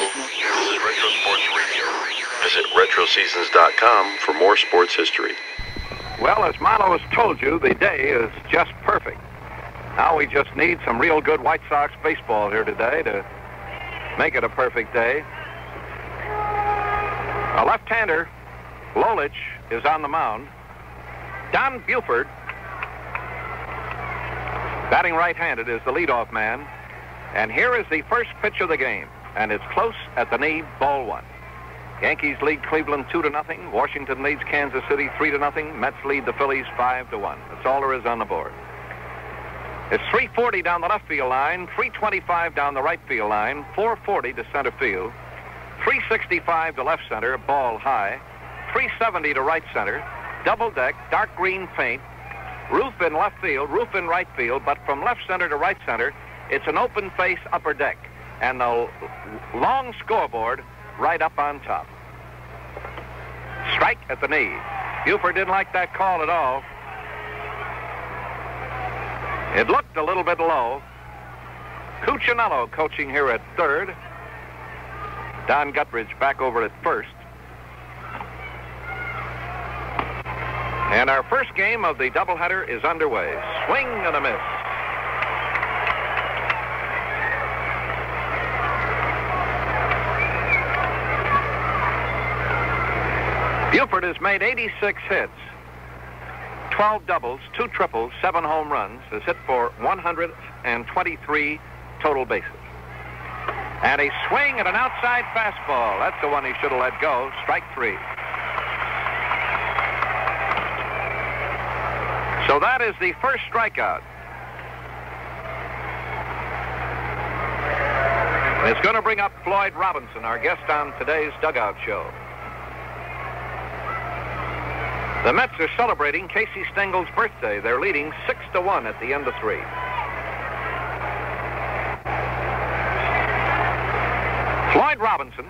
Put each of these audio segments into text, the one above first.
Retro Sports Radio. Visit RetroSeasons.com for more sports history. Well, as Milo has told you, the day is just perfect. Now we just need some real good White Sox baseball here today to make it a perfect day. A left-hander, Lolich, is on the mound. Don Buford, batting right-handed, is the leadoff man. And here is the first pitch of the game, and it's close at the knee, ball one. Yankees lead Cleveland two to nothing. Washington leads Kansas City three to nothing. Mets lead the Phillies five to one. That's all there is on the board. It's 340 down the left field line, 325 down the right field line, 440 to center field, 365 to left center, ball high, 370 to right center, double deck, dark green paint, roof in left field, roof in right field, but from left center to right center, it's an open face upper deck, and the long scoreboard right up on top. Strike at the knee. Buford didn't like that call at all. It looked a little bit low. Cuccinello coaching here at third. Don Gutteridge back over at first. And our first game of the doubleheader is underway. Swing and a miss. Buford has made 86 hits, 12 doubles, two triples, seven home runs, has hit for 123 total bases. And a swing at an outside fastball. That's the one he should have let go. Strike three. So that is the first strikeout. It's going to bring up Floyd Robinson, our guest on today's Dugout Show. The Mets are celebrating Casey Stengel's birthday. They're leading 6 to 1 at the end of three. Floyd Robinson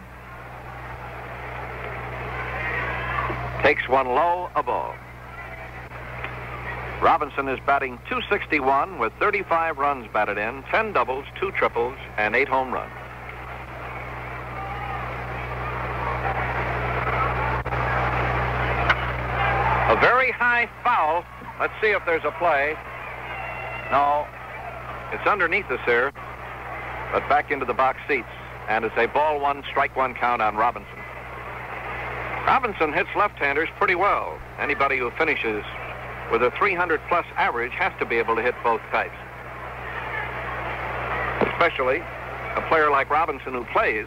takes one low, a ball. Robinson is batting 261 with 35 runs batted in, 10 doubles, 2 triples, and 8 home runs. Very high foul. Let's see if there's a play. No, it's underneath us here, but back into the box seats. And it's a ball one, strike one count on Robinson. Robinson hits left-handers pretty well. Anybody who finishes with a 300 plus average has to be able to hit both types. Especially a player like Robinson who plays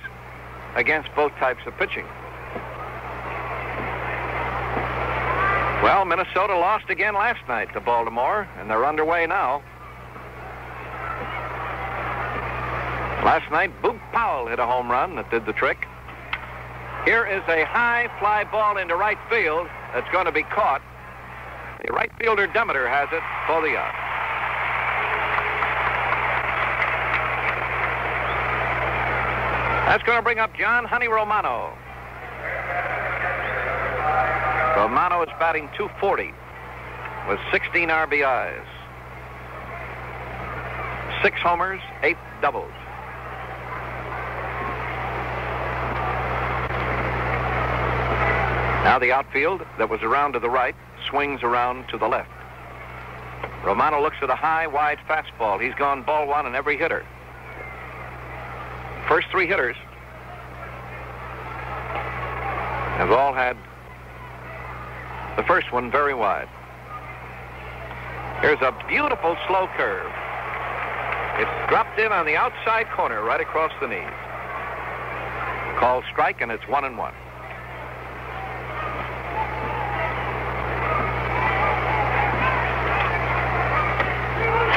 against both types of pitching. Well, Minnesota lost again last night to Baltimore, and they're underway now. Last night, Boog Powell hit a home run that did the trick. Here is a high fly ball into right field that's going to be caught. The right fielder Demeter has it for the out. That's going to bring up John Honey Romano. Romano is batting 240 with 16 RBIs, six homers, eight doubles. Now the outfield that was around to the right swings around to the left. Romano looks at a high, wide fastball. He's gone ball one on every hitter. First three hitters have all had the first one very wide. Here's a beautiful slow curve. It's dropped in on the outside corner right across the knees. Called strike, and it's one and one.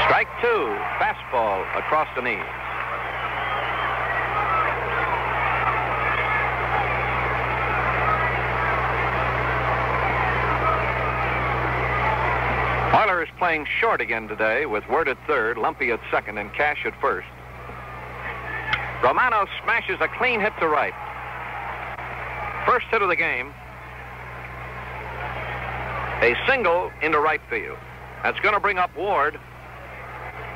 Strike two, fastball across the knees. playing short again today with Wert at third, Lumpe at second, and Cash at first. Romano smashes a clean hit to right. First hit of the game. A single into right field. That's going to bring up Ward.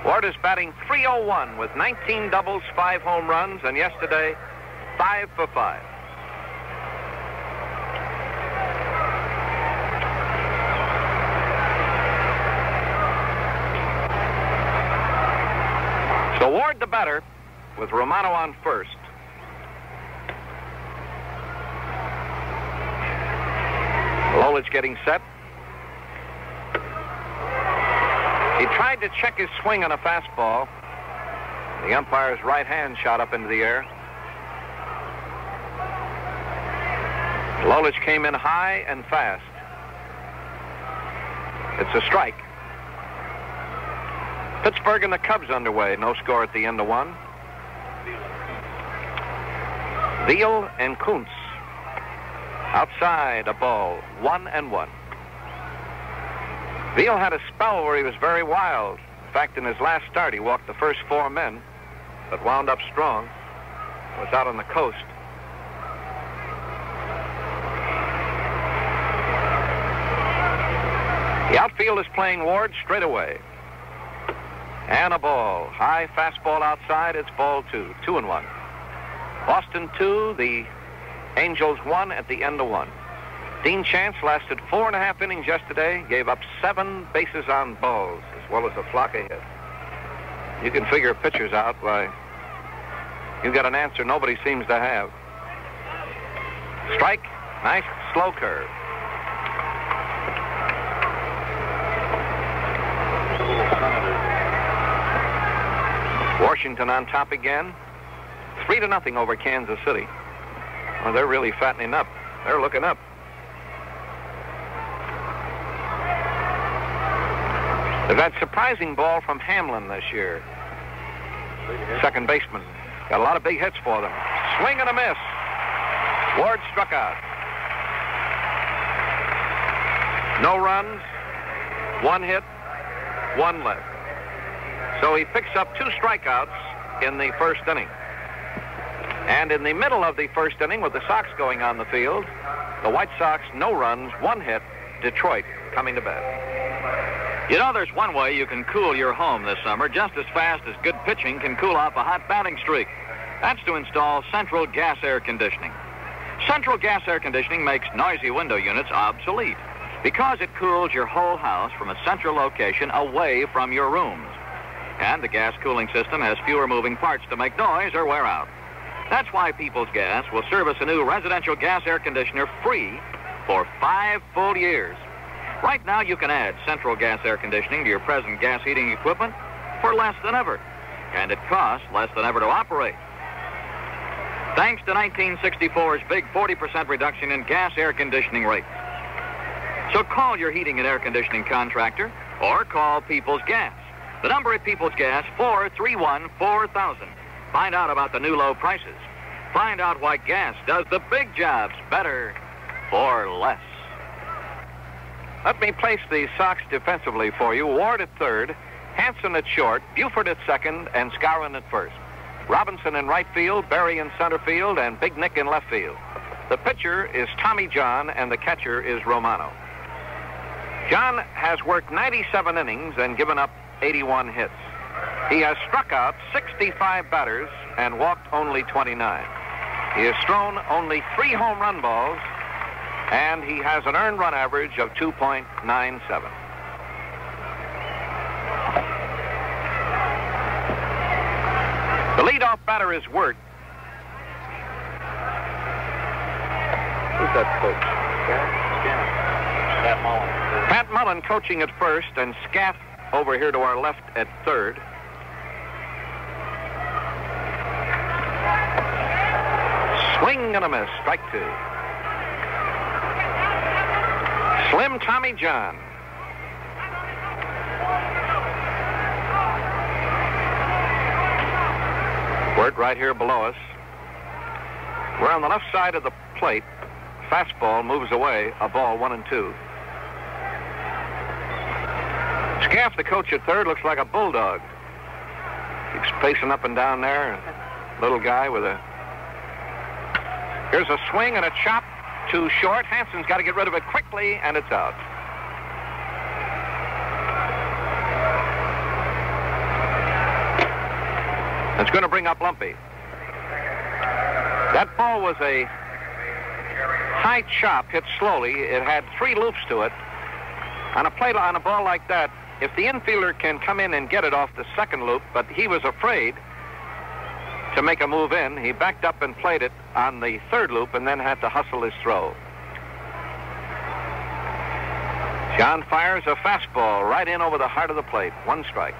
Ward is batting 301 with 19 doubles, 5 home runs, and yesterday, 5 for 5. Batter with Romano on first. Lolich getting set. He tried to check his swing on a fastball. The umpire's right hand shot up into the air. Lolich came in high and fast. It's a strike. Pittsburgh and the Cubs underway. No score at the end of one. Veale and Koonce. Outside a ball. One and one. Veale had a spell where he was very wild. In fact, in his last start, he walked the first four men, but wound up strong. Was out on the coast. The outfield is playing Ward straight away. And a ball. High fastball outside. It's ball two. Two and one. Boston two. The Angels one at the end of one. Dean Chance lasted four and a half innings yesterday, gave up seven bases on balls, as well as a flock of hits. You can figure pitchers out by you got an answer nobody seems to have. Strike, nice slow curve. Washington on top again. Three to nothing over Kansas City. Well, they're really fattening up. They're looking up. They've had surprising ball from Hamlin this year. Second baseman. Got a lot of big hits for them. Swing and a miss. Ward struck out. No runs, one hit, one left. So he picks up two strikeouts in the first inning. And in the middle of the first inning, with the Sox going on the field, the White Sox, no runs, one hit, Detroit coming to bat. You know, there's one way you can cool your home this summer just as fast as good pitching can cool off a hot batting streak. That's to install central gas air conditioning. Central gas air conditioning makes noisy window units obsolete because it cools your whole house from a central location away from your rooms. And the gas cooling system has fewer moving parts to make noise or wear out. That's why People's Gas will service a new residential gas air conditioner free for five full years. Right now, you can add central gas air conditioning to your present gas heating equipment for less than ever. And it costs less than ever to operate. Thanks to 1964's big 40% reduction in gas air conditioning rates. So call your heating and air conditioning contractor or call People's Gas. The number at People's Gas, 431 4000. Find out about the new low prices. Find out why gas does the big jobs better for less. Let me place the Sox defensively for you. Ward at third, Hansen at short, Buford at second, and Skowron at first. Robinson in right field, Berry in center field, and Big Nick in left field. The pitcher is Tommy John, and the catcher is Romano. John has worked 97 innings and given up 81 hits. He has struck out 65 batters and walked only 29. He has thrown only three home run balls, and he has an earned run average of 2.97. The leadoff batter is Wert. Who's that coach? Pat Mullin. Pat Mullin coaching at first, and Scaff over here to our left at third. Swing and a miss, strike two. Slim Tommy John. Wert right here below us. We're on the left side of the plate. Fastball moves away, a ball one and two. Scaff, the coach at third, looks like a bulldog. He's pacing up and down there. Little guy with a. Here's a swing and a chop. Too short. Hansen's got to get rid of it quickly, and it's out. It's going to bring up Lumpe. That ball was a high chop hit slowly. It had three loops to it. On a play on a ball like that, if the infielder can come in and get it off the second loop, but he was afraid to make a move in, he backed up and played it on the third loop and then had to hustle his throw. John fires a fastball right in over the heart of the plate. One strike.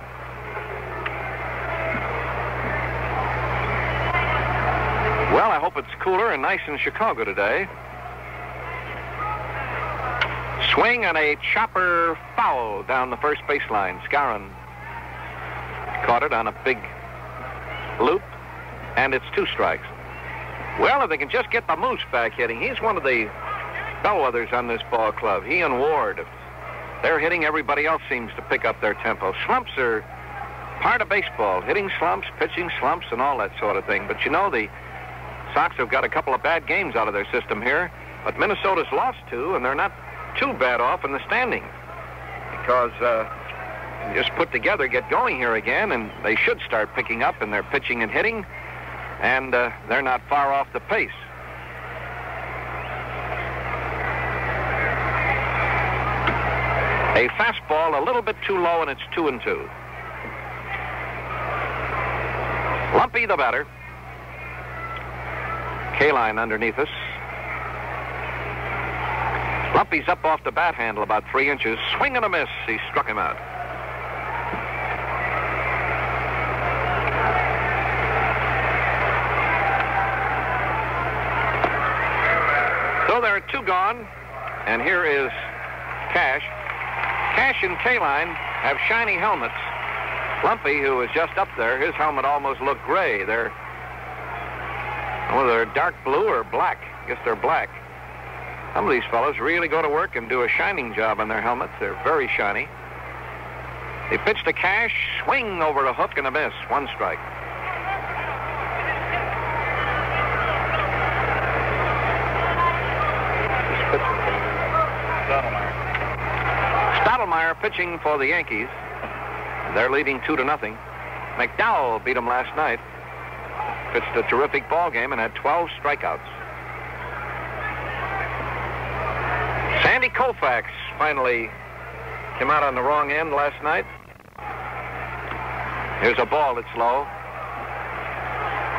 Well, I hope it's cooler and nice in Chicago today. Swing and a chopper foul down the first baseline. Skowron caught it on a big loop, and it's two strikes. Well, if they can just get the Moose back hitting, he's one of the bellwethers on this ball club. He and Ward, they're hitting. Everybody else seems to pick up their tempo. Slumps are part of baseball. Hitting slumps, pitching slumps, and all that sort of thing. But you know, the Sox have got a couple of bad games out of their system here. But Minnesota's lost two, and they're not too bad off in the standings because uh, just put together, get going here again, and they should start picking up in their pitching and hitting, and uh, they're not far off the pace. A fastball a little bit too low, and it's two and two. Lumpe the batter. Kaline underneath us. Lumpe's up off the bat handle about three inches. Swing and a miss. He struck him out. So there are two gone, and here is Cash. Cash and Kaline have shiny helmets. Lumpe, who was just up there, his helmet almost looked gray. They're, well, they're dark blue or black. I guess they're black. Some of these fellows really go to work and do a shining job on their helmets. They're very shiny. They pitch to Cash, swing over a hook and a miss. One strike. Stottlemyre pitching for the Yankees. They're leading two to nothing. McDowell beat them last night. Pitched a terrific ball game and had 12 strikeouts. Koufax finally came out on the wrong end last night. Here's a ball that's low.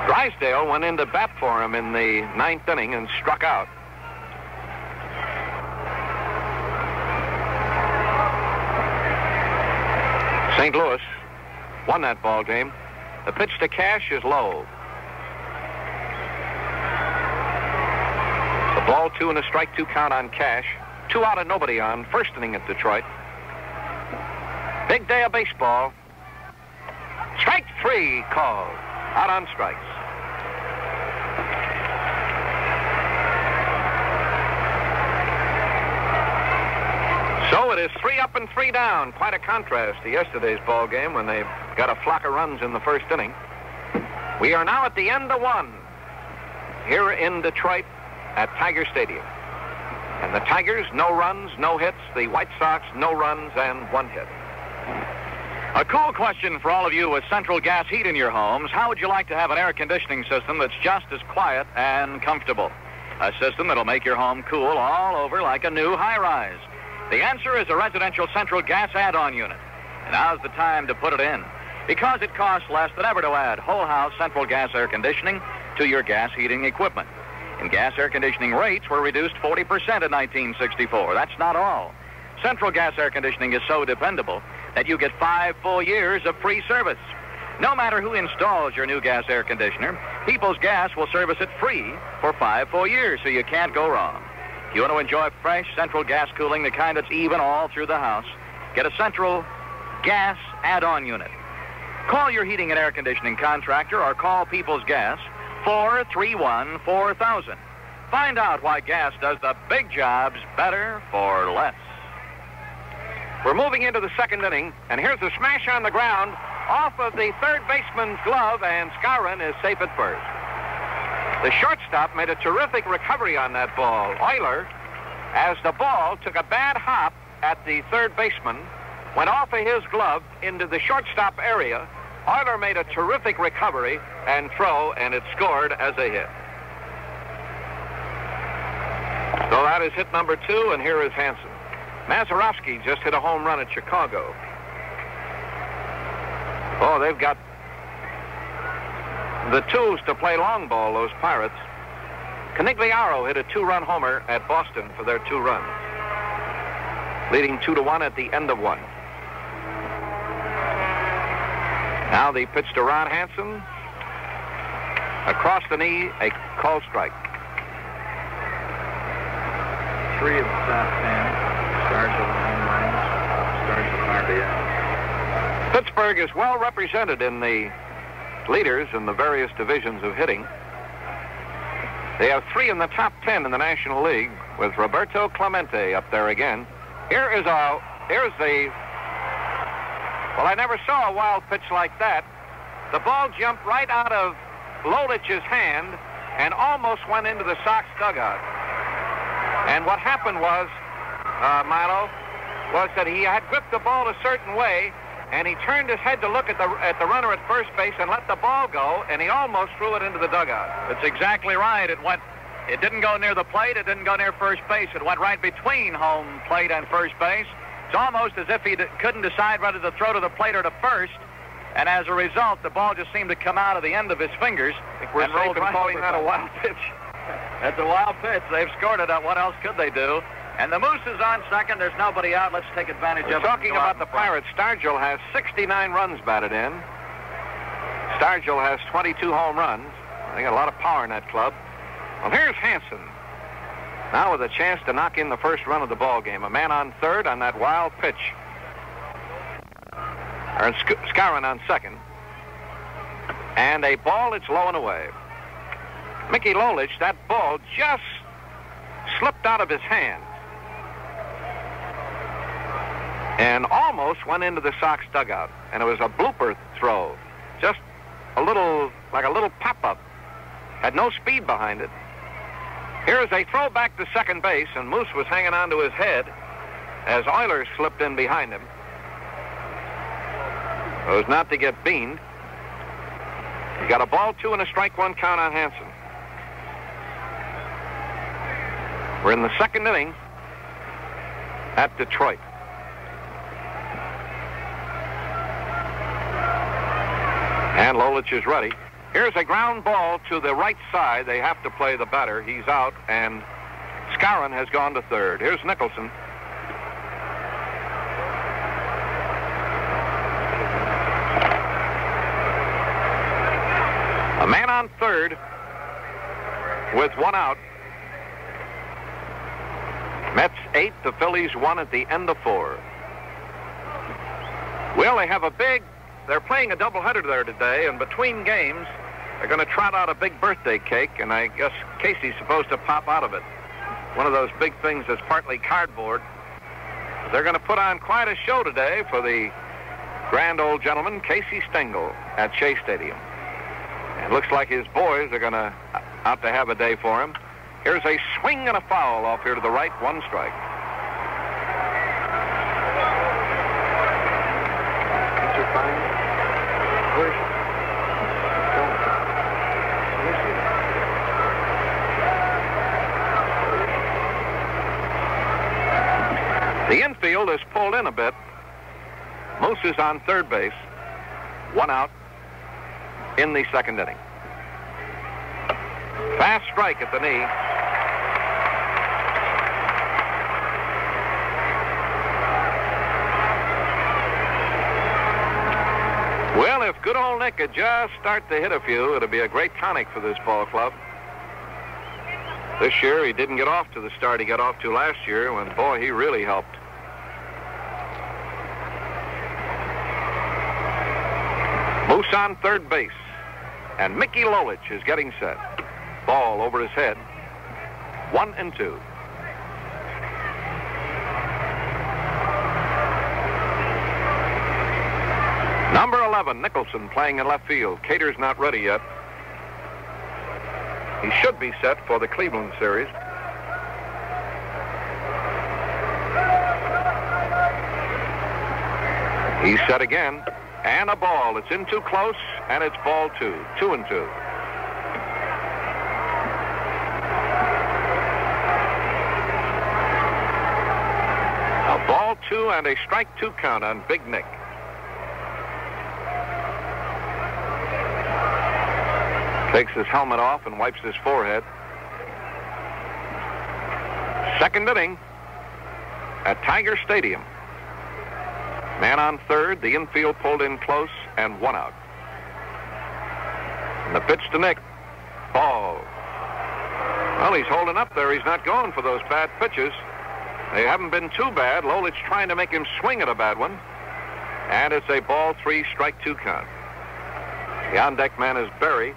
Drysdale went in to bat for him in the ninth inning and struck out. St. Louis won that ball game. The pitch to Cash is low. The ball two and a strike two count on Cash. Two out of nobody on. First inning at Detroit. Big day of baseball. Strike three called. Out on strikes. So it is three up and three down. Quite a contrast to yesterday's ball game when they got a flock of runs in the first inning. We are now at the end of one here in Detroit at Tiger Stadium. And the Tigers, no runs, no hits. The White Sox, no runs and one hit. A cool question for all of you with central gas heat in your homes. How would you like to have an air conditioning system that's just as quiet and comfortable? A system that'll make your home cool all over like a new high rise. The answer is a residential central gas add-on unit. And now's the time to put it in. Because it costs less than ever to add whole house central gas air conditioning to your gas heating equipment. And gas air conditioning rates were reduced 40% in 1964. That's not all. Central gas air conditioning is so dependable that you get five full years of free service. No matter who installs your new gas air conditioner, People's Gas will service it free for five full years, so you can't go wrong. If you want to enjoy fresh central gas cooling, the kind that's even all through the house, get a central gas add-on unit. Call your heating and air conditioning contractor or call People's Gas 431 4000. Find out why gas does the big jobs better for less. We're moving into the second inning, and here's a smash on the ground off of the third baseman's glove, and Skowron is safe at first. The shortstop made a terrific recovery on that ball. Oyler, as the ball took a bad hop at the third baseman, went off of his glove into the shortstop area. Oyler made a terrific recovery and throw, and it scored as a hit. So that is hit number two, and here is Hansen. Mazeroski just hit a home run at Chicago. Oh, they've got the tools to play long ball, those Pirates. Conigliaro hit a two-run homer at Boston for their two runs, leading two to one at the end of one. Now the pitch to Ron Hansen. Across the knee, a call strike. Three of the top ten stars of the home runs, stars of the RBI. Pittsburgh is well represented in the leaders in the various divisions of hitting. They have three in the top ten in the National League, with Roberto Clemente up there again. Here is a here's the well, I never saw a wild pitch like that. The ball jumped right out of Lolich's hand and almost went into the Sox dugout. And what happened was, uh, Milo, was that he had gripped the ball a certain way, and he turned his head to look at the at the runner at first base and let the ball go, and he almost threw it into the dugout. That's exactly right. It went. It didn't go near the plate. It didn't go near first base. It went right between home plate and first base. It's almost as if he d- couldn't decide whether to throw to the plate or to first. And as a result, the ball just seemed to come out of the end of his fingers. We're and right calling that a wild pitch. That's a wild pitch. They've scored it. What else could they do? And the Moose is on second. There's nobody out. Let's take advantage We're of it. talking about the. Pirates. Stargell has 69 runs batted in. Stargell has 22 home runs. They got a lot of power in that club. Well, here's Hansen. Now with a chance to knock in the first run of the ball game. A man on third on that wild pitch. Sk- Skowron on second. And a ball that's low and away. Mickey Lolich, that ball just slipped out of his hand and almost went into the Sox dugout. And it was a blooper throw. Just a little, like a little pop-up. Had no speed behind it. Here's a throw back to second base, and Moose was hanging onto his head as Oyler slipped in behind him. It was not to get beamed. He got a ball two and a strike one count on Hansen. We're in the second inning at Detroit. And Lolich is ready. Here's a ground ball to the right side. They have to play the batter. He's out, and Skowron has gone to third. Here's Nicholson. A man on third with one out. Mets eight, the Phillies one at the end of four. Well, they have a big, they're playing a doubleheader there today, and between games, they're going to trot out a big birthday cake, and I guess Casey's supposed to pop out of it. One of those big things that's partly cardboard. They're going to put on quite a show today for the grand old gentleman, Casey Stengel, at Shea Stadium. It looks like his boys are going to uh, out to have a day for him. Here's a swing and a foul off here to the right, one strike. Mr. Fine, where's The infield is pulled in a bit. Moose is on third base. One out in the second inning. Fast strike at the knee. Well, if good old Nick could just start to hit a few, it'd be a great tonic for this ball club. This year, he didn't get off to the start he got off to last year when, boy, he really helped. Moose on third base. And Mickey Lolich is getting set. Ball over his head. One and two. Number 11, Nicholson, playing in left field. Cater's not ready yet. He should be set for the Cleveland series. He's set again. And a ball. It's in too close, and it's ball two. Two and two. A ball two and a strike two count on Big Nick. Takes his helmet off and wipes his forehead. Second inning at Tiger Stadium. Man on third, the infield pulled in close, and one out. And the pitch to Nick. Ball. Well, he's holding up there. He's not going for those bad pitches. They haven't been too bad. Lolich trying to make him swing at a bad one. And it's a ball three, strike two count. The on deck man is Berry.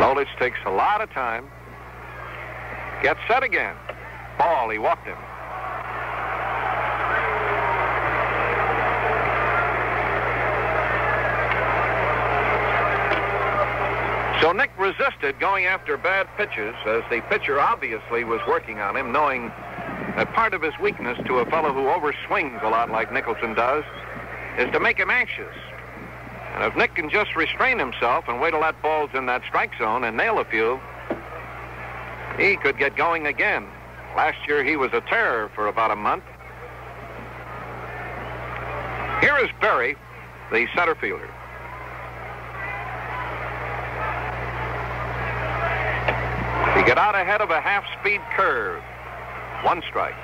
Lolich takes a lot of time. Gets set again. Ball, he walked him. So Nick resisted going after bad pitches as the pitcher obviously was working on him, knowing that part of his weakness to a fellow who overswings a lot like Nicholson does is to make him anxious. And if Nick can just restrain himself and wait till that ball's in that strike zone and nail a few, he could get going again. Last year he was a terror for about a month. Here is Berry, the center fielder. He got out ahead of a half-speed curve. One strike.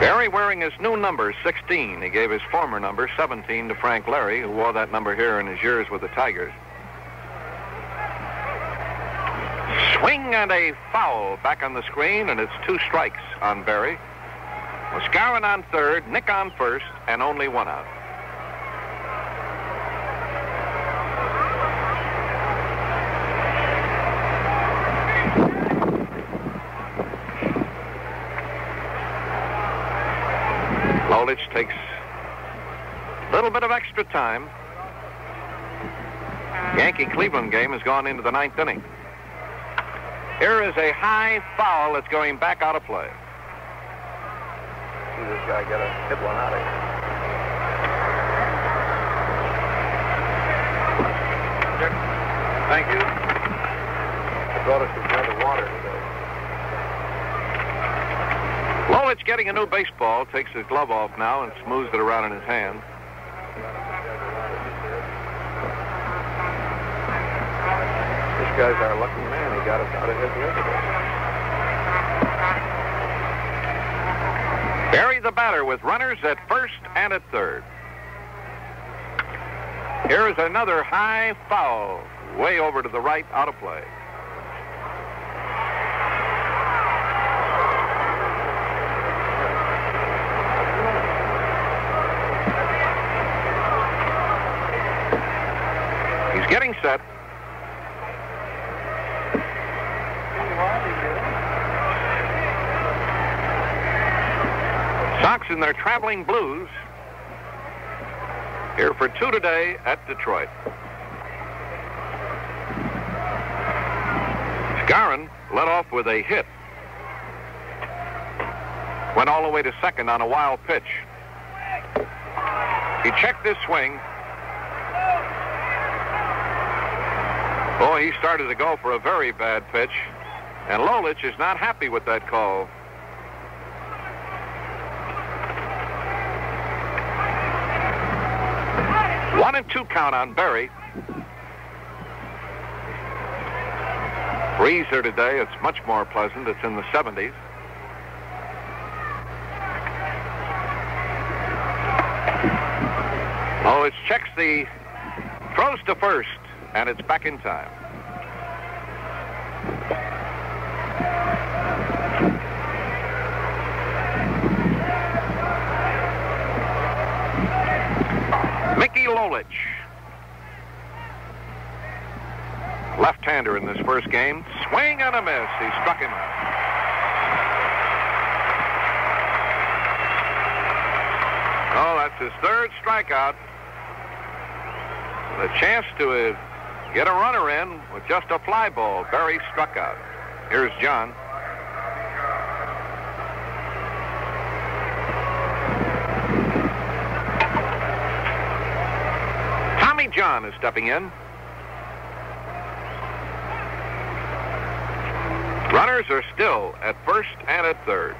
Berry wearing his new number, 16. He gave his former number, 17, to Frank Lary, who wore that number here in his years with the Tigers. Swing and a foul back on the screen, and it's two strikes on Berry. Mascarin on third, Nick on first, and only one out. Lolich takes a little bit of extra time. Yankee Cleveland game has gone into the ninth inning. Here is a high foul that's going back out of play. See this guy get a hit one out of here. Thank you. I brought us a drink of water today. Lolich getting a new baseball, takes his glove off now and smooths it around in his hand. This guy's our lucky man. He got us out of his yesterday. Berry the batter with runners at first and at third. Here is another high foul, way over to the right, out of play. He's getting set. Sox in their traveling blues here for two today at Detroit. Skowron led off with a hit. Went all the way to second on a wild pitch. He checked his swing. Boy, he started to go for a very bad pitch. And Lolich is not happy with that call. One and two count on Berry. Breeze here today. It's much more pleasant. It's in the 70s. Oh, it checks the throws to first, and it's back in time. Mickey Lolich. Left-hander in this first game. Swing and a miss. He struck him out. Oh, that's his third strikeout. The chance to uh, get a runner in with just a fly ball. Berry struck out. Here's John. Tommy John is stepping in. Runners are still at first and at third.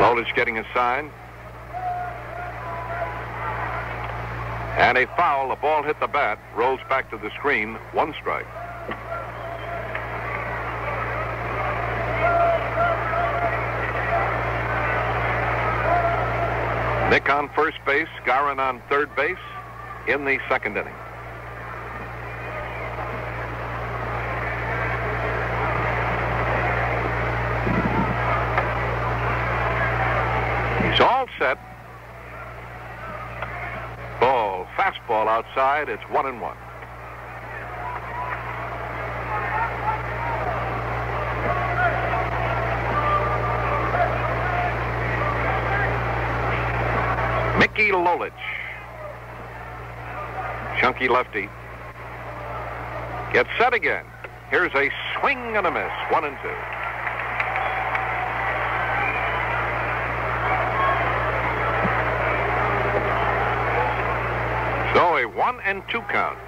Lolich getting a sign. And a foul. The ball hit the bat, rolls back to the screen. One strike. Nick on first base, Garin on third base in the second inning. He's all set. Ball, fastball outside. It's one and one. Mickey Lolich. Chunky lefty. Gets set again. Here's a swing and a miss. One and two. So a one and two count.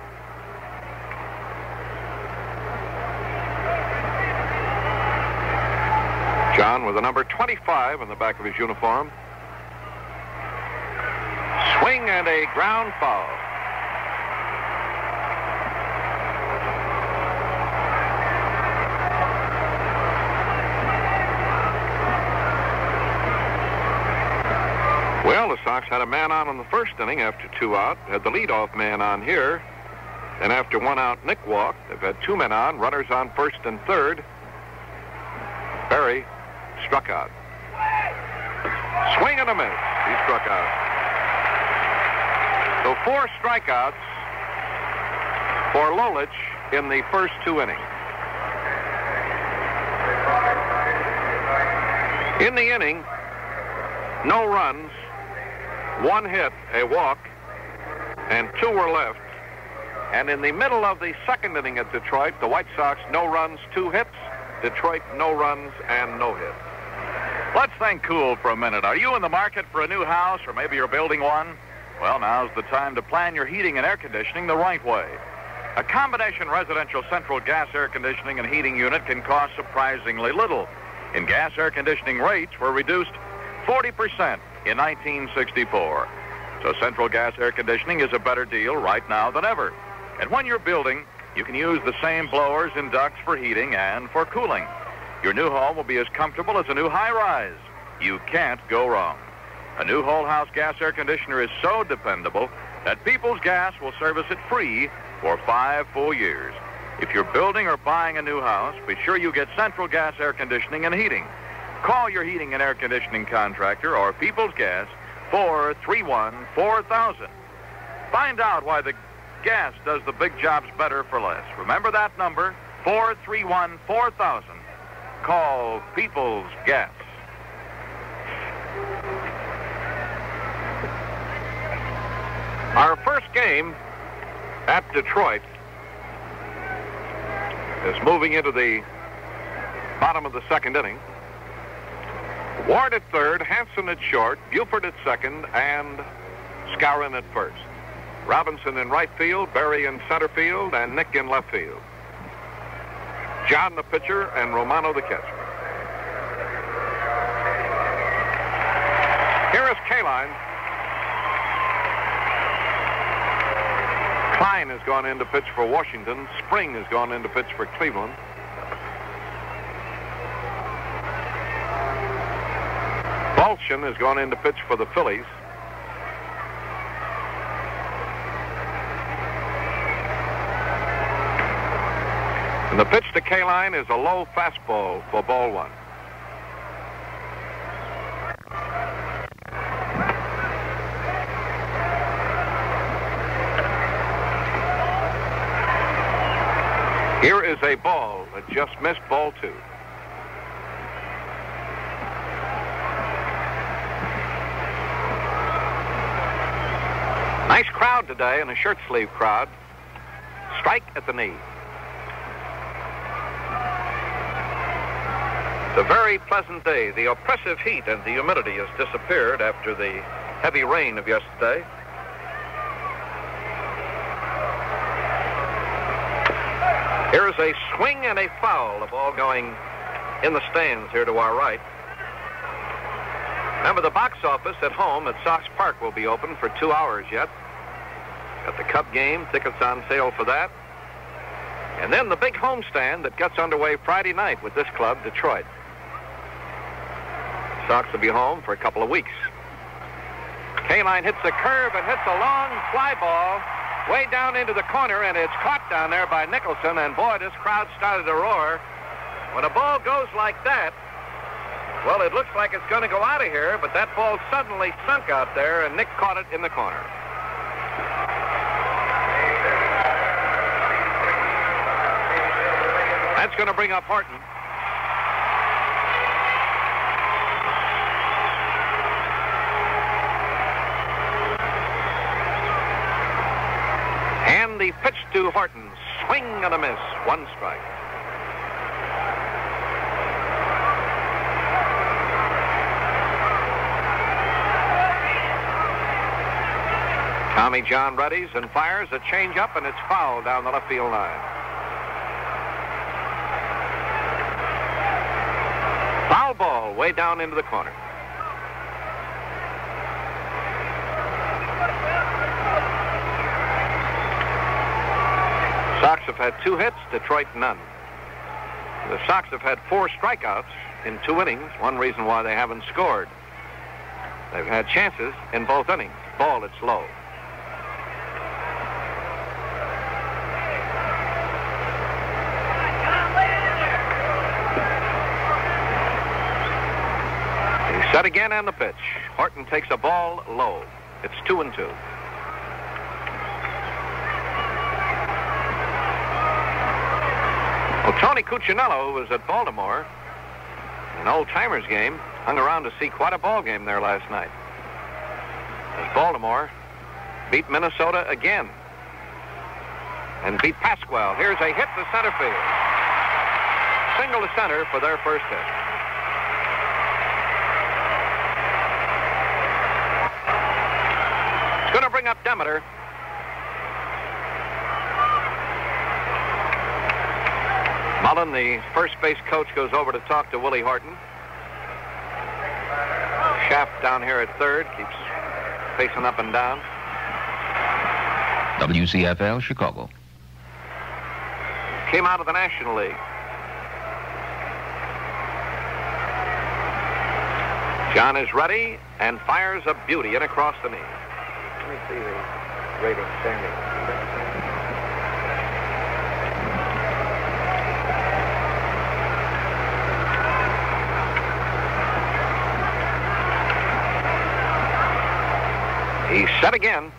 John with the number 25 on the back of his uniform. Swing and a ground foul. Well, the Sox had a man on in the first inning after two out, had the leadoff man on here. And after one out, Nick walked. They've had two men on, runners on first and third. Berry struck out. Swing and a miss. He struck out. So four strikeouts for Lolich in the first two innings. In the inning, no runs, one hit, a walk, and two were left. And in the middle of the second inning at Detroit, the White Sox, no runs, two hits. Detroit, no runs and no hits. Let's think cool for a minute. Are you in the market for a new house or maybe you're building one? Well, now's the time to plan your heating and air conditioning the right way. A combination residential central gas air conditioning and heating unit can cost surprisingly little. In gas air conditioning rates were reduced 40% in 1964. So central gas air conditioning is a better deal right now than ever. And when you're building, you can use the same blowers and ducts for heating and for cooling. Your new home will be as comfortable as a new high-rise. You can't go wrong. A new whole house gas air conditioner is so dependable that People's Gas will service it free for five full years. If you're building or buying a new house, be sure you get central gas air conditioning and heating. Call your heating and air conditioning contractor or People's Gas 431 4000. Find out why the gas does the big jobs better for less. Remember that number 431 4000. Call People's Gas. Our first game at Detroit is moving into the bottom of the second inning. Ward at third, Hansen at short, Buford at second, and Skowron at first. Robinson in right field, Berry in center field, and Nick in left field. John the pitcher, and Romano the catcher. Here is Kaline. Kline has gone in to pitch for Washington. Spring has gone in to pitch for Cleveland. Baldschun has gone in to pitch for the Phillies. And the pitch to Kaline is a low fastball for ball one. Here is a ball that just missed ball two. Nice crowd today and a shirt sleeve crowd. Strike at the knee. It's a very pleasant day. The oppressive heat and the humidity has disappeared after the heavy rain of yesterday. Here's a swing and a foul. The ball going in the stands here to our right. Remember, the box office at home at Sox Park will be open for two hours yet. Got the Cup game, tickets on sale for that. And then the big homestand that gets underway Friday night with this club, Detroit. Sox will be home for a couple of weeks. Kaline hits a curve and hits a long fly ball way down into the corner, and it's caught down there by Nicholson. And boy, this crowd started to roar. When a ball goes like that, well, it looks like it's going to go out of here, but that ball suddenly sunk out there, and Nick caught it in the corner. That's going to bring up Horton. And the pitch to Horton. Swing and a miss. One strike. Tommy John readies and fires a changeup, and it's fouled down the left field line. Foul way down into the corner. Sox have had two hits, Detroit none. The Sox have had four strikeouts in two innings, one reason why they haven't scored. They've had chances in both innings. Ball, it's low. He's set again on the pitch. Horton takes a ball low. It's two and two. Well, Tony Cuccinello, who was at Baltimore, an old timers game, hung around to see quite a ball game there last night. As Baltimore beat Minnesota again and beat Pascual. Here's a hit to center field. Single to center for their first hit. It's going to bring up Demeter. Mullin, the first base coach, goes over to talk to Willie Horton. Shaft down here at third keeps facing up and down. WCFL Chicago. Came out of the National League. John is ready and fires a beauty in across the knee. Me see the rating standing. He's set again.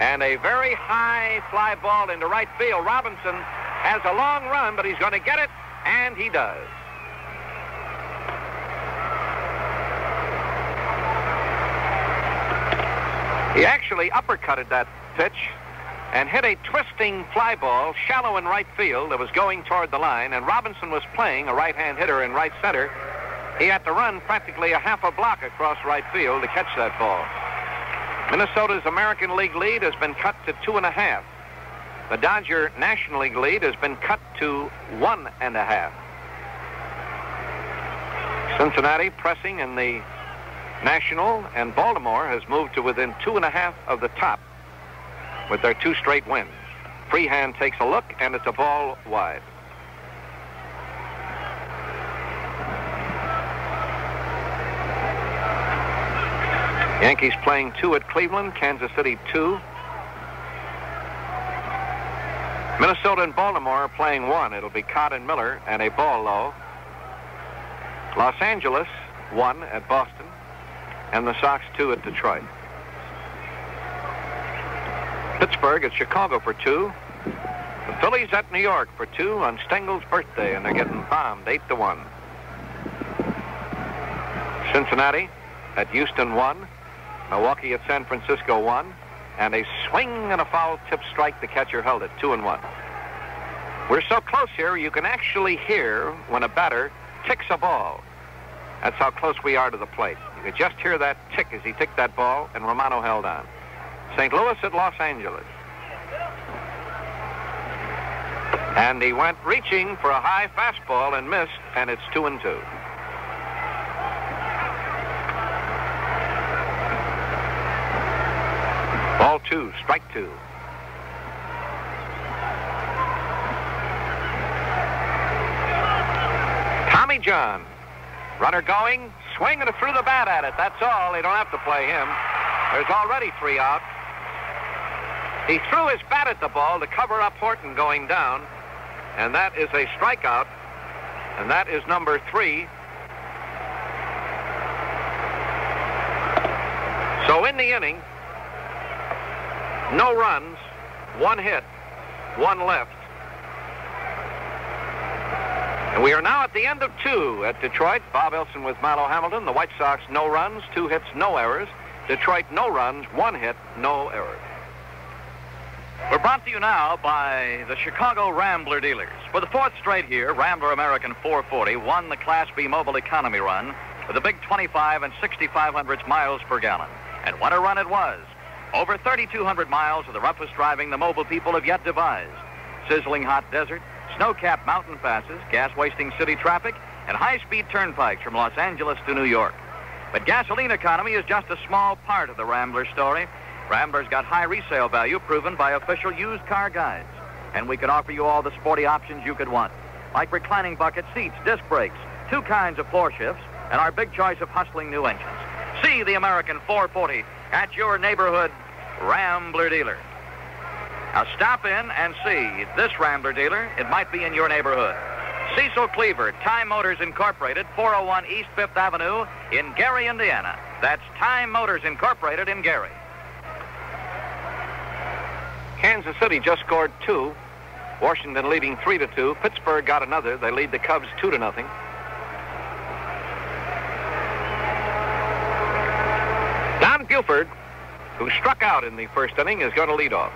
And a very high fly ball into right field. Robinson has a long run, but he's going to get it, and he does. He actually uppercutted that pitch and hit a twisting fly ball shallow in right field that was going toward the line, and Robinson was playing a right-hand hitter in right center. He had to run practically a half a block across right field to catch that ball. Minnesota's American League lead has been cut to two and a half. The Dodger National League lead has been cut to one and a half. Cincinnati pressing in the National, and Baltimore has moved to within two and a half of the top with their two straight wins. Freehan takes a look, and it's a ball wide. Yankees playing two at Cleveland, Kansas City two. Minnesota and Baltimore are playing one. It'll be Kaat and Miller and a ball low. Los Angeles one at Boston, and the Sox two at Detroit. Pittsburgh at Chicago for two. The Phillies at New York for two on Stengel's birthday, and they're getting bombed eight to one. Cincinnati at Houston one. Milwaukee at San Francisco one. and a swing and a foul tip strike. The catcher held it, two and one. We're so close here, you can actually hear when a batter kicks a ball. That's how close we are to the plate. You could just hear that tick as he ticked that ball, and Romano held on. St. Louis at Los Angeles. And he went reaching for a high fastball and missed, and it's two and two. Ball two, strike two. Tommy John. Runner going, swinging it the bat at it. That's all. They don't have to play him. There's already three out. He threw his bat at the ball to cover up Horton going down, and that is a strikeout, and that is number three. So in the inning, no runs, one hit, one left. And we are now at the end of two at Detroit. Bob Elson with Milo Hamilton. The White Sox, no runs, two hits, no errors. Detroit, no runs, one hit, no errors. We're brought to you now by the Chicago Rambler dealers. For the fourth straight year, Rambler American 440 won the Class B Mobile Economy Run with a big 25 and 65 hundredths miles per gallon. And what a run it was. Over 3,200 miles of the roughest driving the mobile people have yet devised. Sizzling hot desert, snow-capped mountain passes, gas-wasting city traffic, and high-speed turnpikes from Los Angeles to New York. But gasoline economy is just a small part of the Rambler story. Rambler's got high resale value proven by official used car guides. And we can offer you all the sporty options you could want, like reclining bucket seats, disc brakes, two kinds of floor shifts, and our big choice of hustling new engines. See the American 440 at your neighborhood Rambler dealer. Now stop in and see this Rambler dealer. It might be in your neighborhood. Cecil Cleaver, Time Motors Incorporated, 401 East Fifth Avenue in Gary, Indiana. That's Time Motors Incorporated in Gary. Kansas City just scored two. Washington leading three to two. Pittsburgh got another. They lead the Cubs two to nothing. Don Buford, who struck out in the first inning, is going to lead off.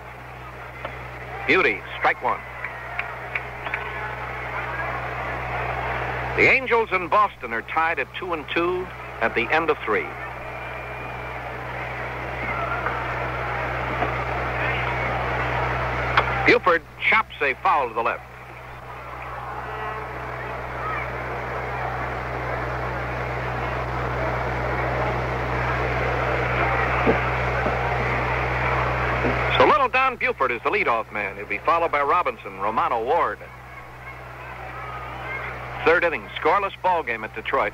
Beauty, strike one. The Angels in Boston are tied at two and two at the end of three. Buford chops a foul to the left. Don Buford is the leadoff man. He'll be followed by Robinson, Romano Ward. Third inning, scoreless ball game at Detroit.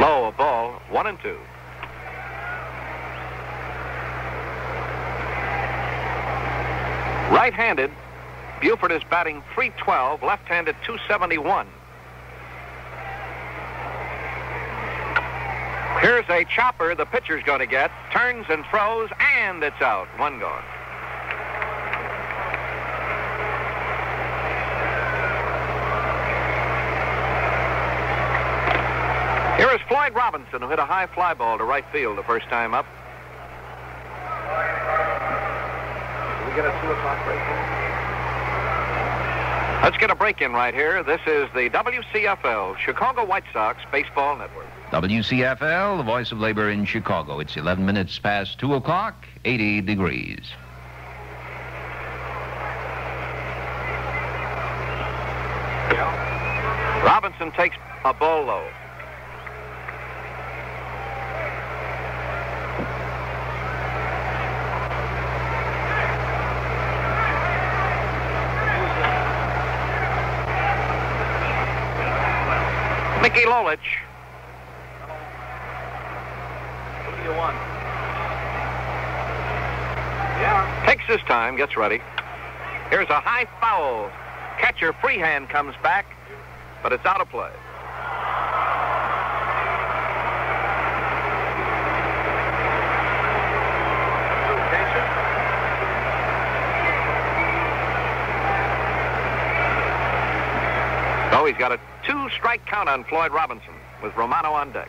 Low, a ball, one and two. Right-handed, Buford is batting 312, left-handed 271. Here's a chopper the pitcher's going to get, turns and throws, and it's out. One gone. Here is Floyd Robinson, who hit a high fly ball to right field the first time up. We get a 2 o'clock break in? Let's get a break in right here. This is the WCFL, Chicago White Sox Baseball Network. WCFL, the voice of labor in Chicago. It's 11 minutes past 2 o'clock, 80 degrees. Robinson takes a ball. Mickey Lolich. Who do you want? Takes his time, gets ready. Here's a high foul. Catcher Freehan comes back, but it's out of play. So he's got a two strike count on Floyd Robinson with Romano on deck.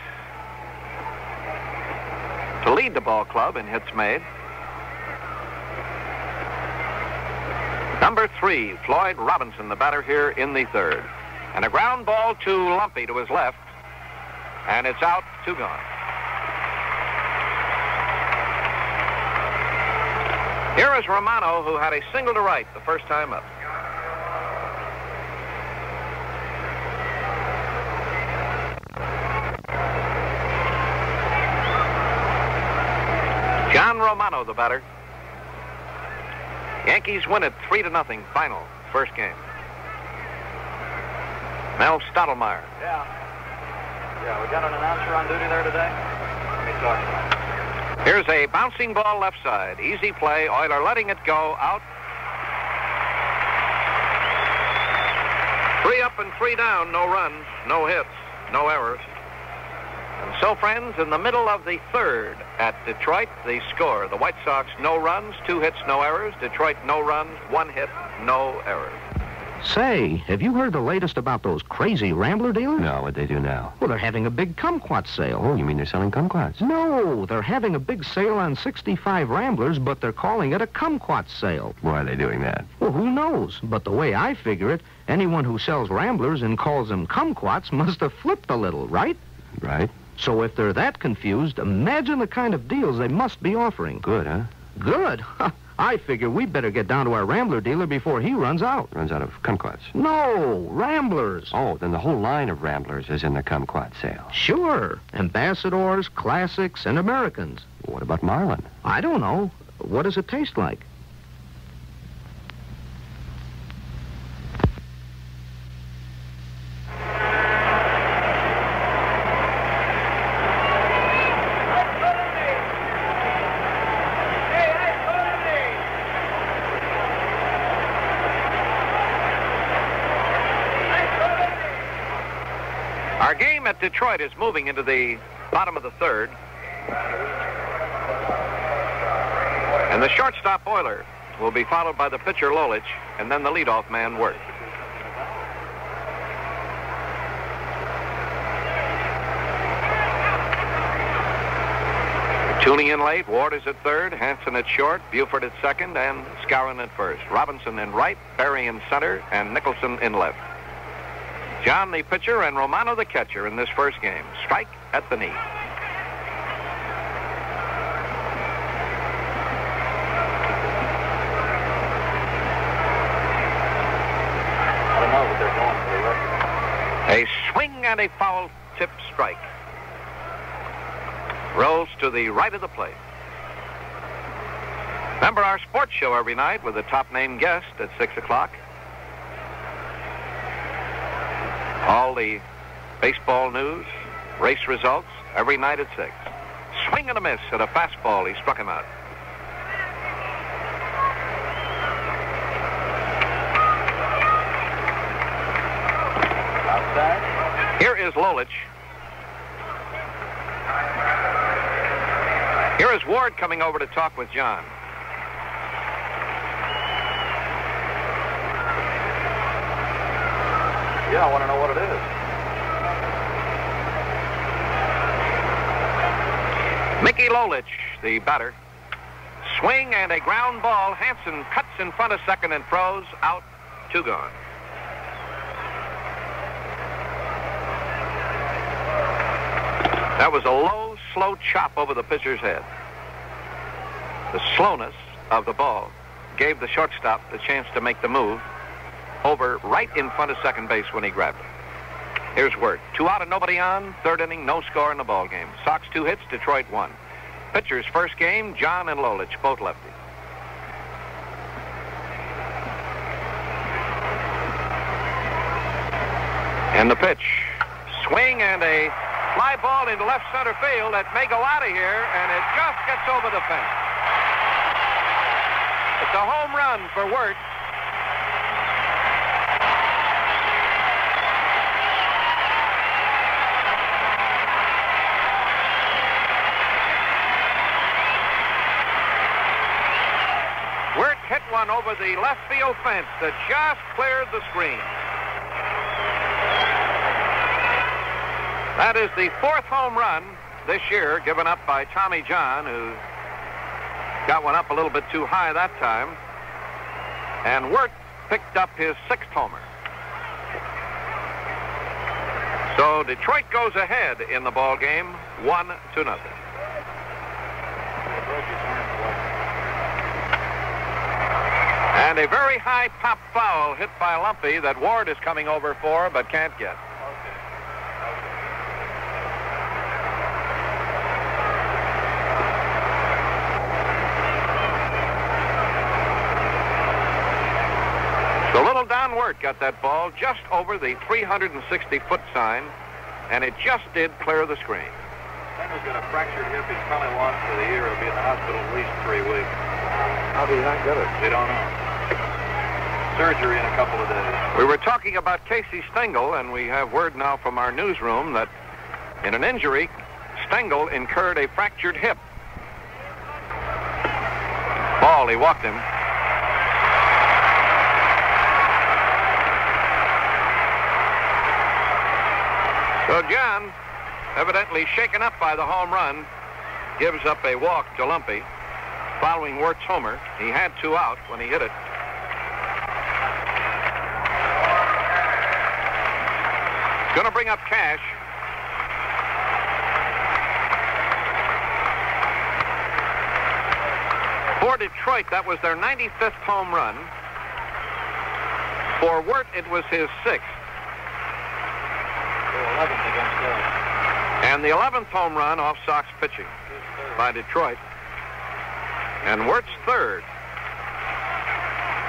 lead the ball club in hits made. Number three, Floyd Robinson, the batter here in the third. And a ground ball to Lumpe to his left. And it's out, two gone. Here is Romano, who had a single to right the first time up. John Romano, the batter. Yankees win it three to nothing. Final first game. Mel Stottlemyre. Yeah. Yeah, we got an announcer on duty there today. Let me talk to him. Here's a bouncing ball left side. Easy play. Oyler letting it go out. Three up and three down. No runs, no hits, no errors. And so, friends, in the middle of the third at Detroit, the score. The White Sox, no runs, two hits, no errors. Detroit, no runs, one hit, no errors. Say, have you heard the latest about those crazy Rambler dealers? No, what they do now? Well, they're having a big kumquat sale. Oh, you mean they're selling kumquats? No, they're having a big sale on 65 Ramblers, but they're calling it a kumquat sale. Why are they doing that? Well, who knows? But the way I figure it, anyone who sells Ramblers and calls them kumquats must have flipped a little, right? Right? So if they're that confused, imagine the kind of deals they must be offering. Good, huh? Good? I figure we better get down to our Rambler dealer before he runs out. Runs out of kumquats. No, Ramblers. Oh, then the whole line of Ramblers is in the kumquat sale. Sure. Ambassadors, classics, and Americans. What about Marlin? I don't know. What does it taste like? Our game at Detroit is moving into the bottom of the third. And the shortstop Oyler will be followed by the pitcher Lolich, and then the leadoff man Wert. Tuning in late, Ward is at third, Hansen at short, Buford at second, and Skowron at first. Robinson in right, Berry in center, and Nicholson in left. John the pitcher and Romano the catcher in this first game. Strike at the knee. A swing and a foul tip strike. Rolls to the right of the plate. Remember our sports show every night with a top name guest at 6 o'clock. All the baseball news, race results, every night at 6. Swing and a miss at a fastball. He struck him out. Outside. Here is Lolich. Here is Ward coming over to talk with John. Yeah, I want to know what it is. Mickey Lolich, the batter. Swing and a ground ball. Hansen cuts in front of second and throws out. Two gone. That was a low, slow chop over the pitcher's head. The slowness of the ball gave the shortstop the chance to make the move over right in front of second base when he grabbed it. Here's Wert. Two out and nobody on. Third inning, no score in the ball game. Sox two hits, Detroit one. Pitchers first game, John and Lolich, both lefty. And the pitch. Swing and a fly ball into left center field that may go out of here, and it just gets over the fence. It's a home run for. Wert hit one over the left field fence that just cleared the screen. That is the fourth home run this year given up by Tommy John, who got one up a little bit too high that time. And Wert picked up his sixth homer. So Detroit goes ahead in the ball game, one to nothing. And a very high pop foul hit by Lumpe that Ward is coming over for but can't get. So little Don Wert got that ball just over the 360-foot sign, and it just did clear the screen. Stengel's got a fractured hip. He's probably lost for the year. He'll be in the hospital at least three weeks. How did he not get it? They don't know. Surgery in a couple of days. We were talking about Casey Stengel, and we have word now from our newsroom that in an injury, Stengel incurred a fractured hip. Ball, he walked him. So John, evidently shaken up by the home run, gives up a walk to Lumpe. Following Wert's homer, he had two out when he hit it. Going to bring up Cash. For Detroit, that was their 95th home run. For Wert, it was his sixth. 11th against Philly. And the 11th home run off Sox pitching by Detroit. And Wert's third.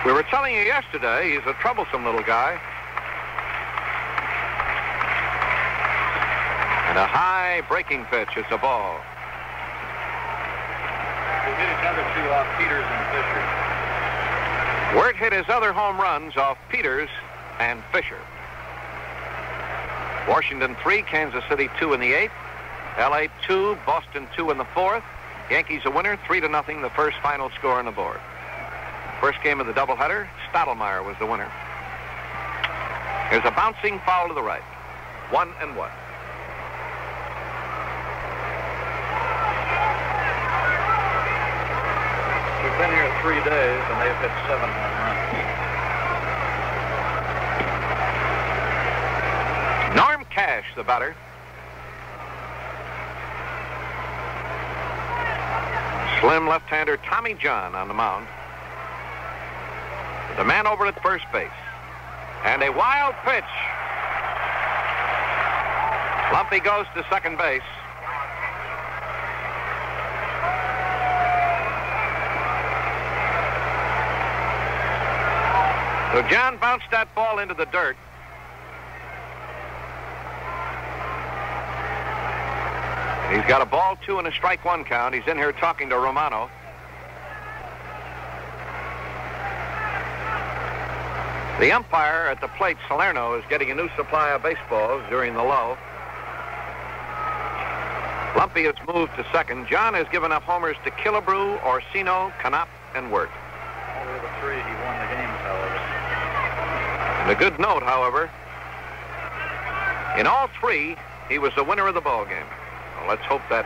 We were telling you yesterday, he's a troublesome little guy. And a high breaking pitch. It's a ball. He hit his other two off Peters and Fisher. Wert hit his other home runs off Peters and Fisher. Washington 3, Kansas City 2 in the 8th. LA 2, Boston 2 in the 4th. Yankees a winner, 3 to nothing, the first final score on the board. First game of the doubleheader, Stottlemyre was the winner. There's a bouncing foul to the right. One and one. We've been here three days, and they've hit seven home runs. Norm Cash, the batter. Slim left-hander Tommy John on the mound. The man over at first base. And a wild pitch. Lumpe goes to second base. So John bounced that ball into the dirt. He's got a ball two and a strike one count. He's in here talking to Romano. The umpire at the plate, Salerno, is getting a new supply of baseballs during the lull. Lumpe has moved to second. John has given up homers to Killebrew, Orsino, Canop, and Wert. Only the three he won the games, however. And a good note, however, in all three, he was the winner of the ball game. Well, let's hope that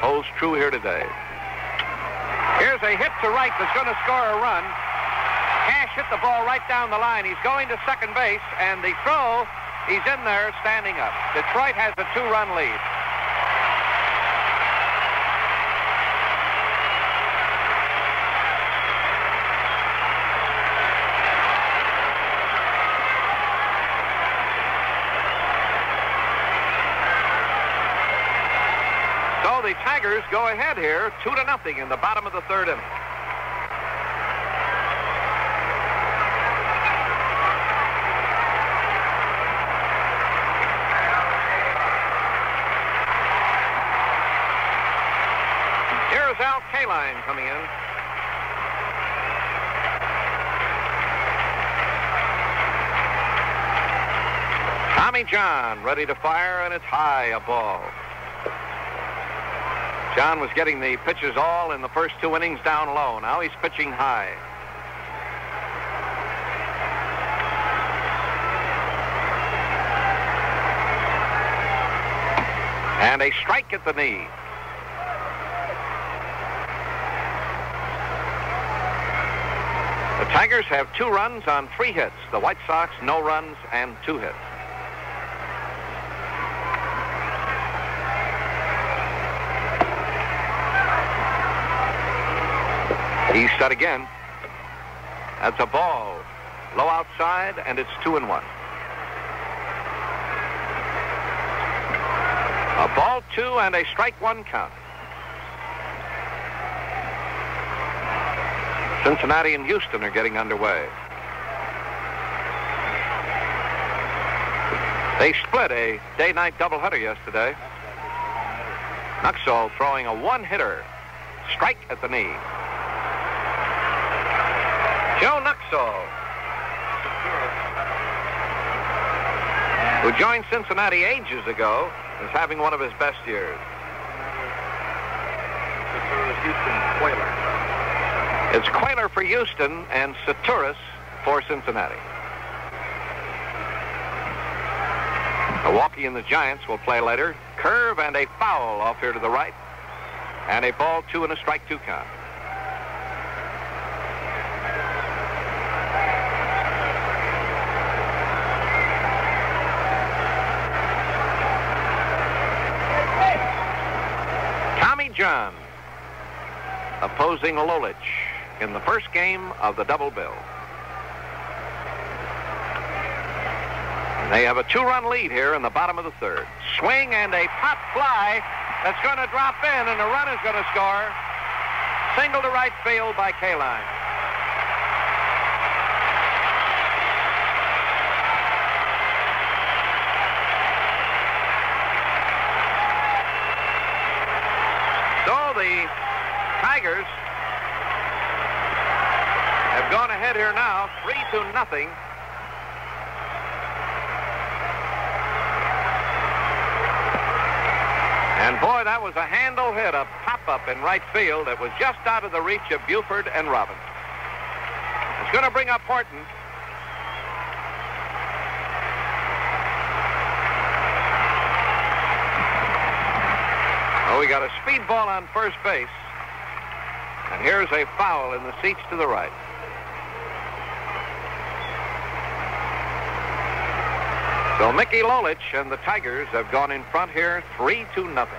holds true here today. Here's a hit to right that's going to score a run. Cash hit the ball right down the line. He's going to second base, and the throw, he's in there standing up. Detroit has a two-run lead. Tigers go ahead here, two to nothing in the bottom of the third inning. Here's Al Kaline coming in. Tommy John ready to fire, and it's high a ball. John was getting the pitches all in the first two innings down low. Now he's pitching high. And a strike at the knee. The Tigers have two runs on three hits. The White Sox, no runs and two hits. He's set again. That's a ball. Low outside, and it's two and one. A ball two and a strike one count. Cincinnati and Houston are getting underway. They split a day-night doubleheader yesterday. Nuxhall throwing a one-hitter. Strike at the knee. Who joined Cincinnati ages ago, is having one of his best years. It's Quayler for Houston and Tsitouris for Cincinnati. Milwaukee and the Giants will play later. Curve and a foul off here to the right. And a ball two and a strike two count. Opposing Lolich in the first game of the double bill. They have a two-run lead here in the bottom of the third. Swing and a pop fly that's going to drop in, and the run is going to score. Single to right field by Kaline. So the Tigers have gone ahead here now, three to nothing. And boy, that was a handle hit, a pop-up in right field that was just out of the reach of Buford and Robbins. It's going to bring up Horton. Oh, we got a speed ball on first base. And here's a foul in the seats to the right. So Mickey Lolich and the Tigers have gone in front here, three to nothing.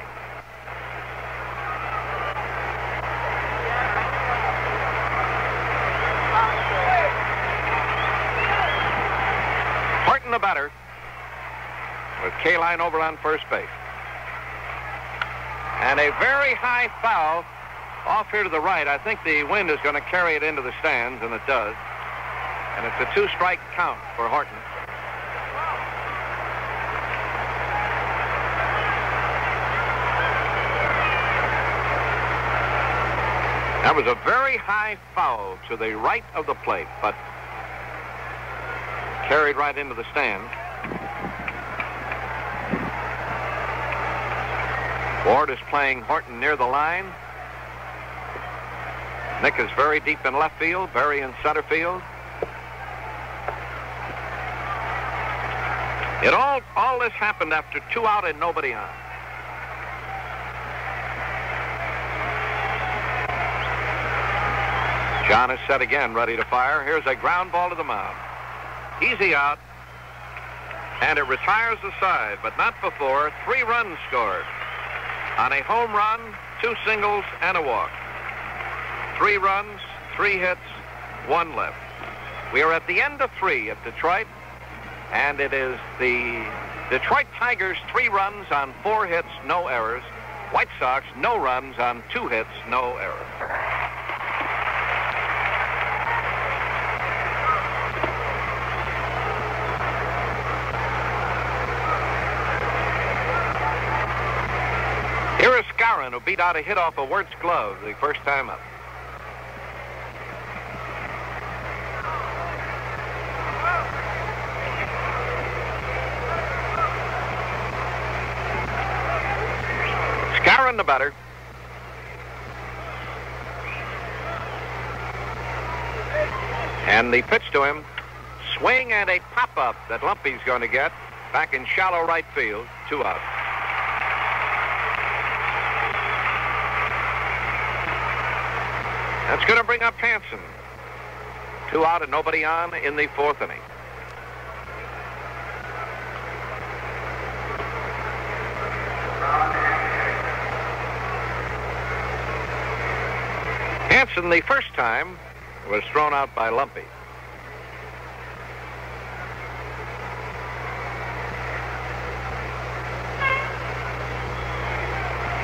Horton the batter, with Kaline over on first base. And a very high foul off here to the right. I think the wind is going to carry it into the stands, and it does. And it's a two-strike count for Horton. That was a very high foul to the right of the plate, but carried right into the stand. Ward is playing Horton near the line. Nick is very deep in left field, Berry in center field. It all all this happened after two out and nobody on. John is set again, ready to fire. Here's a ground ball to the mound. Easy out. And it retires the side, but not before three runs scored. On a home run, two singles, and a walk. Three runs, three hits, one left. We are at the end of three at Detroit, and it is the Detroit Tigers three runs on four hits, no errors. White Sox no runs on two hits, no errors. Skowron, who beat out a hit off of Wert's glove the first time up. Skowron the batter. And the pitch to him, swing and a pop-up that Lumpe's going to get back in shallow right field, two out. That's going to bring up Hansen. Two out and nobody on in the fourth inning. Hansen, the first time, was thrown out by Lumpe.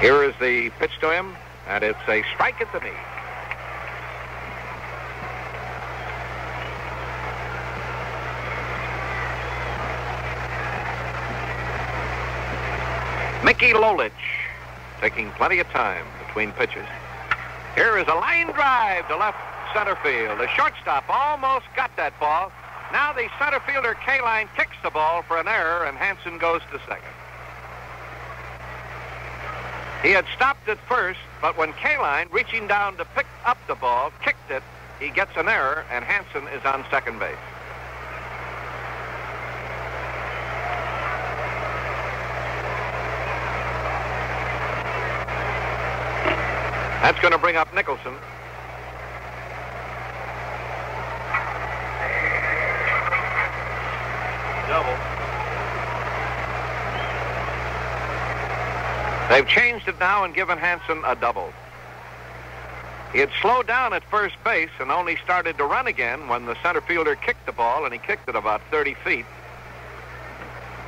Here is the pitch to him, and it's a strike at the knee. Mickey Lolich taking plenty of time between pitches. Here is a line drive to left center field. The shortstop almost got that ball. Now the center fielder Kaline kicks the ball for an error, and Hansen goes to second. He had stopped at first, but when Kaline, reaching down to pick up the ball, kicked it, he gets an error, and Hansen is on second base. That's going to bring up Nicholson. Double. They've changed it now and given Hansen a double. He had slowed down at first base and only started to run again when the center fielder kicked the ball, and he kicked it about 30 feet.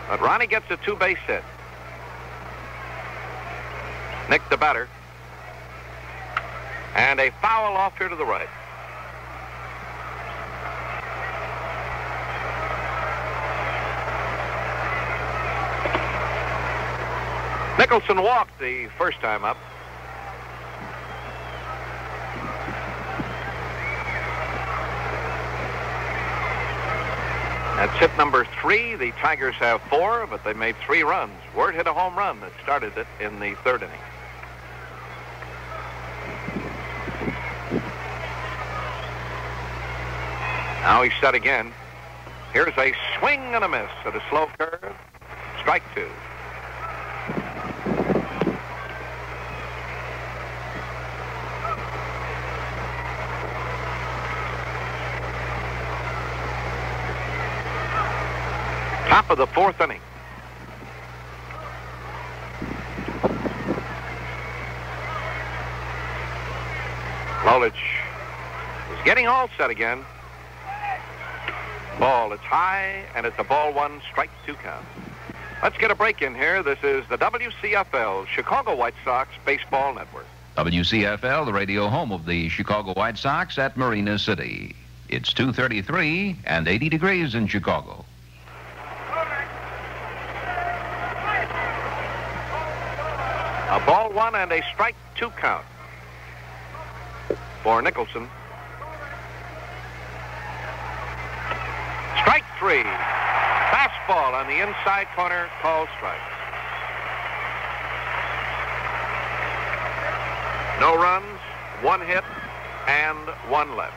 But Ronnie gets a two-base hit. Nick the batter. And a foul off here to the right. Nicholson walked the first time up. That's hit number three. The Tigers have four, but they made three runs. Wert hit a home run that started it in the third inning. Now he's set again. Here's a swing and a miss at a slow curve. Strike two. Top of the fourth inning. Lolich is getting all set again. Ball, it's high, and it's a ball one, strike two count. Let's get a break in here. This is the WCFL, Chicago White Sox Baseball Network. WCFL, the radio home of the Chicago White Sox at Marina City. It's 233 and 80 degrees in Chicago. A ball one and a strike two count for Nicholson. Strike three. Fastball on the inside corner, called strike. No runs, one hit, and one left.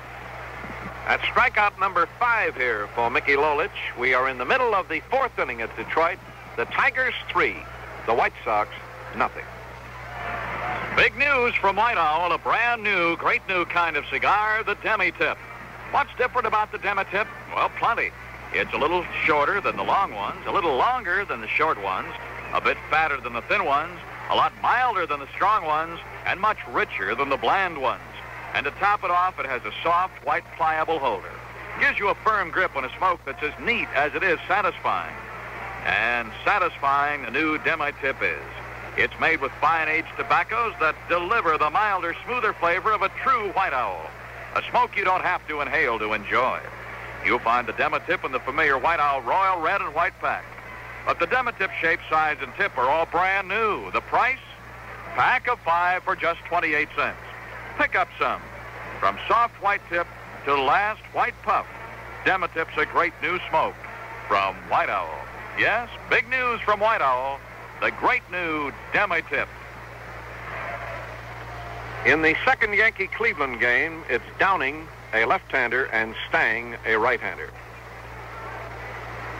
That's strikeout number five here for Mickey Lolich. We are in the middle of the fourth inning at Detroit. The Tigers three, the White Sox nothing. Big news from White Owl, a brand new, great new kind of cigar, the Demi-Tip. What's different about the Demi-Tip? Well, plenty. It's a little shorter than the long ones, a little longer than the short ones, a bit fatter than the thin ones, a lot milder than the strong ones, and much richer than the bland ones. And to top it off, it has a soft, white, pliable holder. Gives you a firm grip on a smoke that's as neat as it is satisfying. And satisfying the new Demi-Tip is. It's made with fine-aged tobaccos that deliver the milder, smoother flavor of a true white owl. A smoke you don't have to inhale to enjoy. You'll find the Demi-Tip in the familiar White Owl Royal Red and White pack. But the Demi-Tip shape, size, and tip are all brand new. The price? pack of five for just 28 cents. Pick up some. From soft white tip to last white puff, Demi-Tip's a great new smoke from White Owl. Yes, big news from White Owl. The great new Dematip. In the second Yankee Cleveland game, it's Downing, a left-hander, and Stang, a right-hander.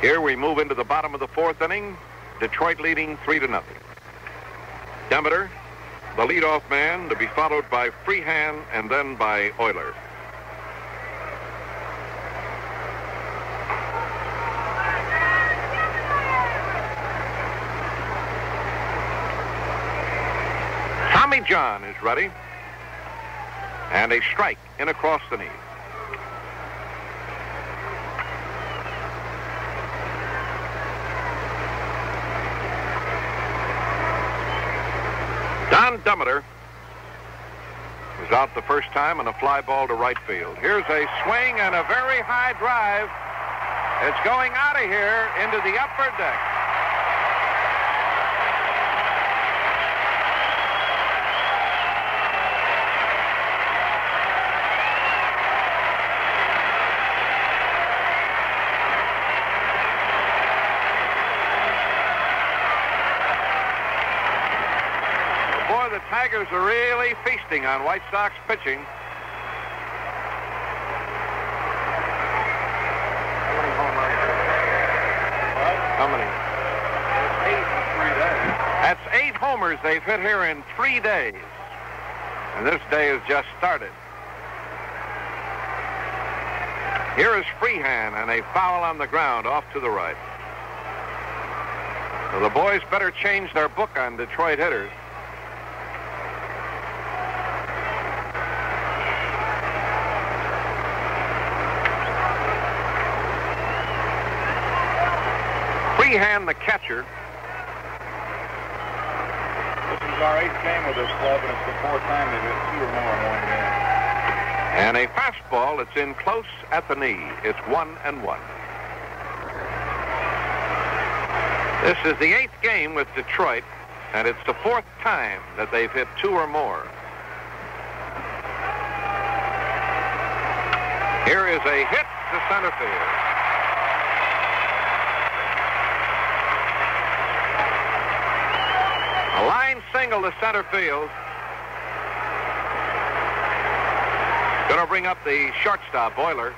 Here we move into the bottom of the fourth inning. Detroit leading three to nothing. Demeter, the leadoff man, to be followed by Freehan and then by Oyler. Tommy John is ready. And a strike in across the knee. Don Demeter was out the first time on a fly ball to right field. Here's a swing and a very high drive. It's going out of here into the upper deck. Boy, the Tigers are really feasting on White Sox pitching. How many? That's eight homers they've hit here in three days. And this day has just started. Here is Freehan and a foul on the ground off to the right. So the boys better change their book on Detroit hitters. Freehan, the catcher, This is our eighth game with this club, and it's the fourth time they've hit two or more in one game. and a fastball that's in close at the knee. It's one and one. This is the eighth game with Detroit, and it's the fourth time that they've hit two or more. Here is a hit to center field. A line single to center field. Going to bring up the shortstop, Oyler.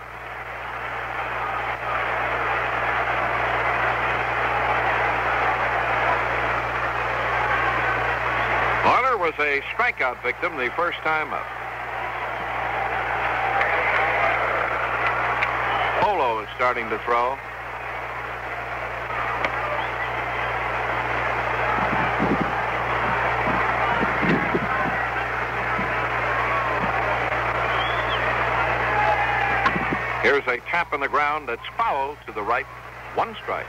Oyler was a strikeout victim the first time up. Polo is starting to throw. A tap on the ground that's foul to the right. One strike.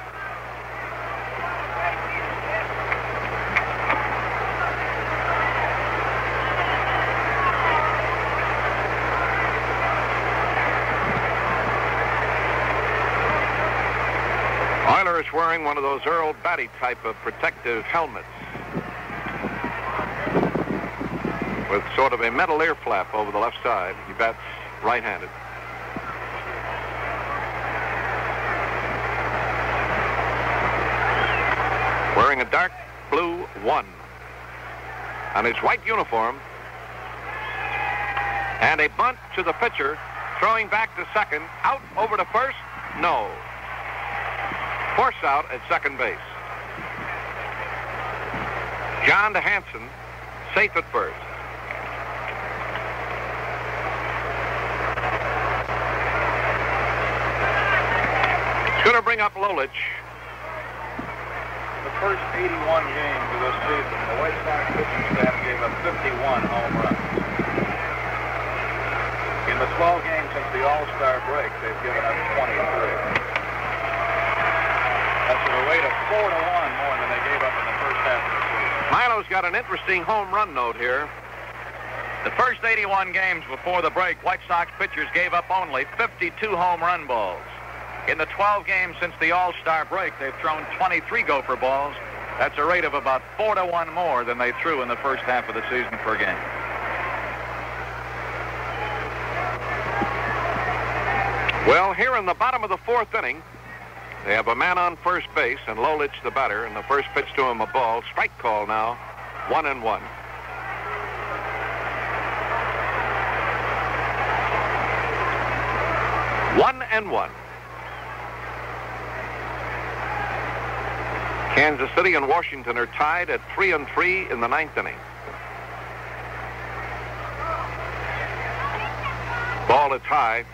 Oyler is wearing one of those Earl Battey type of protective helmets with sort of a metal ear flap over the left side. He bats right-handed. wearing a dark blue one on his white uniform. And a bunt to the pitcher, throwing back to second, out over to first, no. Force out at second base. John to Hansen, safe at first. It's going to bring up Lolich. First 81 games of this season, the White Sox pitching staff gave up 51 home runs. In the 12 games since the All-Star break, they've given up 23. That's at a rate of 4 to 1 more than they gave up in the first half of the season. Milo's got an interesting home run note here. The first 81 games before the break, White Sox pitchers gave up only 52 home run balls. In the 12 games since the All-Star break, they've thrown 23 gopher balls That's a rate of about four to one more than they threw in the first half of the season per game. Well, here in the bottom of the fourth inning, they have a man on first base and Lolich the batter, and the first pitch to him a ball. Strike call now, one and one. One and one. Kansas City and Washington are tied at three and three in the ninth inning. Ball is high.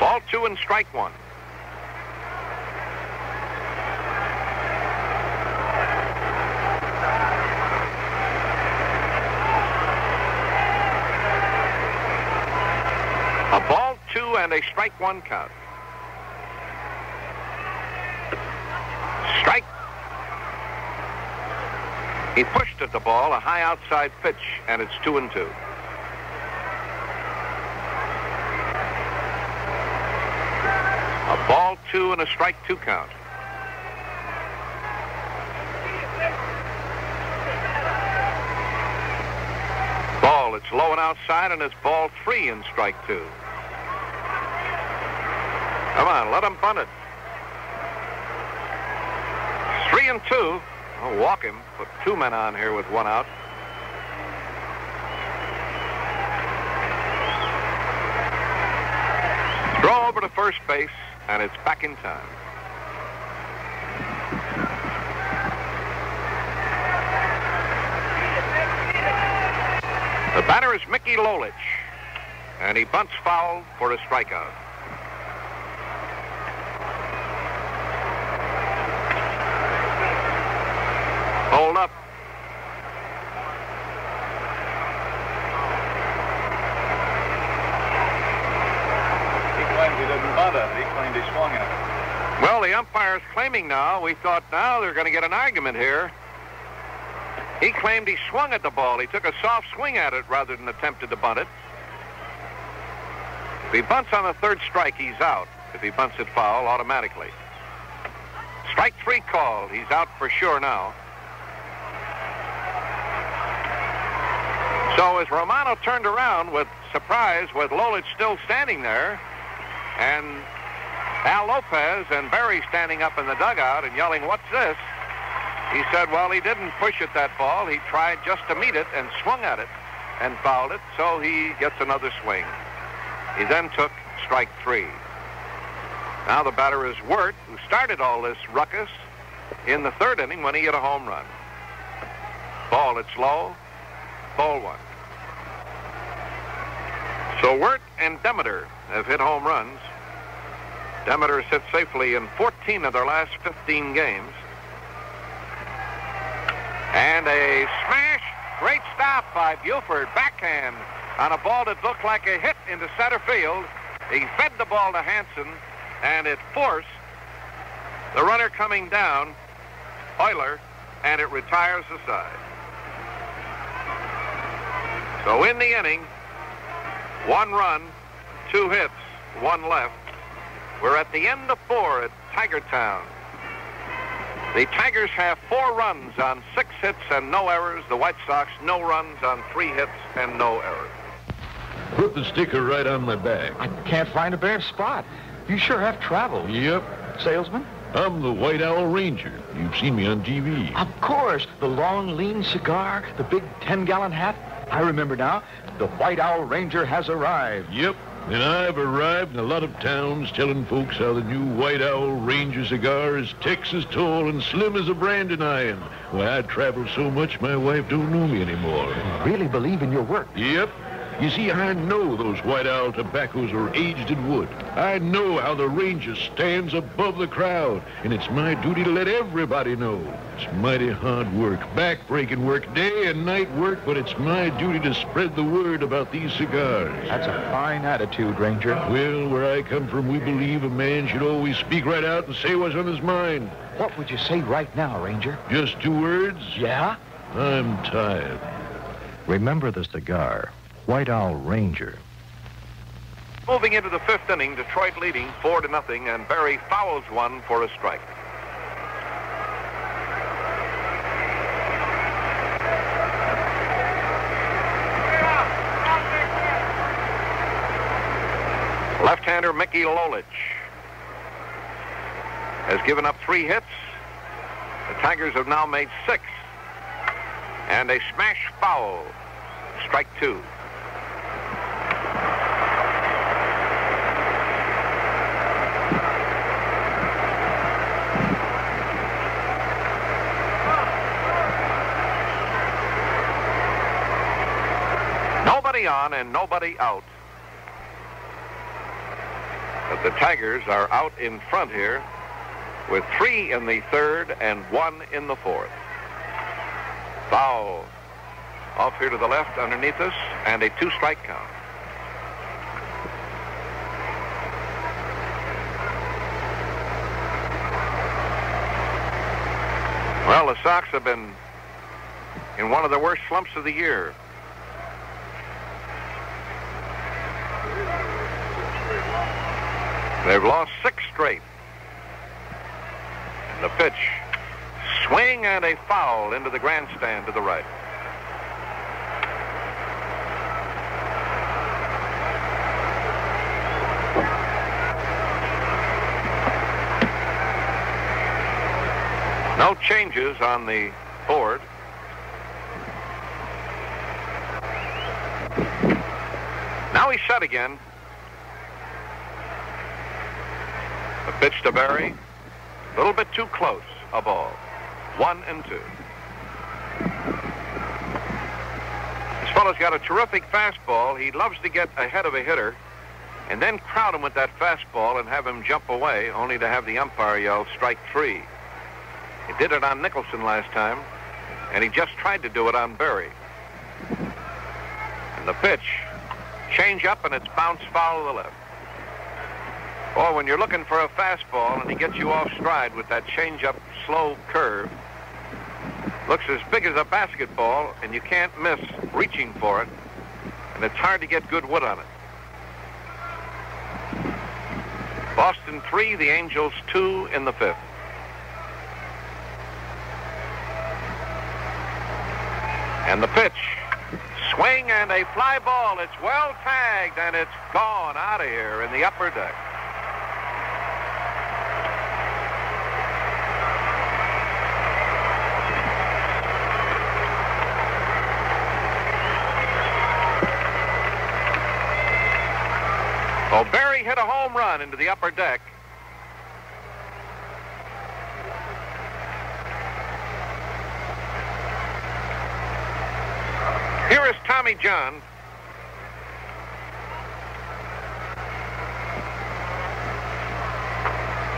Ball two and strike one. A ball two and a strike one count. Strike. He pushed at the ball, a high outside pitch, and it's two and two. A ball two and a strike two count. Ball, it's low and outside, and it's ball three and strike two. Come on, let him bunt it. Three and two. I'll walk him. Put two men on here with one out. Throw over to first base, and it's back in time. The batter is Mickey Lolich, and he bunts foul for a strikeout. Hold up. He claims he didn't bunt it. He claimed he swung at it. Well, the umpire's claiming now. We thought now they're going to get an argument here. He claimed he swung at the ball. He took a soft swing at it rather than attempted to bunt it. If he bunts on the third strike, he's out. If he bunts it foul, automatically. Strike three called. He's out for sure now. So as Romano turned around with surprise, with Lolich still standing there, and Al Lopez and Barry standing up in the dugout and yelling, what's this? He said, well, he didn't push at that ball. He tried just to meet it and swung at it and fouled it, so he gets another swing. He then took strike three. Now the batter is Wert, who started all this ruckus in the third inning when he hit a home run. Ball, it's low. Ball one. So Wert and Demeter have hit home runs. Demeter hit safely in 14 of their last 15 games. And a smash, great stop by Buford, backhand on a ball that looked like a hit into center field. He fed the ball to Hansen, and it forced the runner coming down, Oyler, and it retires the side. So in the inning, one run, two hits, one left. We're at the end of four at Tiger Town. The Tigers have four runs on six hits and no errors. The White Sox, no runs on three hits and no errors. Put the sticker right on my back. I can't find a bare spot. You sure have traveled. Yep. Salesman? I'm the White Owl Ranger. You've seen me on TV. Of course. The long, lean cigar, the big 10-gallon hat. I remember now. The White Owl Ranger has arrived. Yep. And I've arrived in a lot of towns telling folks how the new White Owl Ranger cigar is Texas tall and slim as a branding iron. Why, I travel so much my wife don't know me anymore. Really believe in your work. Yep. You see, I know those White Owl tobaccos are aged in wood. I know how the Ranger stands above the crowd, and it's my duty to let everybody know. It's mighty hard work, back-breaking work, day and night work, but it's my duty to spread the word about these cigars. That's a fine attitude, Ranger. Well, where I come from, we believe a man should always speak right out and say what's on his mind. What would you say right now, Ranger? Just two words. Yeah? I'm tired. Remember the cigar. White Owl Ranger. Moving into the fifth inning, Detroit leading 4 to nothing, and Berry fouls one for a strike. Left-hander Mickey Lolich has given up three hits. The Tigers have now made six. And a smash foul. Strike two. On and nobody out. But the Tigers are out in front here with three in the third and one in the fourth. Foul off here to the left underneath us and a two-strike count. Well, the Sox have been in one of the worst slumps of the year. They've lost six straight. And the pitch, swing and a foul into the grandstand to the right. No changes on the board. Now he's set again. The pitch to Berry. A little bit too close, a ball. One and two. This fellow's got a terrific fastball. He loves to get ahead of a hitter and then crowd him with that fastball and have him jump away, only to have the umpire yell, strike three. He did it on Nicholson last time, and he just tried to do it on Berry. And the pitch, change up, and it's bounced foul to the left. Or when you're looking for a fastball and he gets you off stride with that change-up slow curve, looks as big as a basketball, and you can't miss reaching for it, and it's hard to get good wood on it. Boston three, the Angels two in the fifth. And the pitch, swing and a fly ball. It's well tagged and it's gone out of here in the upper deck. Well, Berry hit a home run into the upper deck. Here is Tommy John.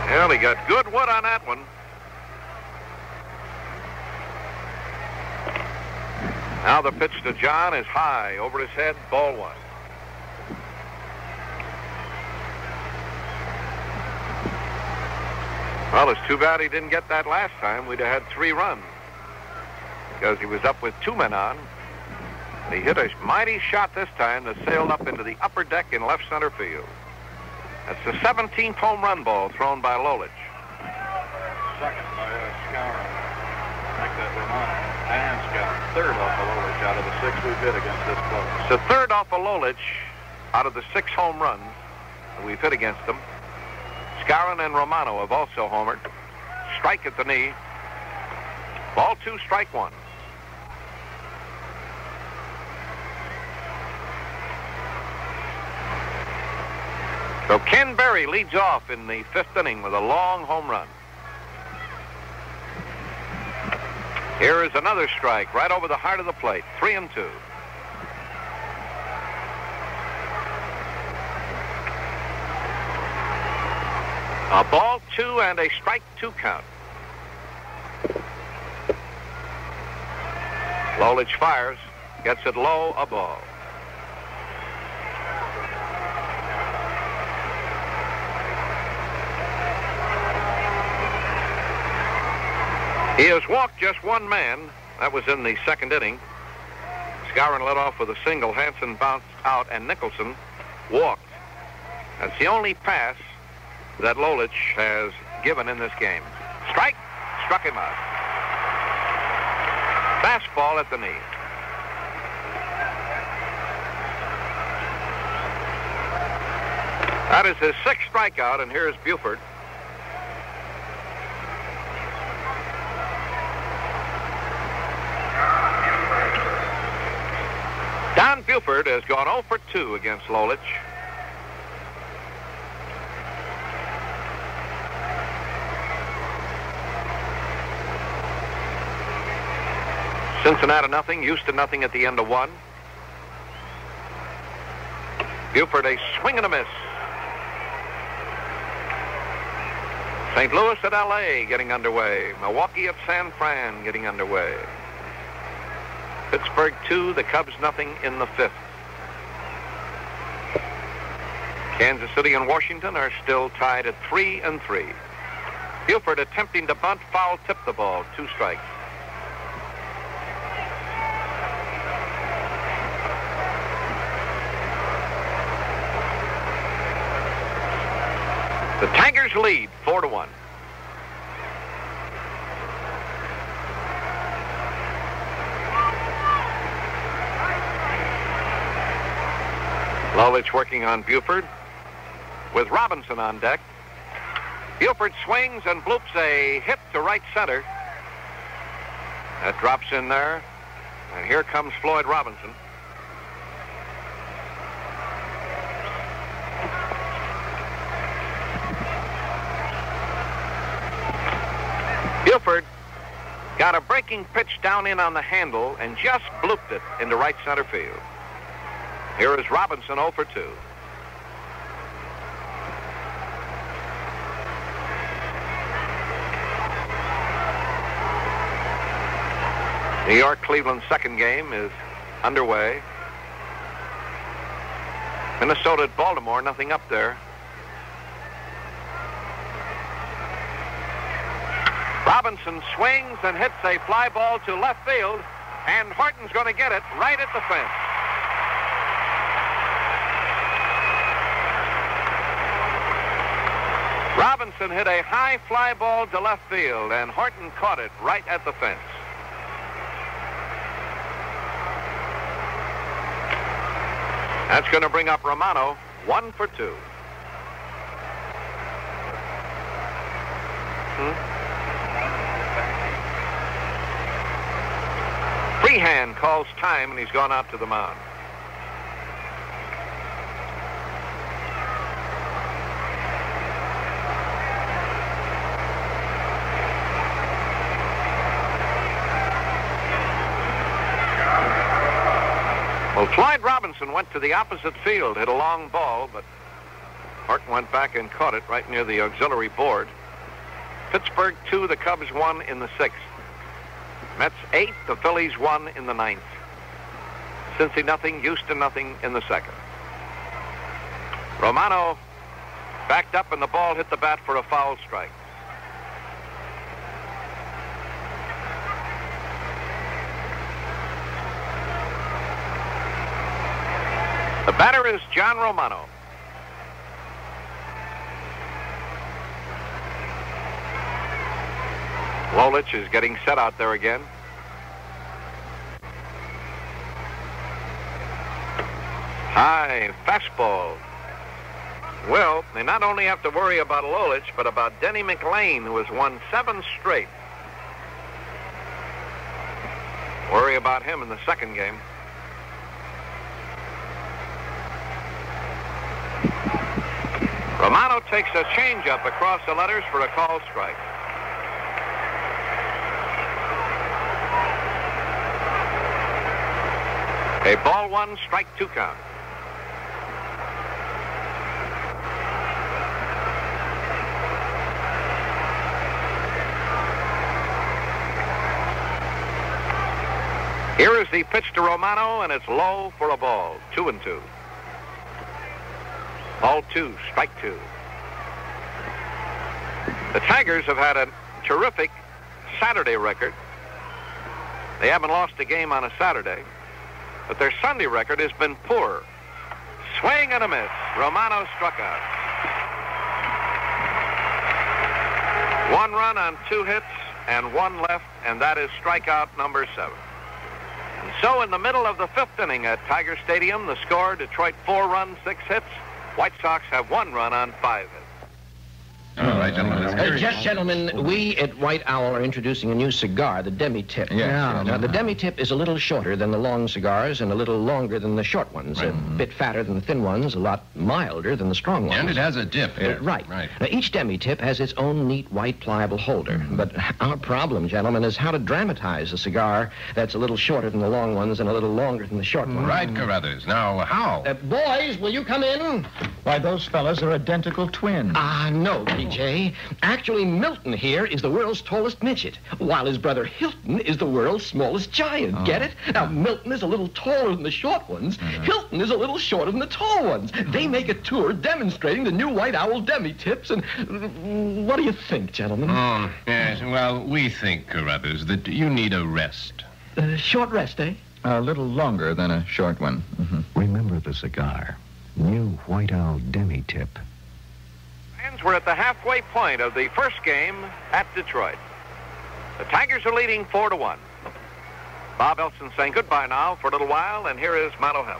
Well, he got good wood on that one. Now the pitch to John is high over his head, ball one. Well, it's too bad he didn't get that last time. We'd have had three runs because he was up with two men on. He hit a mighty shot this time that sailed up into the upper deck in left center field. That's the 17th home run ball thrown by Lolich. Second by uh, Skowron. Make that Romano. And Skowron. Third off of Lolich out of the six we've hit against this club. It's the third off of Lolich out of the six home runs that we've hit against them. Skowron and Romano have also homered. Strike at the knee. Ball two, strike one. So Ken Berry leads off in the fifth inning with a long home run. Here is another strike right over the heart of the plate. Three and two. A ball two and a strike two count. Lolich fires, gets it low, a ball. He has walked just one man. That was in the second inning. Skowron led off with a single. Hansen bounced out, and Nicholson walked. That's the only pass that Lolich has given in this game. Strike, struck him out. Fastball at the knee. That is his sixth strikeout, and here's Buford. Don Buford has gone 0 for 2 against Lolich. Cincinnati nothing, Houston nothing at the end of one. Buford a swing and a miss. St. Louis at L.A. getting underway. Milwaukee at San Fran getting underway. Pittsburgh two, the Cubs nothing in the fifth. Kansas City and Washington are still tied at three and three. Buford attempting to bunt, foul tip the ball, two strikes. The Tigers lead four to one. Lolich working on Buford with Robinson on deck. Buford swings and bloops a hit to right center. That drops in there. And here comes Floyd Robinson. Buford got a breaking pitch down in on the handle and just blooped it into right center field. Here is Robinson 0 for 2. New York Cleveland's second game is underway. Minnesota at Baltimore, nothing up there. Robinson swings and hits a fly ball to left field, and Horton's going to get it right at the fence. Robinson hit a high fly ball to left field, and Horton caught it right at the fence. That's going to bring up Romano, one for two. Hmm? Freehan calls time, and he's gone out to the mound. Well, Floyd Robinson went to the opposite field, hit a long ball, but Horton went back and caught it right near the auxiliary board. Pittsburgh two, the Cubs one in the sixth. Mets eight, the Phillies one in the ninth. Cincy nothing, Houston nothing in the second. Romano backed up and the ball hit the bat for a foul strike. The batter is John Romano. Lolich is getting set out there again. High fastball. Well, they not only have to worry about Lolich, but about Denny McLain, who has won seven straight. Worry about him in the second game. Romano takes a changeup across the letters for a call strike. A ball one, strike two count. Here is the pitch to Romano, and it's low for a ball. Two and two. Ball two, strike two. The Tigers have had a terrific Saturday record. They haven't lost a game on a Saturday, but their Sunday record has been poor. Swing and a miss. Romano struck out. One run on two hits and one left, and that is strikeout number seven. And so in the middle of the fifth inning at Tiger Stadium, the score, Detroit four runs, six hits. White Sox have one run on five. All right, gentlemen. let's Uh, hear gen- it. gentlemen, we at White Owl are introducing a new cigar, the demi-tip. Yes, Yeah. yes. Now, the demi-tip is a little shorter than the long cigars and a little longer than the short ones. right. A bit fatter than the thin ones, a lot milder than the strong ones. And it has a dip. Uh, right. Right. Now, each demi-tip has its own neat white pliable holder. But our problem, gentlemen, is how to dramatize a cigar that's a little shorter than the long ones and a little longer than the short ones. Right, Carruthers. Now, how? Uh, boys, will you come in? Why, those fellas are identical twins. Ah, no, PJ. Actually, Milton here is the world's tallest midget, while his brother Hilton is the world's smallest giant. Get it? Now, Milton is a little taller than the short ones. Hilton is a little shorter than the tall ones. They make a tour demonstrating the new White Owl demi-tips, and mm, what do you think, gentlemen? Oh, yes. Well, we think, Carruthers, that you need a rest. Uh, short rest, eh? A little longer than a short one. Mhm. Remember the cigar. New White Owl Demi-Tip. Were at the halfway point of the first game at Detroit. The Tigers are leading four to one. Bob Elson saying goodbye now for a little while, and here is Milo Hello.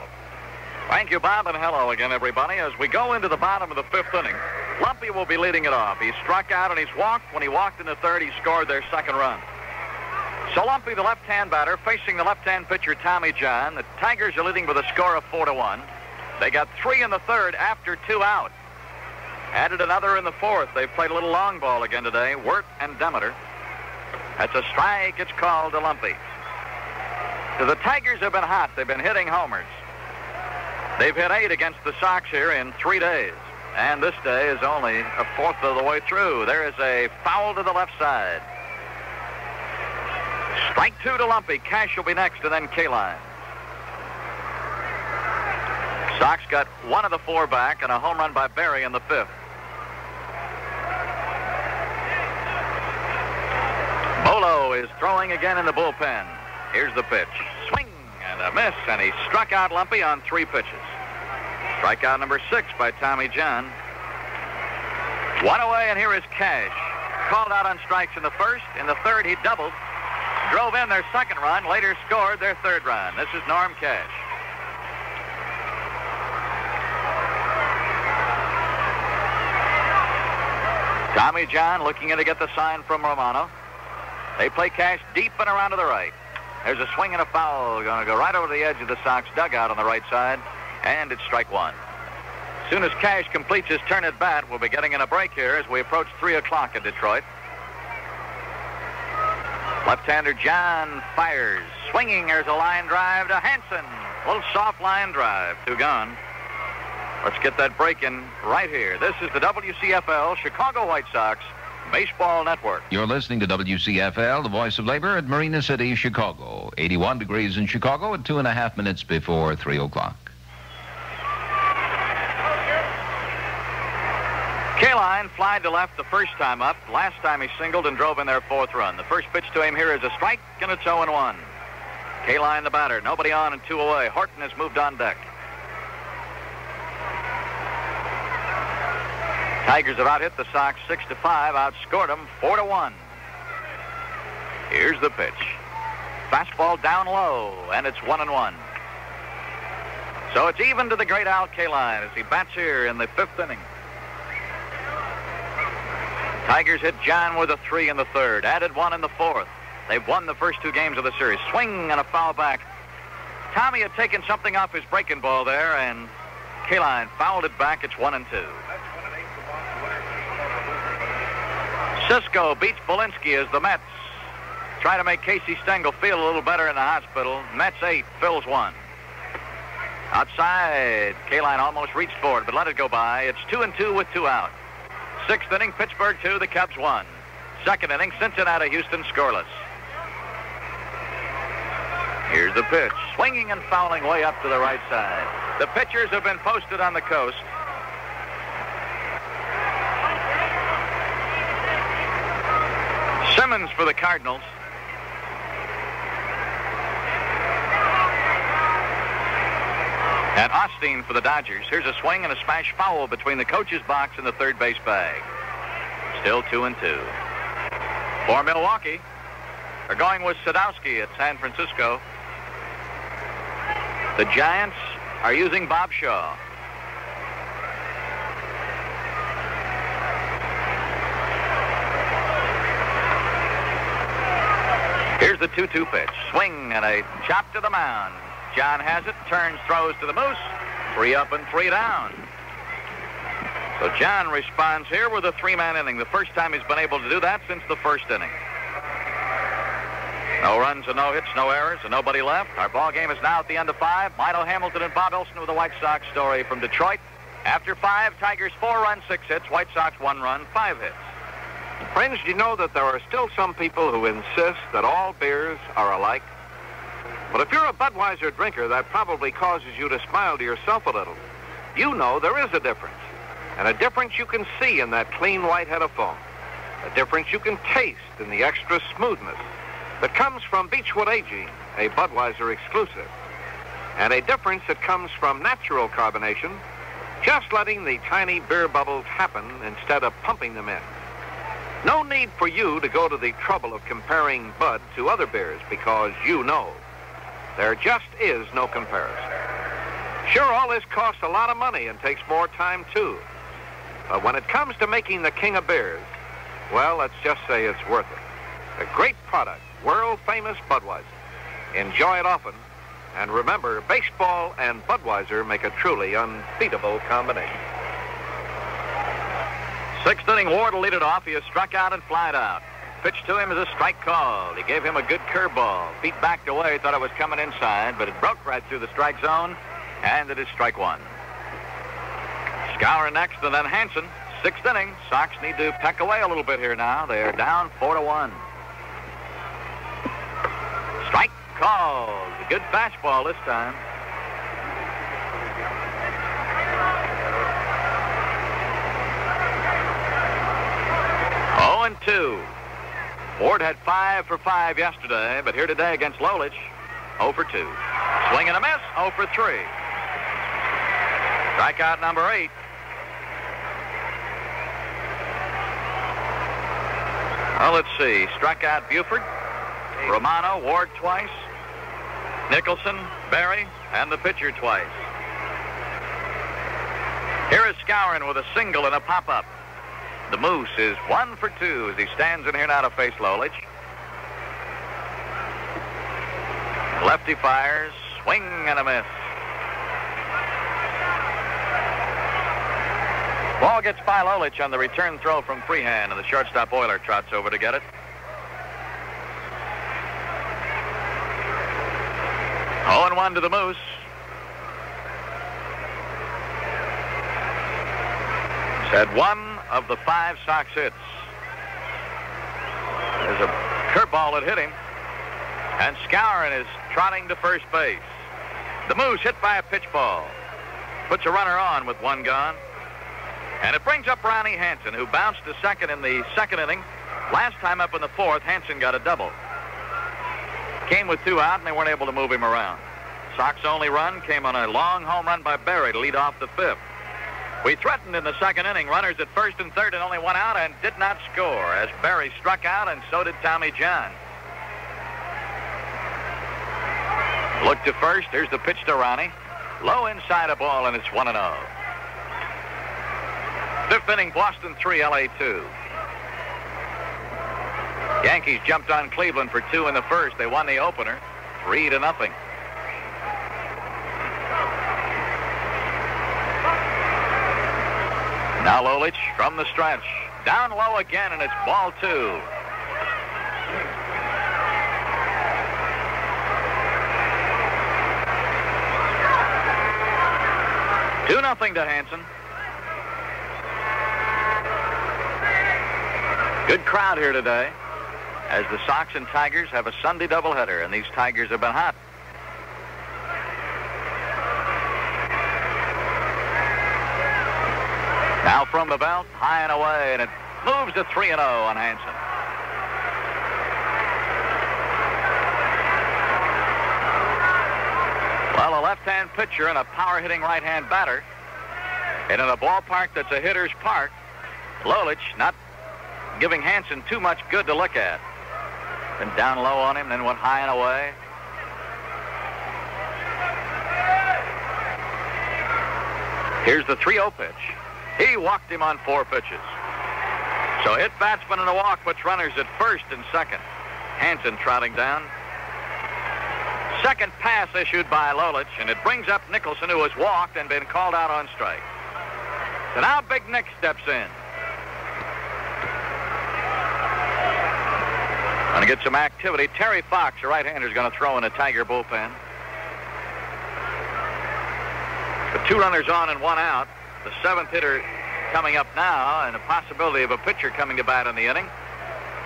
Thank you, Bob, and hello again, everybody. As we go into the bottom of the fifth inning, Lumpe will be leading it off. He struck out and he's walked. When he walked in the third, he scored their second run. So Lumpe, the left-hand batter, facing the left-hand pitcher, Tommy John. The Tigers are leading with a score of four to one. They got three in the third after two out. Added another in the fourth. They've played a little long ball again today. Wert and Demeter. That's a strike. It's called to Lumpe. So the Tigers have been hot. They've been hitting homers. They've hit eight against the Sox here in three days. And this day is only a fourth of the way through. There is a foul to the left side. Strike two to Lumpe. Cash will be next, and then Kaline. Sox got one of the four back and a home run by Berry in the fifth. Bolo is throwing again in the bullpen. Here's the pitch. Swing and a miss, and he struck out Lumpe on three pitches. Strikeout number six by Tommy John. One away, and here is Cash. Called out on strikes in the first. In the third, he doubled. Drove in their second run, later scored their third run. This is Norm Cash. Tommy John looking in to get the sign from Romano. They play Cash deep and around to the right. There's a swing and a foul. Going to go right over the edge of the Sox dugout on the right side, and it's strike one. As soon as Cash completes his turn at bat, we'll be getting in a break here as we approach 3 o'clock in Detroit. Left-hander John fires. Swinging, there's a line drive to Hansen. A little soft line drive. Two gone. Let's get that break in right here. This is the WCFL Chicago White Sox Baseball Network. You're listening to WCFL, the voice of labor at Marina City, Chicago. 81 degrees in Chicago at two and a half minutes before 3 o'clock. Kaline flied to left the first time up. Last time he singled and drove in their fourth run. The first pitch to him here is a strike, and it's 0-1. Kaline the batter. Nobody on and two away. Horton has moved on deck. Tigers have out hit the Sox 6 to 5, outscored them 4 to 1. Here's the pitch. Fastball down low, and it's 1 and 1. So it's even to the great Al Kaline as he bats here in the fifth inning. Tigers hit John with a three in the third, added one in the fourth. They've won the first two games of the series. Swing and a foul back. Tommy had taken something off his breaking ball there, and Kaline fouled it back. It's one and two. Cisco beats Belinsky as the Mets try to make Casey Stengel feel a little better in the hospital. Mets eight, Phil's one. Outside, Kaline almost reached for it, but let it go by. It's two and two with two out. Sixth inning, Pittsburgh two, the Cubs one. Second inning, Cincinnati, Houston scoreless. Here's the pitch, swinging and fouling way up to the right side. The pitchers have been posted on the coast. Simmons for the Cardinals. And Osteen for the Dodgers. Here's a swing and a smash foul between the coach's box and the third base bag. Still two and two. For Milwaukee, they're going with Sadowski at San Francisco. The Giants are using Bob Shaw. Here's the 2-2 pitch. Swing and a chop to the mound. John has it, turns, throws to the Moose. Three up and three down. So John responds here with a three-man inning. The first time he's been able to do that since the first inning. No runs and no hits, no errors, and nobody left. Our ball game is now at the end of five. Milo Hamilton and Bob Elson with the White Sox story from Detroit. After five, Tigers four runs, six hits. White Sox one run, five hits. Friends, do you know that there are still some people who insist that all beers are alike? But if you're a Budweiser drinker, that probably causes you to smile to yourself a little. You know there is a difference. And a difference you can see in that clean white head of foam. A difference you can taste in the extra smoothness that comes from Beechwood Aging, a Budweiser exclusive. And a difference that comes from natural carbonation, just letting the tiny beer bubbles happen instead of pumping them in. No need for you to go to the trouble of comparing Bud to other beers because you know there just is no comparison. Sure, all this costs a lot of money and takes more time, too. But when it comes to making the king of beers, well, let's just say it's worth it. A great product, world famous Budweiser. Enjoy it often. And remember, baseball and Budweiser make a truly unbeatable combination. Sixth inning, Ward will lead it off. He has struck out and flied out. Pitch to him is a strike call. He gave him a good curveball. Feet backed away, thought it was coming inside, but it broke right through the strike zone, and it is strike one. Scour next, and then Hansen. Sixth inning. Sox need to peck away a little bit here now. They are down four to one. Strike called. Good fastball this time. And two. Ward had five for five yesterday, but here today against Lolich, 0 for 2. Swing and a miss, 0 for 3. Strikeout number eight. Well, let's see. Struck out Buford, Romano, Ward twice, Nicholson, Berry, and the pitcher twice. Here is Skowron with a single and a pop-up. The Moose is one for two as he stands in here now to face Lolich. Lefty fires, swing and a miss. Ball gets by Lolich on the return throw from Freehan, and the shortstop Oyler trots over to get it. Oh and 1 to the Moose. Had one of the five Sox hits. There's a curveball that hit him. And Skowron is trotting to first base. The Moose hit by a pitch ball. Puts a runner on with one gone. And it brings up Ronnie Hansen, who bounced to second in the second inning. Last time up in the fourth, Hansen got a double. Came with two out, and they weren't able to move him around. Sox only run came on a long home run by Berry to lead off the fifth. We threatened in the second inning, runners at first and third and only one out, and did not score as Berry struck out, and so did Tommy John. Look to first. Here's the pitch to Ronnie. Low inside a ball, and it's 1 0. Fifth inning, Boston 3, LA 2. Yankees jumped on Cleveland for two in the first. They won the opener, 3 to nothing. Now Lolich from the stretch. Down low again, and it's ball two. Two nothing to Hansen. Good crowd here today as the Sox and Tigers have a Sunday doubleheader, and these Tigers have been hot. Now from the belt, high and away, and it moves to 3 0 on Hansen. Well, a left-hand pitcher and a power-hitting right-hand batter. And in a ballpark that's a hitter's park, Lolich not giving Hansen too much good to look at. Been down low on him, then went high and away. Here's the 3-0 pitch. He walked him on four pitches. So hit batsman and a walk puts runners at first and second. Hansen trotting down. Second pass issued by Lolich, and it brings up Nicholson, who has walked and been called out on strike. So now Big Nick steps in. Going to get some activity. Terry Fox, a right-hander, is going to throw in a Tiger bullpen. Two runners on and one out, the seventh hitter coming up now, and a possibility of a pitcher coming to bat in the inning.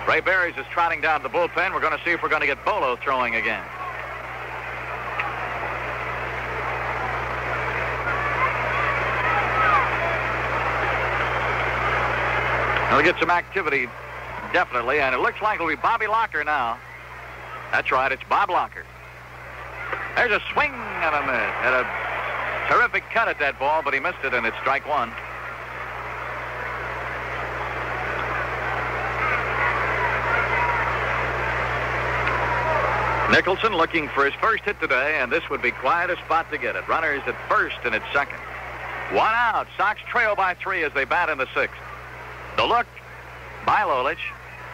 Ray Berries is trotting down the bullpen. We're going to see if we're going to get Bolo throwing again. We'll get some activity, definitely, and it looks like it'll be Bobby Locker now. That's right, it's Bob Locker. There's a swing and a miss. Had a terrific cut at that ball, but he missed it, and it's strike one. Nicholson looking for his first hit today, and this would be quite a spot to get it. Runners at first and at second. One out. Sox trail by three as they bat in the sixth. The look by Lolich.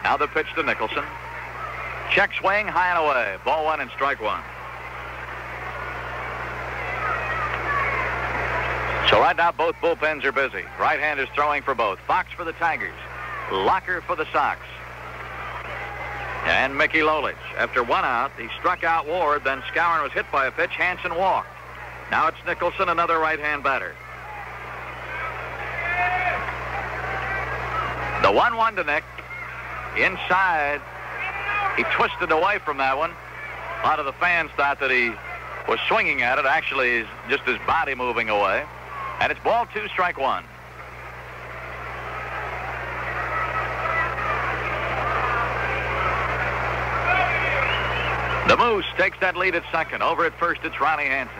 Now the pitch to Nicholson. Check swing, high and away. Ball one and strike one. So right now both bullpens are busy. Right-handers throwing for both. Fox for the Tigers. Locker for the Sox. And Mickey Lolich. After one out, he struck out Ward. Then Skowron was hit by a pitch. Hansen walked. Now it's Nicholson, another right-hand batter. The 1-1 to Nick. Inside. He twisted away from that one. A lot of the fans thought that he was swinging at it. Actually, just his body moving away. And it's ball two, strike one. The Moose takes that lead at second. Over at first, it's Ronnie Hansen.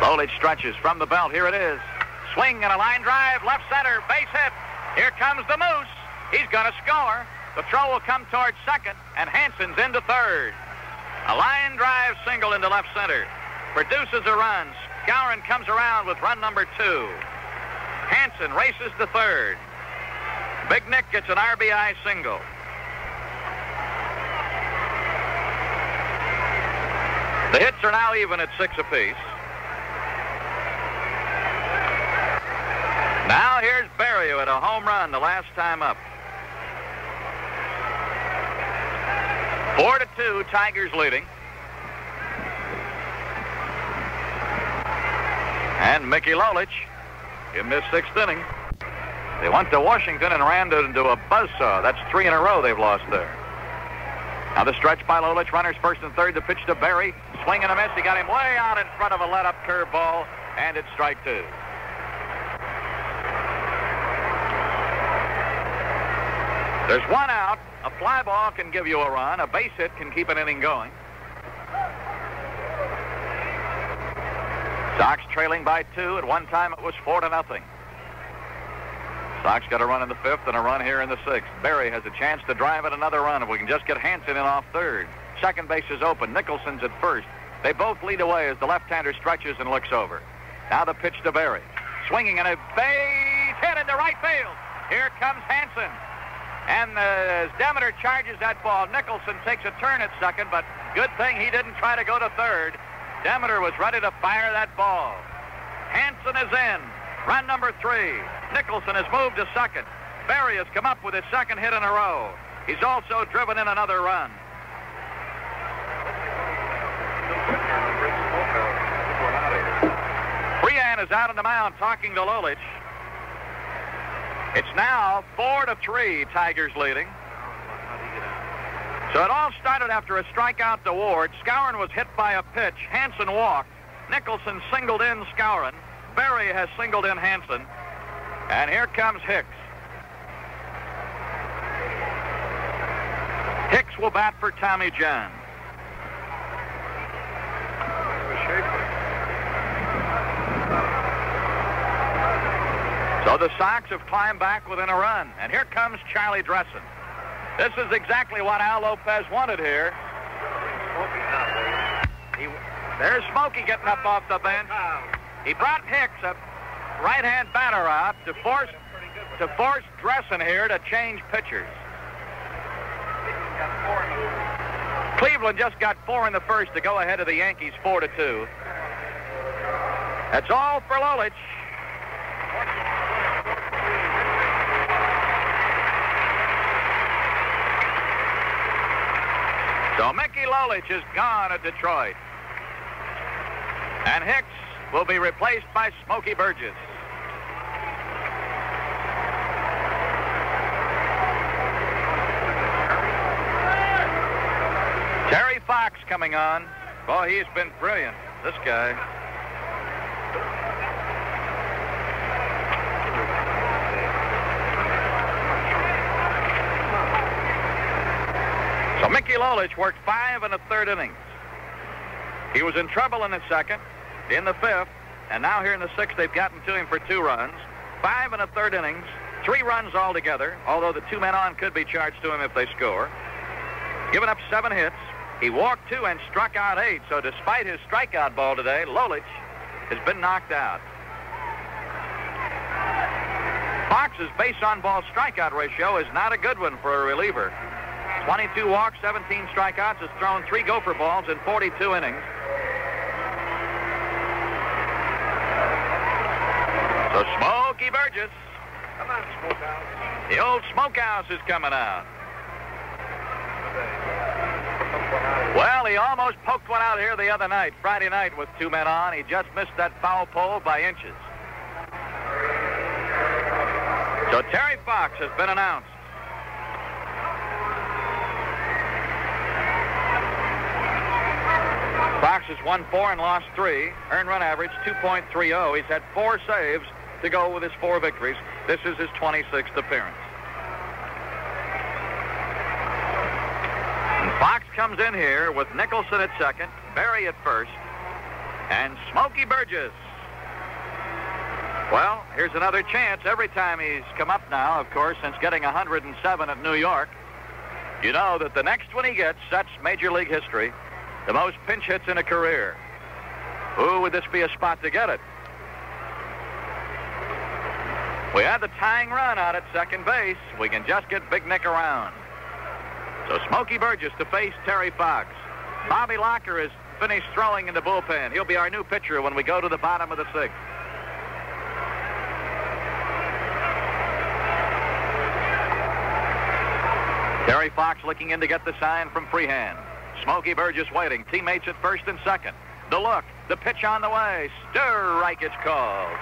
Lolich stretches from the belt. Here it is. Swing and a line drive, left center, base hit. Here comes the Moose. He's going to score. The throw will come towards second, and Hansen's into third. A line drive single into left center. Produces a run. Skowron comes around with run number two. Hansen races to third. Big Nick gets an RBI single. The hits are now even at six apiece. Now here's Berry at a home run the last time up. Four to two, Tigers leading. And Mickey Lolich in this sixth inning. They went to Washington and ran into a buzzsaw. That's three in a row they've lost there. Now the stretch by Lolich, runners first and third. The pitch to Berry. Swing and a miss. He got him way out in front of a let-up curveball, and it's strike two. There's one out. A fly ball can give you a run. A base hit can keep an inning going. Sox trailing by two. At one time, it was four to nothing. Sox got a run in the fifth and a run here in the sixth. Berry has a chance to drive it another run if we can just get Hansen in off third. Second base is open. Nicholson's at first. They both lead away as the left-hander stretches and looks over. Now the pitch to Berry. Swinging and a base hit into right field. Here comes Hansen. And as Demeter charges that ball, Nicholson takes a turn at second, but good thing he didn't try to go to third. Demeter was ready to fire that ball. Hansen is in. Run number three. Nicholson has moved to second. Berry has come up with his second hit in a row. He's also driven in another run. Freehan is out on the mound talking to Lolich. It's now four to three, Tigers leading. So it all started after a strikeout to Ward. Skowron was hit by a pitch. Hansen walked. Nicholson singled in Skowron. Berry has singled in Hansen. And here comes Hicks. Hicks will bat for Tommy John. So the Sox have climbed back within a run. And here comes Charlie Dressen. This is exactly what Al Lopez wanted here. He, there's Smokey getting up off the bench. He brought Hicks, a right-hand batter, out to force to force Dressen here to change pitchers. Cleveland just got four in the first to go ahead of the Yankees four to two. That's all for Lolich. So Mickey Lolich is gone at Detroit. And Hicks will be replaced by Smokey Burgess. Terry Fox coming on. Boy, he's been brilliant, this guy. So Mickey Lolich worked five and a third innings. He was in trouble in the second, in the fifth, and now here in the sixth, they've gotten to him for two runs. Five and a third innings, three runs altogether, although the two men on could be charged to him if they score. Given up seven hits. He walked two and struck out eight, so despite his strikeout ball today, Lolich has been knocked out. Fox's base on ball strikeout ratio is not a good one for a reliever. 22 walks, 17 strikeouts, has thrown three gopher balls in 42 innings. So Smokey Burgess. Come on, Smokehouse. The old smokehouse is coming out. Well, he almost poked one out here the other night, Friday night, with two men on. He just missed that foul pole by inches. So Terry Fox has been announced. Fox has won four and lost three. Earned run average 2.30. He's had four saves to go with his four victories. This is his 26th appearance. And Fox comes in here with Nicholson at second, Berry at first, and Smokey Burgess. Well, here's another chance. Every time he's come up now, of course, since getting 107 at New York, you know that the next one he gets sets Major League history, the most pinch hits in a career. Who would this be a spot to get it? We had the tying run out at second base. We can just get Big Nick around. So Smokey Burgess to face Terry Fox. Bobby Locker is finished throwing in the bullpen. He'll be our new pitcher when we go to the bottom of the sixth. Terry Fox looking in to get the sign from Freehan. Smokey Burgess waiting. Teammates at first and second. The look. The pitch on the way. Strike is called.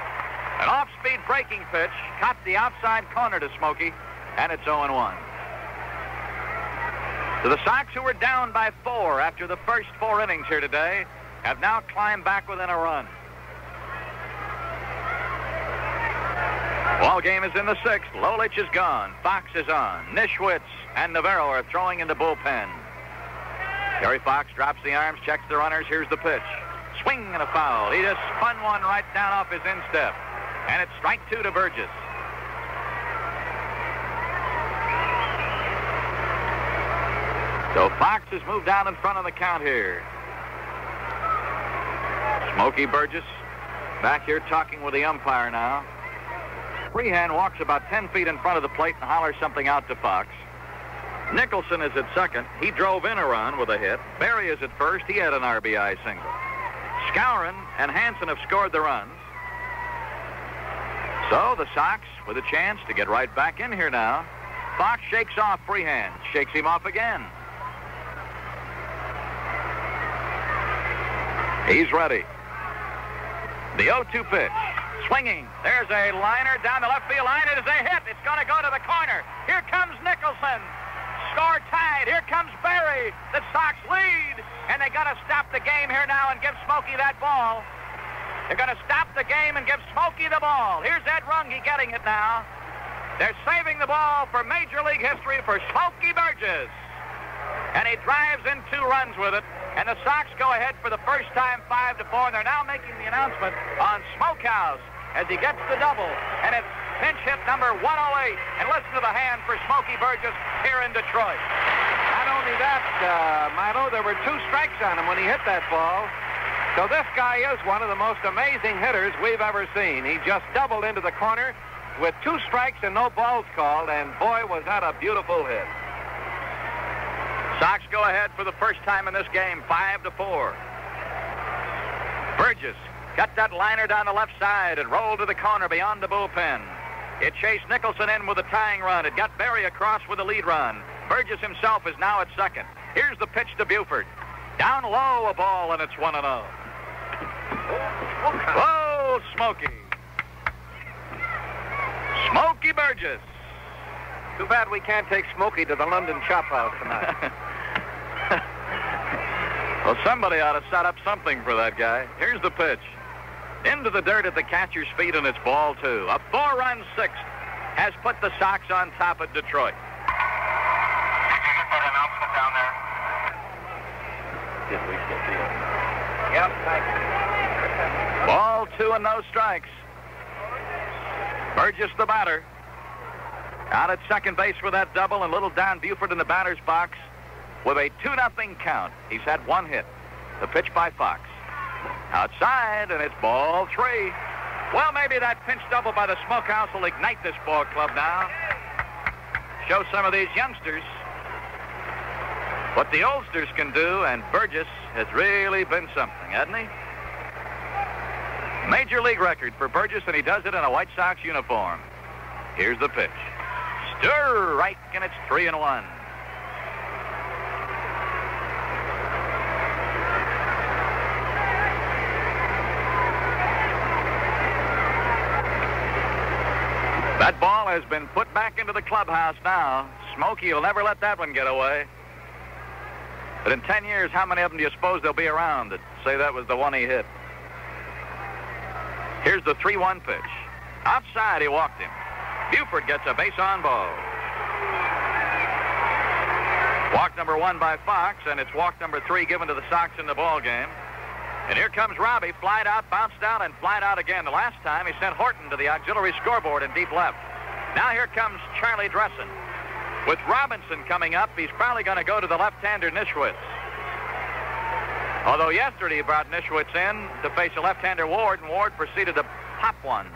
An off-speed breaking pitch caught the outside corner to Smokey, and it's 0-1. So the Sox, who were down by four after the first four innings here today, have now climbed back within a run. Ball game is in the sixth. Lolich is gone. Fox is on. Nishwitz and Navarro are throwing in the bullpen. Terry Fox drops the arms, checks the runners. Here's the pitch. Swing and a foul. He just spun one right down off his instep. And it's strike two to Burgess. So Fox has moved down in front of the count here. Smokey Burgess back here talking with the umpire now. Freehan walks about 10 feet in front of the plate and hollers something out to Fox. Nicholson is at second. He drove in a run with a hit. Berry is at first. He had an RBI single. Skowron and Hansen have scored the runs. So the Sox with a chance to get right back in here now. Fox shakes off Freehan, shakes him off again. He's ready. The 0-2 pitch. Swinging. There's a liner down the left field line. It is a hit. It's going to go to the corner. Here comes Nicholson. Score tied. Here comes Berry. The Sox lead. And they got to stop the game here now and give Smokey that ball. They're going to stop the game and give Smokey the ball. Here's Ed Runge getting it now. They're saving the ball for Major League history for Smokey Burgess. And he drives in two runs with it. And the Sox go ahead for the first time, five to four. And they're now making the announcement on Smokehouse as he gets the double. And it's pinch hit number 108. And listen to the hand for Smokey Burgess here in Detroit. Not only that, uh, Milo, there were two strikes on him when he hit that ball. So this guy is one of the most amazing hitters we've ever seen. He just doubled into the corner with two strikes and no balls called, and boy, was that a beautiful hit. Sox go ahead for the first time in this game, five to four. Burgess got that liner down the left side and rolled to the corner beyond the bullpen. It chased Nicholson in with a tying run. It got Berry across with a lead run. Burgess himself is now at second. Here's the pitch to Buford. Down low a ball, and it's 1 0. Whoa, Smokey. Smokey Burgess. Too bad we can't take Smokey to the London Chop House tonight. well, somebody ought to set up something for that guy. Here's the pitch. Into the dirt at the catcher's feet, and it's ball two. A four-run sixth has put the Sox on top of Detroit. Yep, thank you. Ball two and no strikes. Burgess the batter. Out at second base with that double and little Don Buford in the batter's box with a 2 nothing count. He's had one hit. The pitch by Fox. Outside, and it's ball three. Well, maybe that pinch double by the smokehouse will ignite this ball club now. Show some of these youngsters what the oldsters can do, and Burgess has really been something, hasn't he? Major league record for Burgess, and he does it in a White Sox uniform. Here's the pitch. Stir right, and it's three and one. That ball has been put back into the clubhouse now. Smokey will never let that one get away. But in 10 years, how many of them do you suppose there'll be around that say that was the one he hit? Here's the 3-1 pitch. Outside, he walked him. Buford gets a base on ball. Walk number one by Fox, and it's walk number three given to the Sox in the ball game. And here comes Robbie, flied out, bounced out, and flied out again. The last time he sent Horton to the auxiliary scoreboard in deep left. Now here comes Charlie Dressen. With Robinson coming up, he's probably going to go to the left-hander Nischwitz. Although yesterday he brought Nischwitz in to face a left-hander Ward, and Ward proceeded to pop one.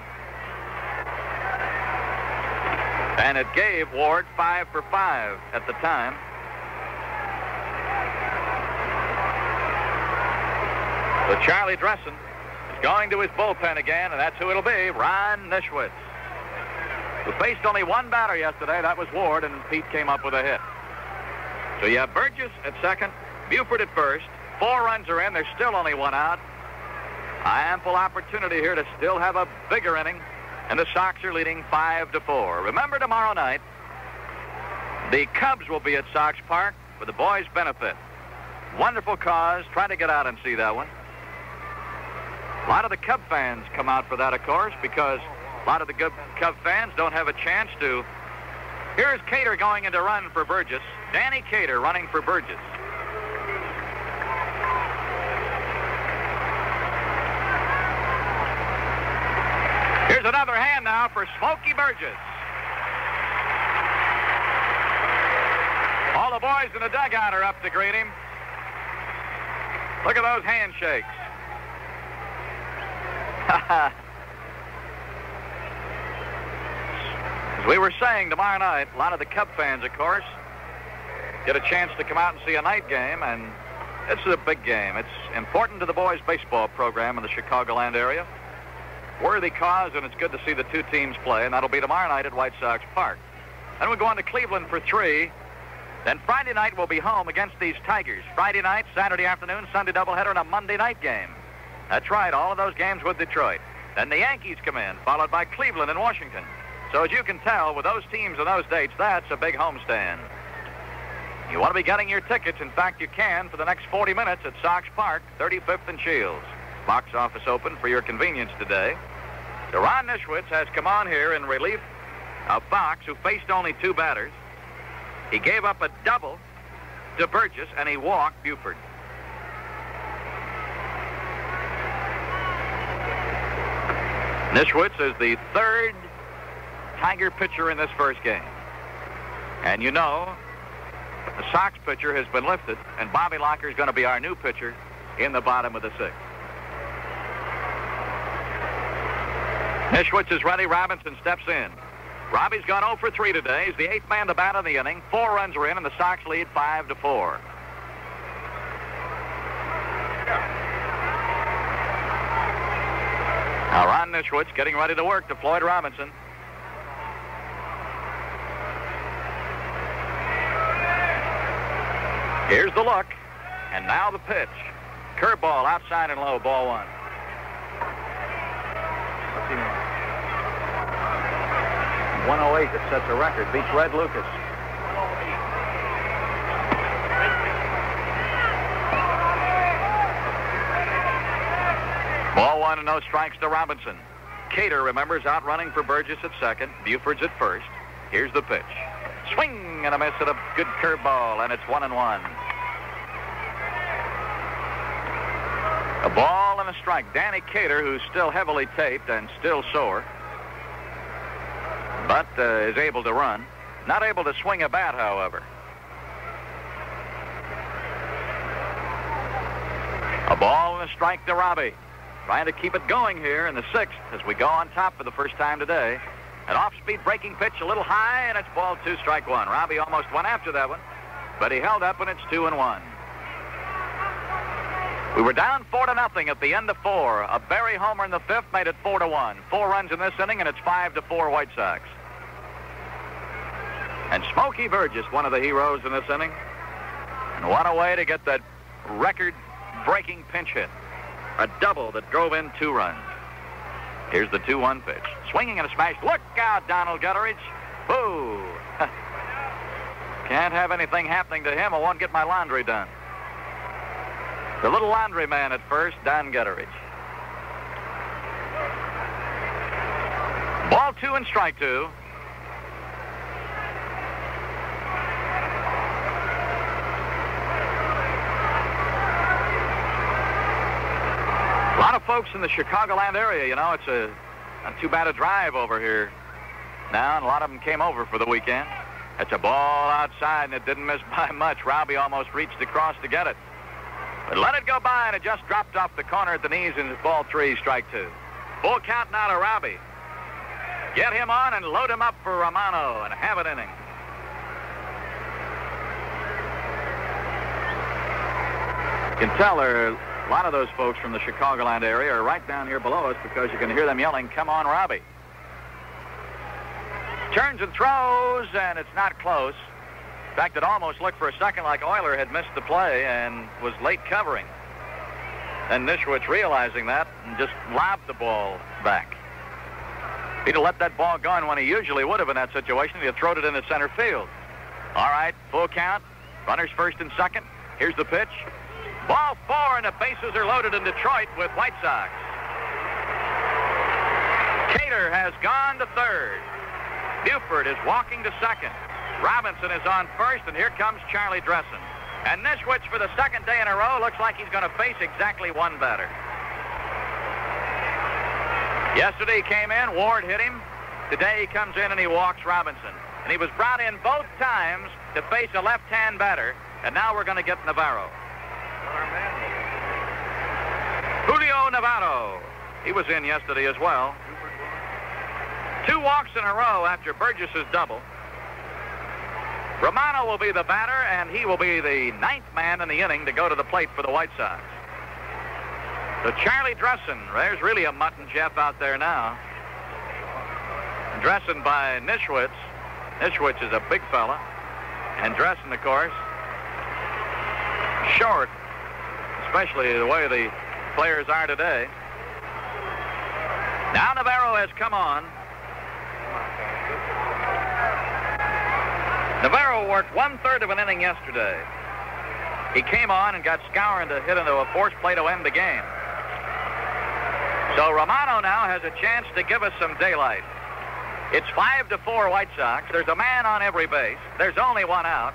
And it gave Ward five for five at the time. So Charlie Dressen is going to his bullpen again, and that's who it'll be, Ron Nischwitz, who faced only one batter yesterday. That was Ward, and Pete came up with a hit. So you have Burgess at second, Buford at first. Four runs are in. There's still only one out. Ample opportunity here to still have a bigger inning, and the Sox are leading five to four. Remember tomorrow night, the Cubs will be at Sox Park for the boys' benefit. Wonderful cause. Try to get out and see that one. A lot of the Cub fans come out for that, of course, because a lot of the good Cub fans don't have a chance to. Here's Cater going into run for Burgess. Danny Cater running for Burgess. Here's another hand now for Smokey Burgess. All the boys in the dugout are up to greet him. Look at those handshakes. As we were saying tomorrow night, a lot of the Cub fans, of course, get a chance to come out and see a night game, and it's a big game. It's important to the boys' baseball program in the Chicagoland area. Worthy cause, and it's good to see the two teams play, and that'll be tomorrow night at White Sox Park. Then we go on to Cleveland for three. Then Friday night we'll be home against these Tigers. Friday night, Saturday afternoon, Sunday doubleheader, and a Monday night game. That's right, all of those games with Detroit. Then the Yankees come in, followed by Cleveland and Washington. So as you can tell, with those teams and those dates, that's a big homestand. You want to be getting your tickets. In fact, you can for the next 40 minutes at Sox Park, 35th and Shields. Box office open for your convenience today. So Ron Nischwitz has come on here in relief of Fox, who faced only two batters. He gave up a double to Burgess, and he walked Buford. Nischwitz is the third Tiger pitcher in this first game. And you know, the Sox pitcher has been lifted, and Bobby Locker is going to be our new pitcher in the bottom of the sixth. Nischwitz is ready. Robinson steps in. Robbie's gone 0 for 3 today. He's the eighth man to bat in the inning. Four runs are in, and the Sox lead 5 to 4. Now Ron Nischwitz getting ready to work to Floyd Robinson. Here's the look, and now the pitch. Curveball outside and low, ball one. 108 that sets a record. Beats Red Lucas. Ball one and no strikes to Robinson. Cater remembers out running for Burgess at second. Buford's at first. Here's the pitch. Swing and a miss at a good curveball, and it's one and one. A ball and a strike. Danny Cater, who's still heavily taped and still sore, but uh, is able to run. Not able to swing a bat, however. A ball and a strike to Robbie. Trying to keep it going here in the sixth as we go on top for the first time today. An off-speed breaking pitch a little high, and it's ball two, strike one. Robbie almost went after that one, but he held up, and it's two and one. We were down four to nothing at the end of four. A Berry homer in the fifth made it four to one. Four runs in this inning, and it's five to four White Sox. And Smokey Burgess, one of the heroes in this inning, and what a way to get that record-breaking pinch hit. A double that drove in two runs. Here's the 2-1 pitch. Swinging and a smash. Look out, Donald Gutteridge. Boo. Can't have anything happening to him. I won't get my laundry done. The little laundry man at first, Don Gutteridge. Ball two and strike two. Of folks in the Chicagoland area, you know, it's a not too bad a drive over here now, and a lot of them came over for the weekend. It's a ball outside, and it didn't miss by much. Robbie almost reached across to get it. But let it go by, and it just dropped off the corner at the knees, and ball three, strike two. Full count now to Robbie. Get him on and load him up for Romano and have it inning. You can tell there are a lot of those folks from the Chicagoland area are right down here below us because you can hear them yelling, come on, Robbie. Turns and throws, and it's not close. In fact, it almost looked for a second like Oyler had missed the play and was late covering. And Nischwitz realizing that and just lobbed the ball back. He'd have let that ball go when he usually would have in that situation, he'd have thrown it into center field. All right, full count. Runners first and second. Here's the pitch. Ball four, and the bases are loaded in Detroit with White Sox. Cater has gone to third. Buford is walking to second. Robinson is on first, and here comes Charlie Dressen. And Nischwitz, for the second day in a row, looks like he's going to face exactly one batter. Yesterday he came in, Ward hit him. Today he comes in and he walks Robinson. And he was brought in both times to face a left-hand batter, and now we're going to get Navarro. Julio Navarro. He was in yesterday as well. Two walks in a row after Burgess's double. Romano will be the batter, and he will be the ninth man in the inning to go to the plate for the White Sox. So Charlie Dressen, there's really a mutton Jeff out there now. Dressen by Nischwitz. Nischwitz is a big fella. And Dressen, of course, short, especially the way the players are today. Now Navarro has come on. Navarro worked one-third of an inning yesterday. He came on and got Skowron to hit into a force play to end the game. So Romano now has a chance to give us some daylight. It's five to four White Sox. There's a man on every base. There's only one out.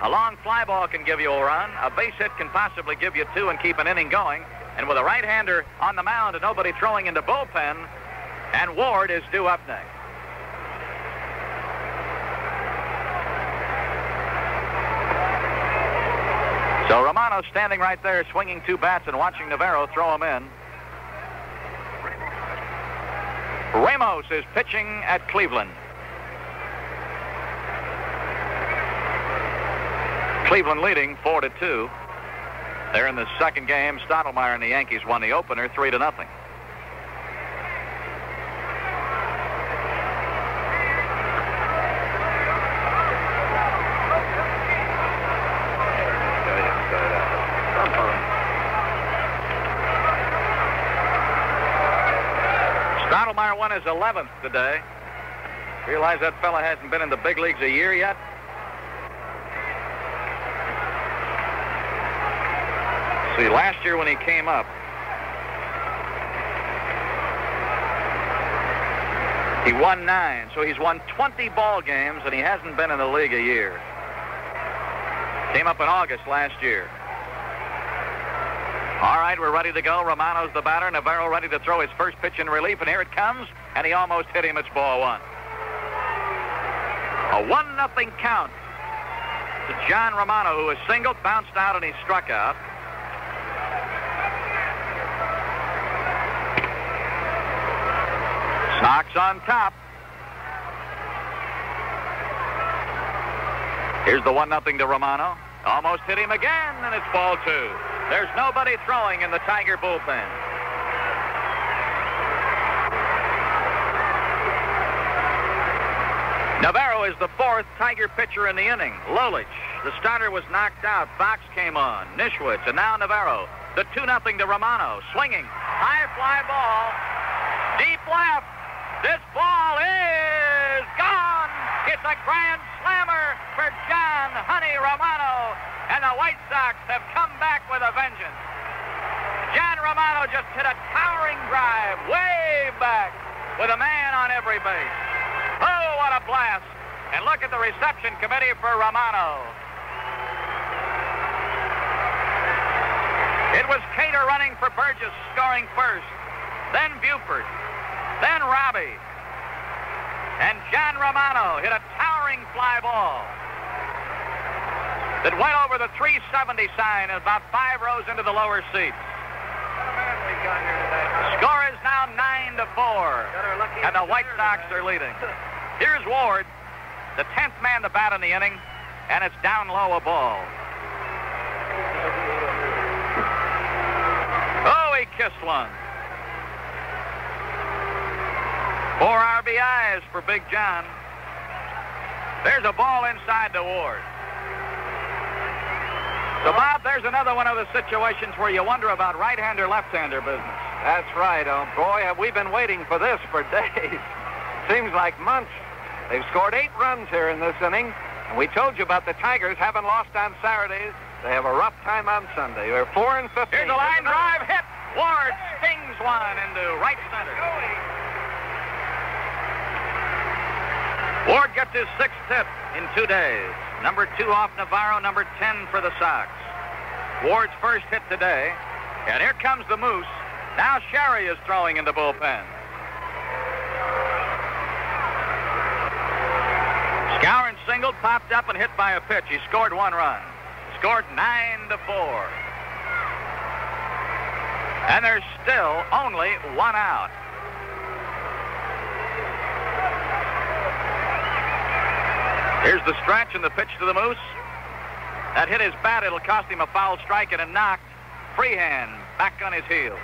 A long fly ball can give you a run. A base hit can possibly give you two and keep an inning going. And with a right-hander on the mound and nobody throwing into bullpen, and Ward is due up next. So Romano standing right there, swinging two bats and watching Navarro throw him in. Ramos is pitching at Cleveland. Cleveland leading four to two. They're in the second game. Stottlemyre and the Yankees won the opener three to nothing. Stottlemyre won his 11th today. Realize that fella hasn't been in the big leagues a year yet? See, last year when he came up, he won nine. So he's won 20 ball games, and he hasn't been in the league a year. Came up in August last year. All right, we're ready to go. Romano's the batter. Navarro ready to throw his first pitch in relief, and here it comes, and he almost hit him. It's ball one. A one nothing count to John Romano, who was singled, bounced out, and he struck out. Sox on top. Here's the one nothing to Romano. Almost hit him again, and it's ball two. There's nobody throwing in the Tiger bullpen. Navarro is the fourth Tiger pitcher in the inning. Lolich, the starter, was knocked out. Fox came on. Nischwitz, and now Navarro. The 2 0 to Romano. Swinging. High fly ball. Deep left. This ball is gone. It's a grand slammer for John Honey Romano. And the White Sox have come back with a vengeance. John Romano just hit a towering drive way back with a man on every base. Oh, what a blast. And look at the reception committee for Romano. It was Cater running for Burgess, scoring first. Then Buford. Then Robbie. And John Romano hit a towering fly ball that went over the 370 sign and about five rows into the lower seats. Score is now 9 to 4. And the White Sox are leading. Here's Ward, the 10th man to bat in the inning, and it's down low a ball. Oh, he kissed one. Four RBIs for Big John. There's a ball inside to Ward. So, Bob, there's another one of the situations where you wonder about right-hander, left-hander business. That's right. Oh, boy, have we been waiting for this for days. Seems like months. They've scored eight runs here in this inning. And we told you about the Tigers haven't lost on Saturdays. They have a rough time on Sunday. They're 4 and 15. Here's a line drive hit. Ward stings one into right center. Ward gets his sixth hit in two days. Number two off Navarro, number 10 for the Sox. Ward's first hit today. And here comes the Moose. Now Sherry is throwing in the bullpen. Skowron singled, popped up, and hit by a pitch. He scored one run. Scored nine to four. And there's still only one out. Here's the stretch and the pitch to the Moose. That hit his bat. It'll cost him a foul strike and a knock. Freehan back on his heels.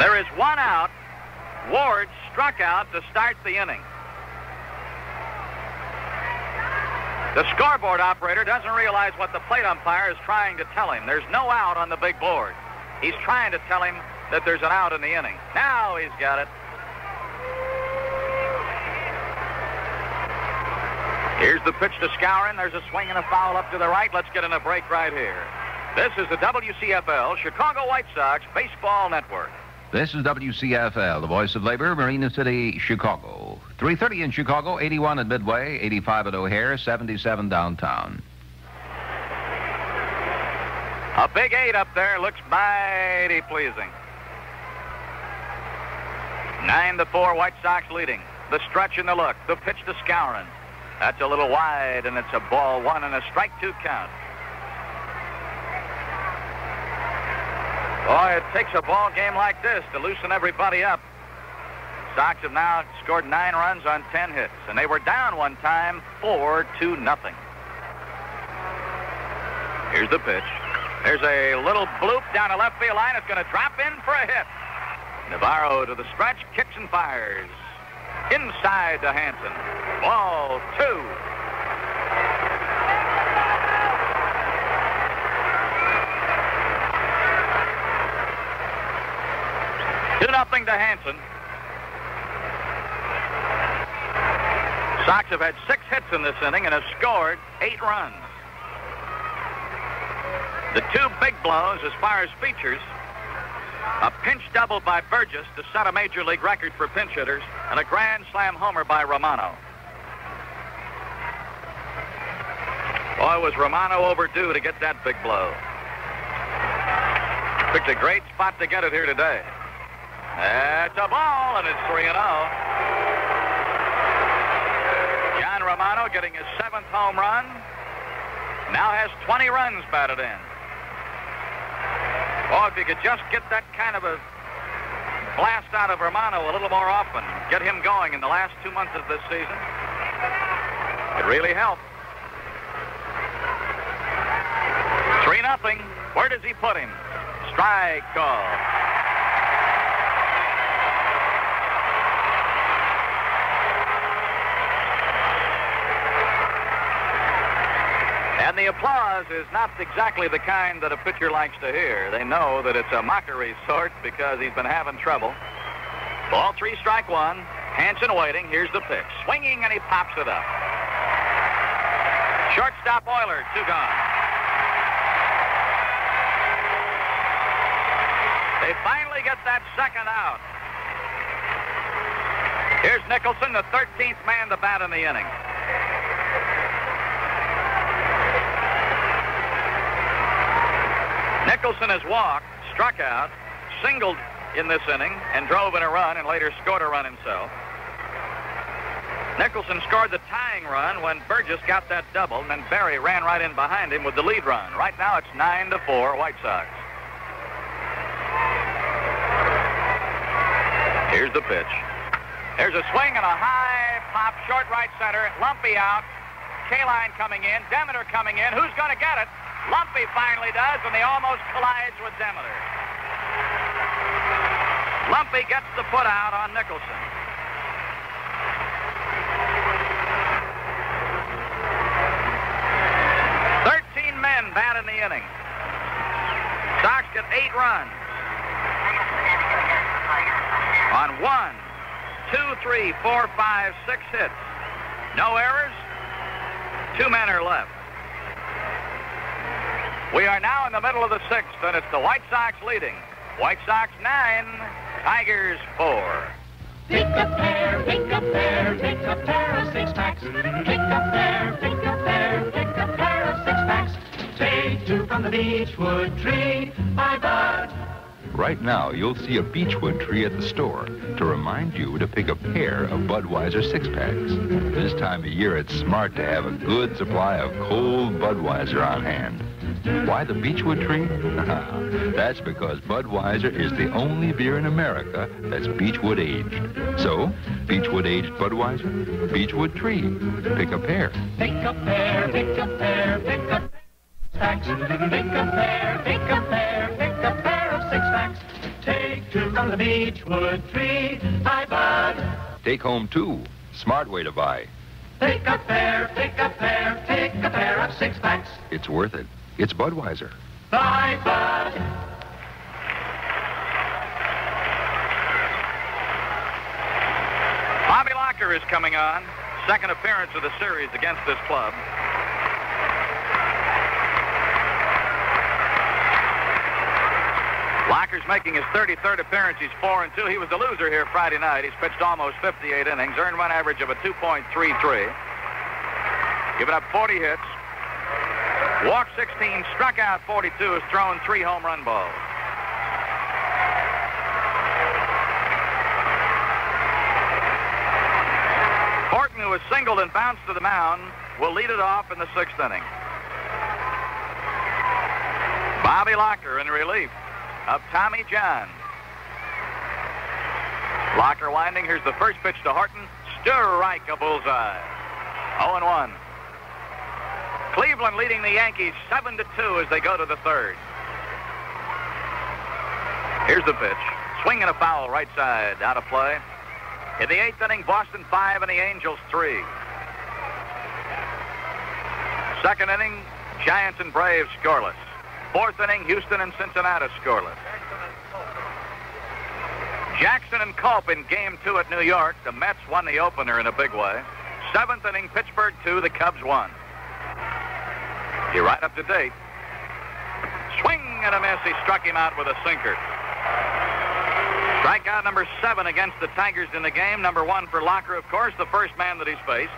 There is one out. Ward struck out to start the inning. The scoreboard operator doesn't realize what the plate umpire is trying to tell him. There's no out on the big board. He's trying to tell him that there's an out in the inning. Now he's got it. Here's the pitch to Skowron. There's a swing and a foul up to the right. Let's get in a break right here. This is the WCFL Chicago White Sox Baseball Network. This is WCFL, the voice of labor, Marina City, Chicago. 330 in Chicago, 81 at Midway, 85 at O'Hare, 77 downtown. A big eight up there looks mighty pleasing. Nine to four, White Sox leading. The stretch and the look. The pitch to Skowron. That's a little wide, and it's a ball one and a strike two count. Boy, it takes a ball game like this to loosen everybody up. Sox have now scored nine runs on ten hits, and they were down one time, four to nothing. Here's the pitch. There's a little bloop down the left field line. It's going to drop in for a hit. Navarro to the stretch, kicks and fires. Inside to Hansen. Ball two. Two nothing to Hansen. Sox have had six hits in this inning and have scored eight runs. The two big blows as far as features a pinch double by Burgess to set a major league record for pinch hitters, and a grand slam homer by Romano. Boy, was Romano overdue to get that big blow. Picked a great spot to get it here today. That's a ball, and it's 3 0. John Romano getting his seventh home run. Now has 20 runs batted in. Oh, if you could just get that kind of a blast out of Romano a little more often, get him going in the last two months of this season, it really helped. 3 nothing. Where does he put him? Strike call. The applause is not exactly the kind that a pitcher likes to hear. They know that it's a mockery sort because he's been having trouble. Ball three, strike one. Hansen waiting. Here's the pitch. Swinging, and he pops it up. Shortstop Oyler, two gone. They finally get that second out. Here's Nicholson, the 13th man to bat in the inning. Nicholson has walked, struck out, singled in this inning, and drove in a run and later scored a run himself. Nicholson scored the tying run when Burgess got that double, and then Berry ran right in behind him with the lead run. Right now it's 9 to 4 White Sox. Here's the pitch. There's a swing and a high pop, short right center, Lumpe out. Kaline coming in, Demeter coming in. Who's going to get it? Lumpe finally does, and he almost collides with Demeter. Lumpe gets the put out on Nicholson. Thirteen men bat in the inning. Sox get eight runs. On one, two, three, four, five, six hits. No errors. Two men are left. We are now in the middle of the sixth, and it's the White Sox leading. White Sox nine, Tigers four. Pick a pair, pick a pair, pick a pair of six packs. Pick a pair, pick a pair, pick a pair of six packs. Take two from the Beechwood tree by Bud. Right now, you'll see a Beechwood tree at the store to remind you to pick a pair of Budweiser six-packs. This time of year, it's smart to have a good supply of cold Budweiser on hand. Why the Beechwood tree? that's because Budweiser is the only beer in America that's Beechwood aged. So, Beechwood aged Budweiser, Beechwood tree. Pick a pair. Pick a pair, pick a pair, pick a packs. Pick a pair, pick a pair, pick a pair of six packs. Take two from the Beechwood tree by Bud. Take home two. Smart way to buy. Pick a pair, pick a pair, pick a pair of six packs It's worth it. It's Budweiser. by Bud. Bobby Locker is coming on. Second appearance of the series against this club. Locker's making his 33rd appearance. He's 4 and 2. He was the loser here Friday night. He's pitched almost 58 innings, earned run average of a 2.33. Given up 40 hits. Walked 16, struck out 42, has thrown three home run balls. Horton, who was singled and bounced to the mound, will lead it off in the sixth inning. Bobby Locker in relief of Tommy John. Locker winding. Here's the first pitch to Horton. Strike a bullseye. 0 1. Cleveland leading the Yankees 7 to 2 as they go to the third. Here's the pitch. Swing and a foul right side. Out of play. In the eighth inning, Boston 5 and the Angels 3. Second inning, Giants and Braves scoreless. Fourth inning, Houston and Cincinnati scoreless. Jackson and Culp in game two at New York. The Mets won the opener in a big way. Seventh inning, Pittsburgh two, the Cubs won. You're right up to date. Swing and a miss. He struck him out with a sinker. Strikeout number seven against the Tigers in the game. Number one for Locker, of course, the first man that he's faced.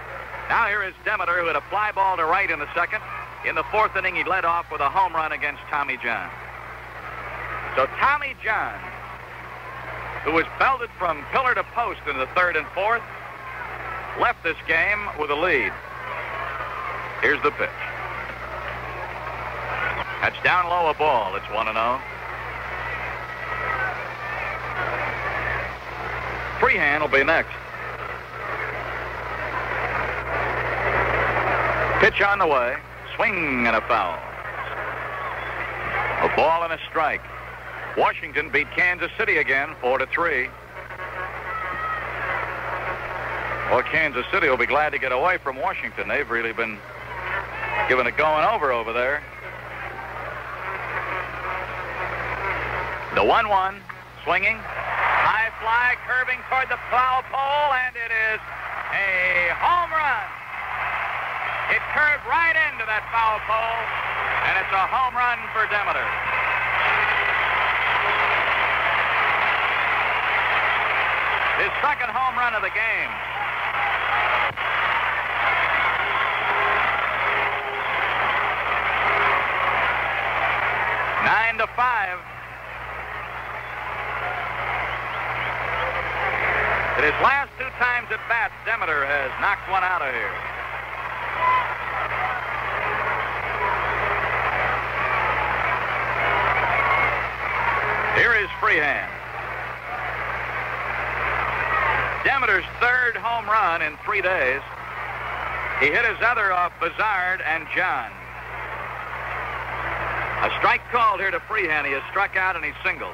Now here is Demeter, who had a fly ball to right in the second. In the fourth inning, he led off with a home run against Tommy John. So Tommy John, who was belted from pillar to post in the third and fourth, left this game with a lead. Here's the pitch. That's down low a ball. It's 1 0. Freehan will be next. Pitch on the way. Swing and a foul. A ball and a strike. Washington beat Kansas City again, 4 to 3. Well, Kansas City will be glad to get away from Washington. They've really been giving it going over over there. The 1 1, swinging. High fly, curving toward the foul pole, and it is a home run. Curved right into that foul pole, and it's a home run for Demeter. His second home run of the game. Nine to five. In his last two times at bat, Demeter has knocked one out of here. Here is Freehan. Demeter's third home run in three days. He hit his other off Buzhardt and John. A strike called here to Freehan. He has struck out and he's singled.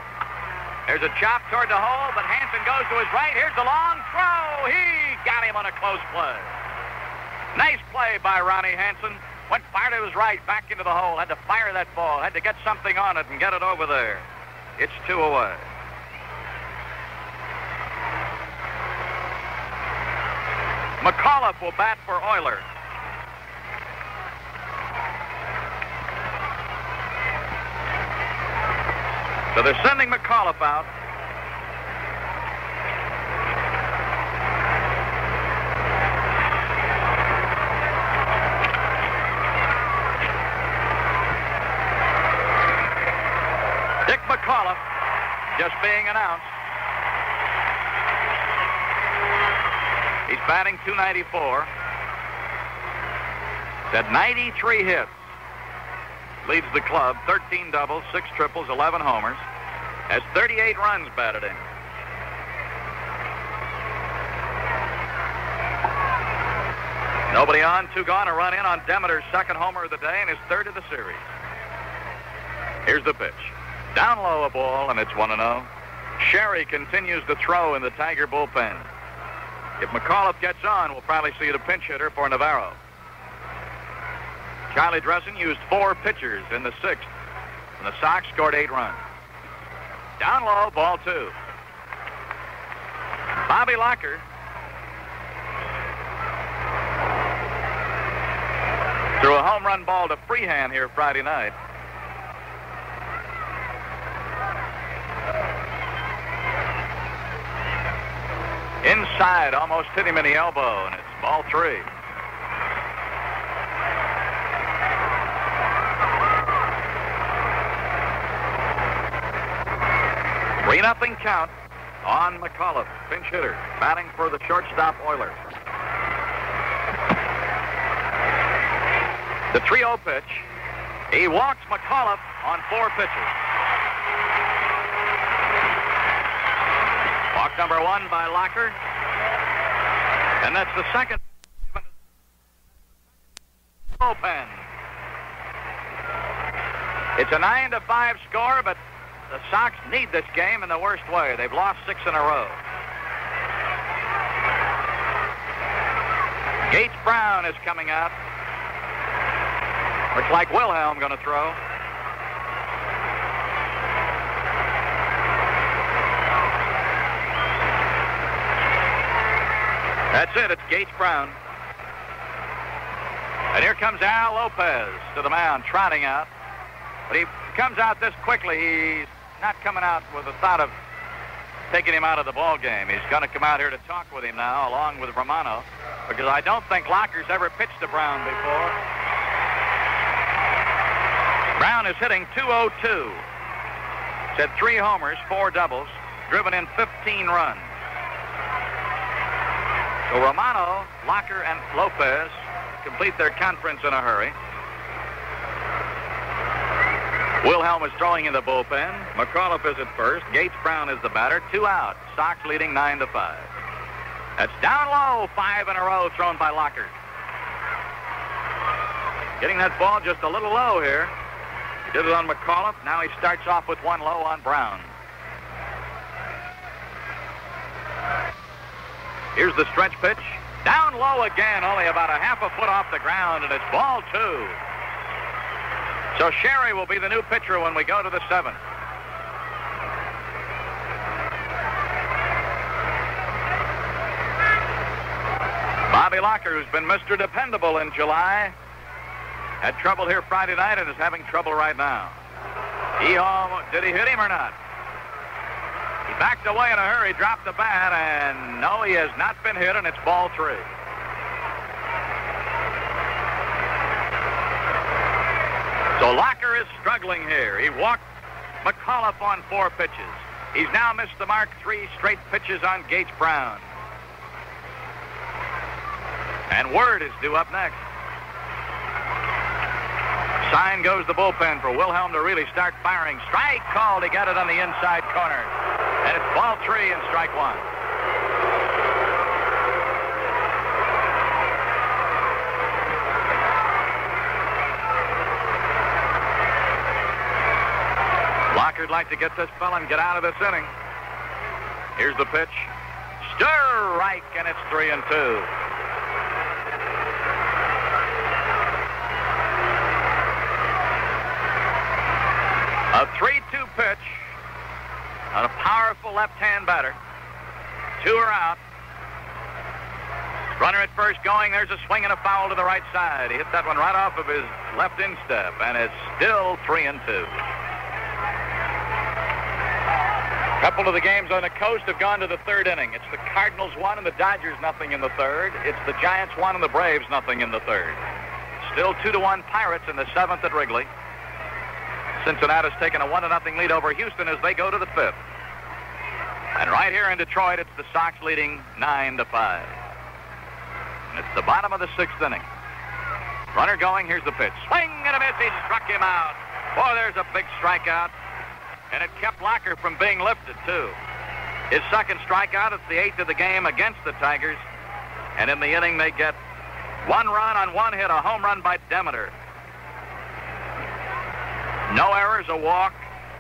There's a chop toward the hole, but Hansen goes to his right. Here's the long throw. He got him on a close play. Nice play by Ronnie Hansen. Went fire to his right, back into the hole. Had to fire that ball. Had to get something on it and get it over there. It's two away. McAuliffe will bat for Oyler. So they're sending McAuliffe out. Dick McAuliffe just being announced. He's batting 294. He's had 93 hits. Leads the club, 13 doubles, 6 triples, 11 homers. Has 38 runs batted in. Nobody on, two gone, a run in on Demeter's second homer of the day and his third of the series. Here's the pitch. Down low a ball, and it's 1 0. Sherry continues to throw in the Tiger bullpen. If McAuliffe gets on, we'll probably see the pinch hitter for Navarro. Charlie Dressen used four pitchers in the sixth, and the Sox scored eight runs. Down low, ball two. Bobby Locker threw a home run ball to Freehan here Friday night. Almost hit him in the elbow, and it's ball three. Three nothing count on McAuliffe, pinch hitter, batting for the shortstop Oylers. The 3-0 pitch. He walks McAuliffe on four pitches. Walks number one by Locker. And that's the second bullpen. It's a nine to five score, but the Sox need this game in the worst way. They've lost six in a row. Gates Brown is coming out. Looks like Wilhelm going to throw. That's it. It's Gates Brown. And here comes Al Lopez to the mound, trotting out. But he comes out this quickly. He's not coming out with the thought of taking him out of the ball game. He's going to come out here to talk with him now, along with Romano, because I don't think Locker's ever pitched to Brown before. Brown is hitting 202. He's had three homers, four doubles, driven in 15 runs. So Romano, Locker, and Lopez complete their conference in a hurry. Wilhelm is throwing in the bullpen. McAuliffe is at first. Gates Brown is the batter. Two out. Sox leading nine to five. That's down low. Five in a row thrown by Locker. Getting that ball just a little low here. He did it on McAuliffe. Now he starts off with one low on Brown. Here's the stretch pitch. Down low again, only about a half a foot off the ground, and it's ball two. So Sherry will be the new pitcher when we go to the seventh. Bobby Locker, who's been Mr. Dependable in July, had trouble here Friday night and is having trouble right now. Eholm, did he hit him or not? Backed away in a hurry, dropped the bat, and no, he has not been hit, and it's ball three. So Locker is struggling here. He walked McAuliffe on four pitches. He's now missed the mark three straight pitches on Gates Brown. And Wert is due up next. Sign goes the bullpen for Wilhelm to really start firing. Strike called. He got it on the inside corner. And it's ball three and strike one. Locker'd like to get this fella and get out of this inning. Here's the pitch. Stir Strike, and it's three and two. A 3-2 pitch on a powerful left-hand batter. Two are out. Runner at first going. There's a swing and a foul to the right side. He hit that one right off of his left instep, and it's still three and two. A couple of the games on the coast have gone to the third inning. It's the Cardinals one and the Dodgers nothing in the third. It's the Giants one and the Braves nothing in the third. Still two to one Pirates in the seventh at Wrigley. Cincinnati's taken a one to nothing lead over Houston as they go to the fifth. And right here in Detroit, it's the Sox leading nine to five. And it's the bottom of the sixth inning. Runner going. Here's the pitch. Swing and a miss. He struck him out. Boy, there's a big strikeout. And it kept Locker from being lifted, too. His second strikeout. It's the eighth of the game against the Tigers. And in the inning, they get one run on one hit, a home run by Demeter. No errors, a walk,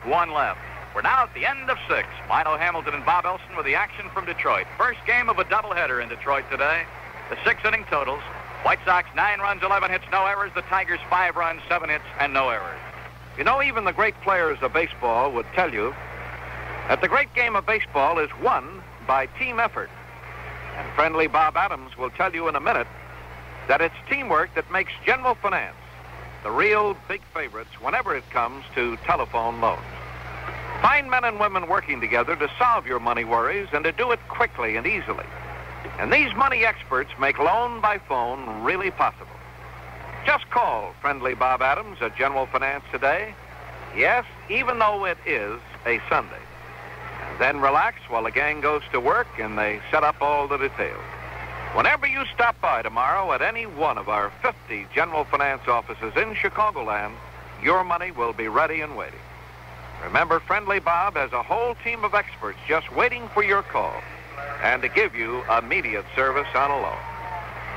one left. We're now at the end of six. Milo Hamilton and Bob Elson with the action from Detroit. First game of a doubleheader in Detroit today. The six inning totals. White Sox, nine runs, 11 hits, no errors. The Tigers, five runs, seven hits, and no errors. You know, even the great players of baseball would tell you that the great game of baseball is won by team effort. And friendly Bob Adams will tell you in a minute that it's teamwork that makes General Finance the real big favorites whenever it comes to telephone loans. Find men and women working together to solve your money worries and to do it quickly and easily. And these money experts make loan by phone really possible. Just call friendly Bob Adams at General Finance today. Yes, even though it is a Sunday. And then relax while the gang goes to work and they set up all the details. Whenever you stop by tomorrow at any one of our 50 General Finance offices in Chicagoland, your money will be ready and waiting. Remember, Friendly Bob has a whole team of experts just waiting for your call and to give you immediate service on a loan.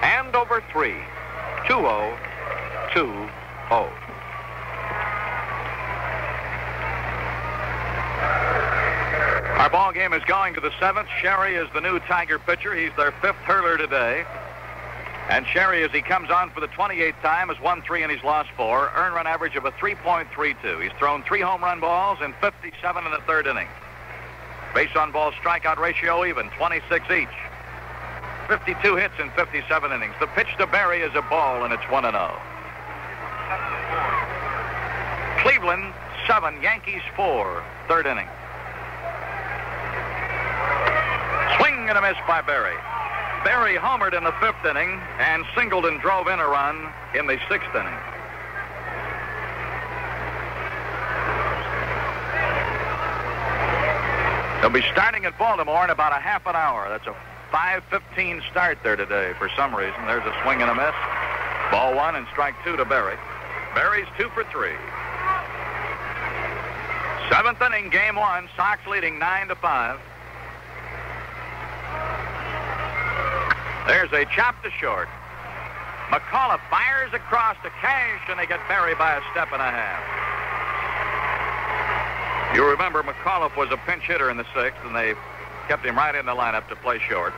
And over three, 2020. Our ball game is going to the seventh. Sherry is the new Tiger pitcher. He's their fifth hurler today. And Sherry, as he comes on for the 28th time, has won three and he's lost four. Earn run average of a 3.32. He's thrown three home run balls in 57 in the third inning. Base on ball strikeout ratio even, 26 each. 52 hits in 57 innings. The pitch to Berry is a ball, and it's 1 0. Cleveland, 7, Yankees, 4, third inning. Swing and a miss by Berry. Berry homered in the fifth inning and singled and drove in a run in the sixth inning. They'll be starting at Baltimore in about a half an hour. That's a 5.15 start there today for some reason. There's a swing and a miss. Ball one and strike two to Berry. Berry's two for three. Seventh inning, game one. Sox leading nine to five. There's a chop to short. McAuliffe fires across to Cash, and they get Berry by a step and a half. You remember McAuliffe was a pinch hitter in the sixth, and they kept him right in the lineup to play short.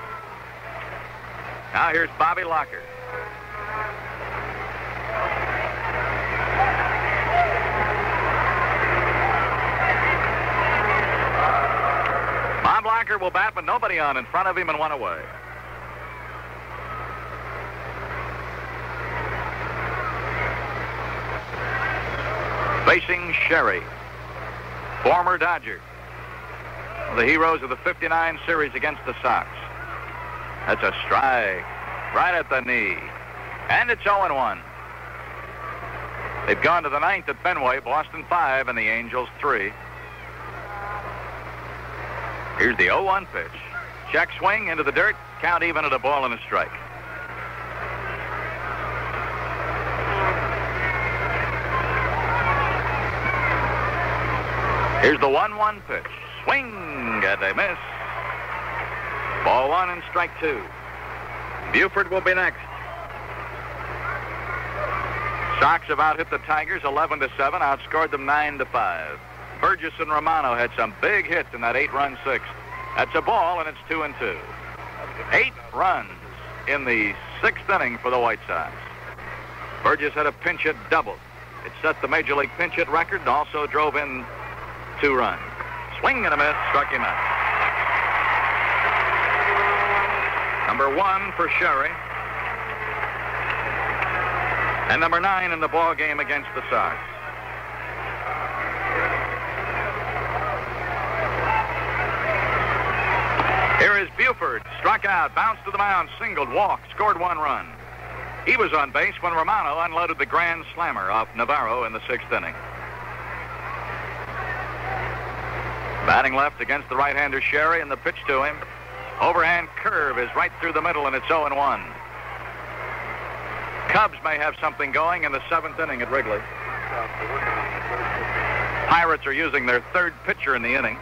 Now here's Bobby Locker. Bob Locker will bat, but nobody on in front of him and one away. Facing Sherry former Dodger. The heroes of the 59 series against the Sox. That's a strike right at the knee. And it's 0-1. They've gone to the ninth at Fenway, Boston 5 and the Angels 3. Here's the 0-1 pitch. Check swing into the dirt, count even at a ball and a strike. Here's the 1-1 pitch. Swing and a miss. Ball one and strike two. Buford will be next. Sox have out hit the Tigers 11 to 7, outscored them 9 to 5. Burgess and Romano had some big hits in that eight-run sixth. That's a ball, and it's two and two. Eight runs in the sixth inning for the White Sox. Burgess had a pinch hit double. It set the major league pinch hit record and also drove in two runs. Swing and a miss, struck him out. Number one for Sherry. And number nine in the ball game against the Sox. Here is Buford, struck out, bounced to the mound, singled, walked, scored one run. He was on base when Romano unloaded the grand slammer off Navarro in the sixth inning. Batting left against the right-hander Sherry, and the pitch to him. Overhand curve is right through the middle, and it's 0-1. Cubs may have something going in the seventh inning at Wrigley. Pirates are using their third pitcher in the inning.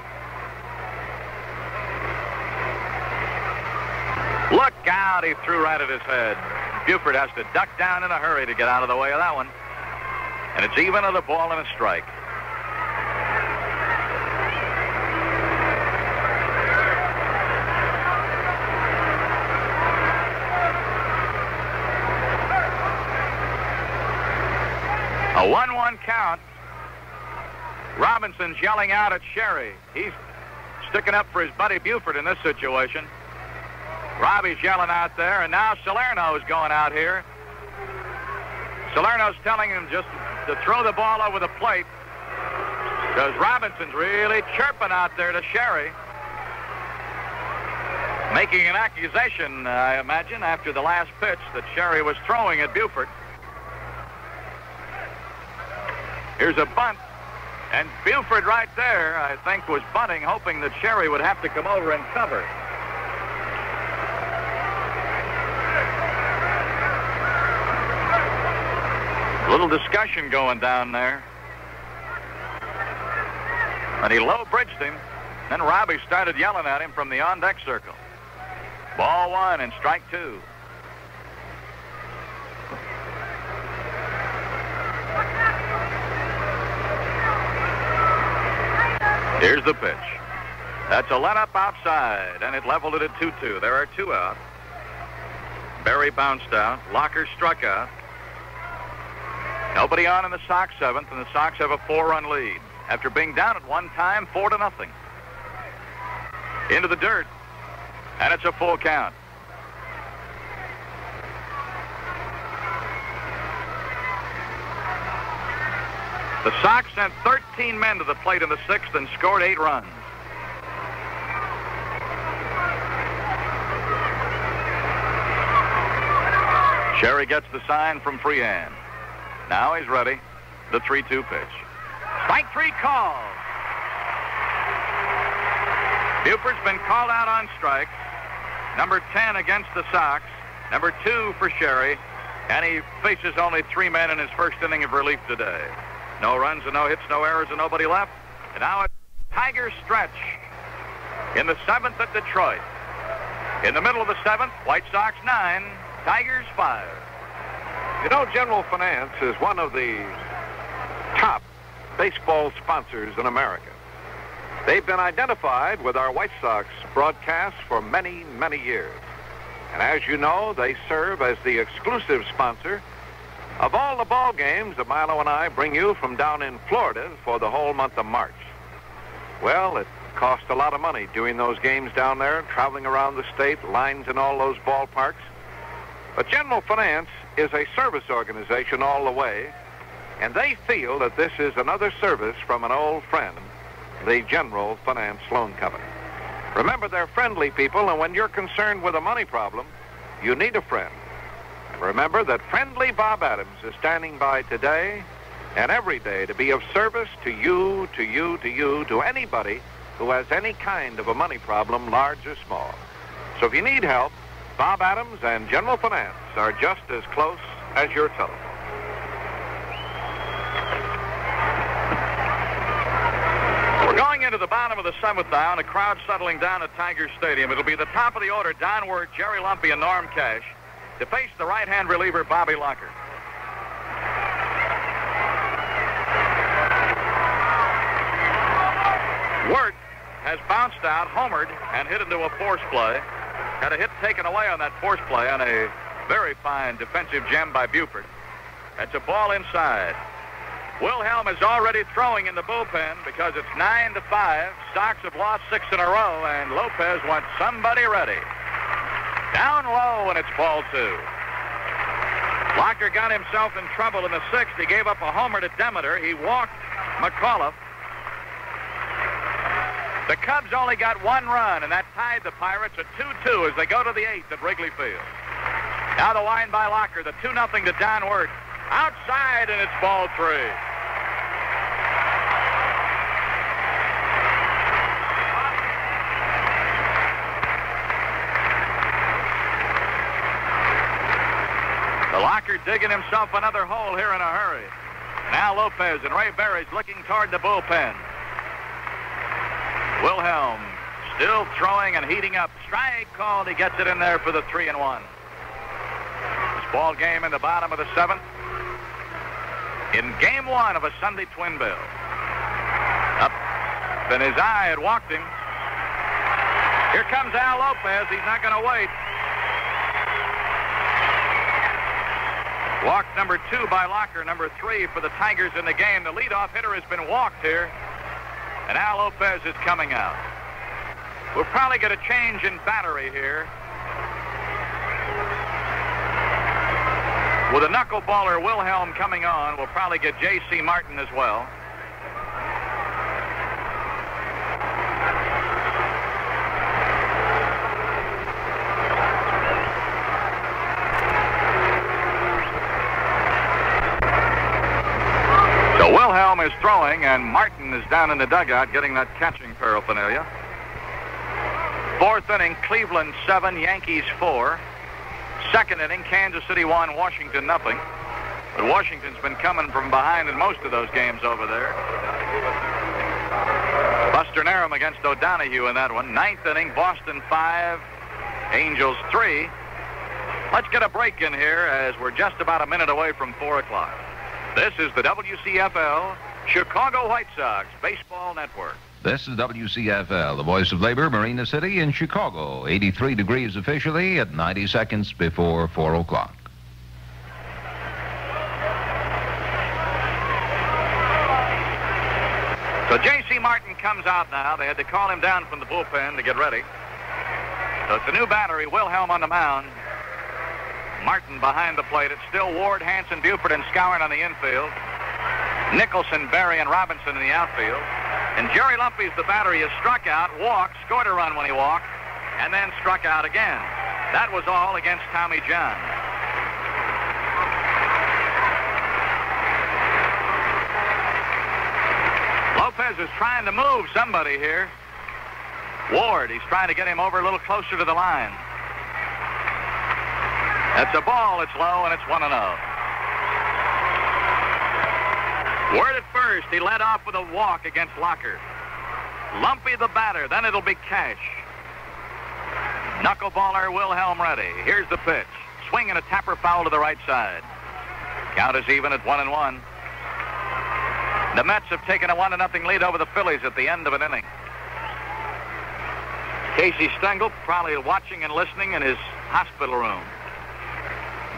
Look out, he threw right at his head. Buford has to duck down in a hurry to get out of the way of that one. And it's even at a ball and a strike. A 1-1 count. Robinson's yelling out at Sherry. He's sticking up for his buddy Buford in this situation. Robbie's yelling out there, and now Salerno's going out here. Salerno's telling him just to throw the ball over the plate because Robinson's really chirping out there to Sherry. Making an accusation, I imagine, after the last pitch that Sherry was throwing at Buford. Here's a bunt. And Buford right there, I think, was bunting, hoping that Sherry would have to come over and cover. Little discussion going down there. And he low bridged him. Then Robbie started yelling at him from the on deck circle. Ball one and strike two. Here's the pitch. That's a let up outside, and it leveled it at 2 2. There are two out. Berry bounced out. Locker struck out. Nobody on in the Sox seventh, and the Sox have a four run lead. After being down at one time, four to nothing. Into the dirt, and it's a full count. The Sox sent 13 men to the plate in the sixth and scored eight runs. Sherry gets the sign from Freehan. Now he's ready. The 3 2 pitch. Strike three call. Buford's been called out on strikes. Number 10 against the Sox. Number two for Sherry. And he faces only three men in his first inning of relief today. No runs and no hits, no errors, and nobody left. And now a Tiger stretch in the seventh at Detroit. In the middle of the seventh, White Sox nine, Tigers five. You know, General Finance is one of the top baseball sponsors in America. They've been identified with our White Sox broadcasts for many, many years. And as you know, they serve as the exclusive sponsor of all the ball games that Milo and I bring you from down in Florida for the whole month of March. Well, it costs a lot of money doing those games down there, traveling around the state, lines in all those ballparks. But General Finance is a service organization all the way, and they feel that this is another service from an old friend, the General Finance Loan Company. Remember, they're friendly people, and when you're concerned with a money problem, you need a friend. Remember that friendly Bob Adams is standing by today and every day to be of service to you, to you, to you, to anybody who has any kind of a money problem, large or small. So if you need help, Bob Adams and General Finance are just as close as your telephone. We're going into the bottom of the seventh now, and a crowd settling down at Tiger Stadium. It'll be the top of the order, Don Wert, Jerry Lumpe, and Norm Cash, to face the right-hand reliever, Bobby Locker. Wert has bounced out, homered, and hit into a force play. Had a hit taken away on that force play on a very fine defensive gem by Buford. That's a ball inside. Wilhelm is already throwing in the bullpen because it's 9 to 5. Sox have lost six in a row, and Lopez wants somebody ready. Down low, and it's ball two. Locker got himself in trouble in the sixth. He gave up a homer to Demeter. He walked McAuliffe. The Cubs only got one run, and that tied the Pirates at 2-2 as they go to the eighth at Wrigley Field. Now the line by Locker, the 2-0 to Don Wert. Outside, and it's ball three. The Locker digging himself another hole here in a hurry. Now Lopez and Ray Berres looking toward the bullpen. Wilhelm still throwing and heating up. Strike called. He gets it in there for the three and one. This ball game in the bottom of the seventh. In game one of a Sunday twin bill. Up. Then his eye had walked him. Here comes Al Lopez. He's not going to wait. Walk number two by Locker, number three for the Tigers in the game. The leadoff hitter has been walked here, and Al Lopez is coming out. We'll probably get a change in battery here. With a knuckleballer Wilhelm coming on, we'll probably get J.C. Martin as well. So Is throwing, and Martin is down in the dugout getting that catching paraphernalia. Fourth inning, Cleveland seven, Yankees four. Second inning, Kansas City 1, Washington nothing. But Washington's been coming from behind in most of those games over there. Durham against O'Donohue in that one. Ninth inning, Boston 5, Angels 3. Let's get a break in here as we're just about a minute away from 4 o'clock. This is the WCFL Chicago White Sox Baseball Network. This is WCFL, the voice of labor, Marina City in Chicago. 83 degrees officially at 90 seconds before 4 o'clock. So J.C. Martin comes out now. They had to call him down from the bullpen to get ready. So it's a new battery. Wilhelm on the mound. Martin behind the plate. It's still Ward, Hansen, Buford, and Skowron on the infield. Nicholson, Berry, and Robinson in the outfield. And Jerry Lumpe's the battery is struck out, walked, scored a run when he walked, and then struck out again. That was all against Tommy John. Lopez is trying to move somebody here. Ward, he's trying to get him over a little closer to the line. That's a ball, it's low, and it's 1 0. Wert at first, he led off with a walk against Locker. Lumpe the batter, then it'll be Cash. Knuckleballer Wilhelm ready. Here's the pitch. Swing and a tapper foul to the right side. Count is even at 1 and 1. The Mets have taken a one to nothing lead over the Phillies at the end of an inning. Casey Stengel probably watching and listening in his hospital room.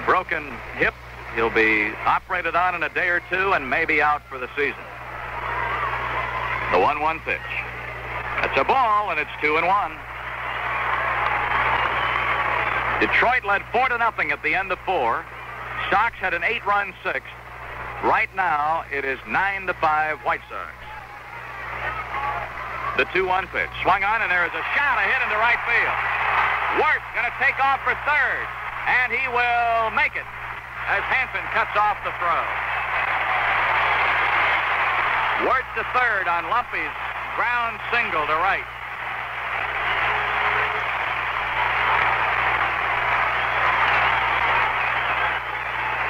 Broken hip. He'll be operated on in a day or two and maybe out for the season. The 1 1 pitch. It's a ball, and it's 2 and 1. Detroit led 4 to nothing at the end of four. Sox had an eight run sixth. Right now, it is 9 to 5 White Sox. The 2 1 pitch. Swung on, and there is a shot, a hit into right field. Wert going to take off for third, and he will make it as Hansen cuts off the throw. Wert to third on Lumpe's ground single to right.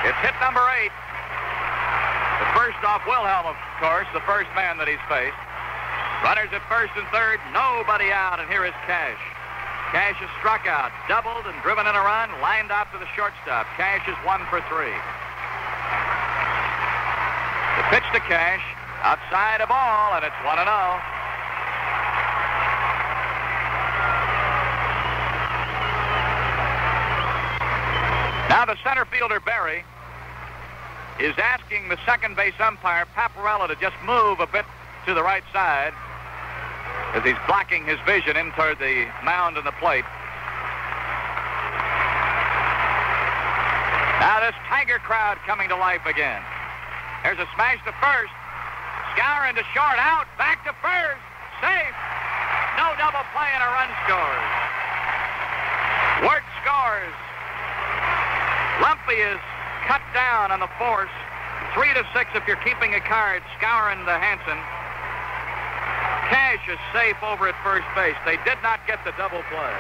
It's hit number eight. The first off Wilhelm, of course, the first man that he's faced. Runners at first and third, nobody out, and here is Cash. Cash is struck out, doubled and driven in a run, lined out to the shortstop. Cash is one for three. The pitch to Cash, outside a ball, and it's 1 0. Now the center fielder, Berry, is asking the second base umpire, Paparella, to just move a bit to the right side as he's blocking his vision in toward the mound and the plate. Now this Tiger crowd coming to life again. There's a smash to first. Skowron to short out. Back to first. Safe. No double play and a run scores. Wert scores. Lumpe is cut down on the force. Three to six if you're keeping a card. Skowron to Hansen. Cash is safe over at first base. They did not get the double play.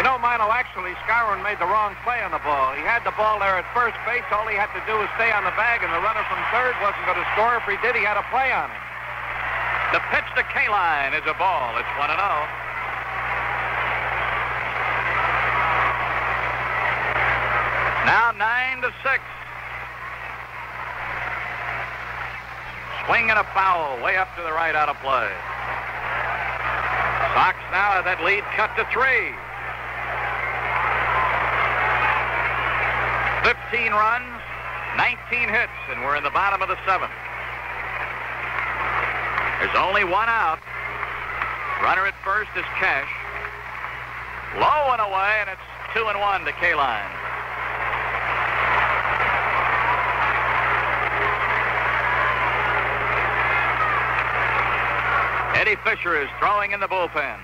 You know, Milo, actually, Skowron made the wrong play on the ball. He had the ball there at first base. All he had to do was stay on the bag, and the runner from third wasn't going to score. If he did, he had a play on him. The pitch to Kaline is a ball. It's 1 0. Now 9 to 6. Swing and a foul way up to the right out of play. Now that lead cut to three. 15 runs, 19 hits, and we're in the bottom of the seventh. There's only one out. Runner at first is Cash. Low and away, and it's two and one to Kaline. Eddie Fisher is throwing in the bullpen.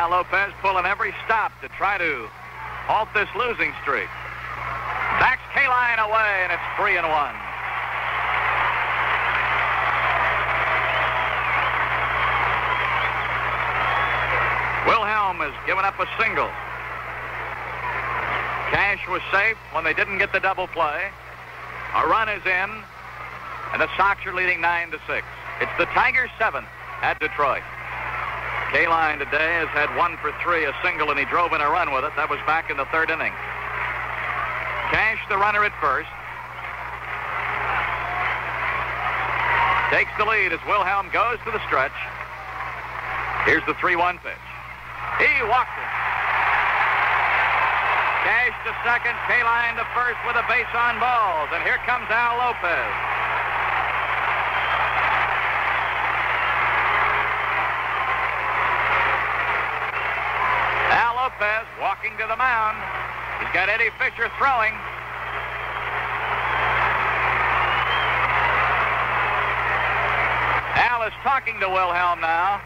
Al Lopez pulling every stop to try to halt this losing streak. Backs Kaline away, and it's three and one. Wilhelm has given up a single. Cash was safe when they didn't get the double play. A run is in, and the Sox are leading nine to six. It's the Tigers seventh at Detroit. Kaline today has had one for three, a single, and he drove in a run with it. That was back in the third inning. Cash, the runner at first. Takes the lead as Wilhelm goes to the stretch. Here's the 3-1 pitch. He walked it. Cash to second, Kaline to first with a base on balls. And here comes Al Lopez. Al Lopez walking to the mound. He's got Eddie Fisher throwing. Al is talking to Wilhelm now.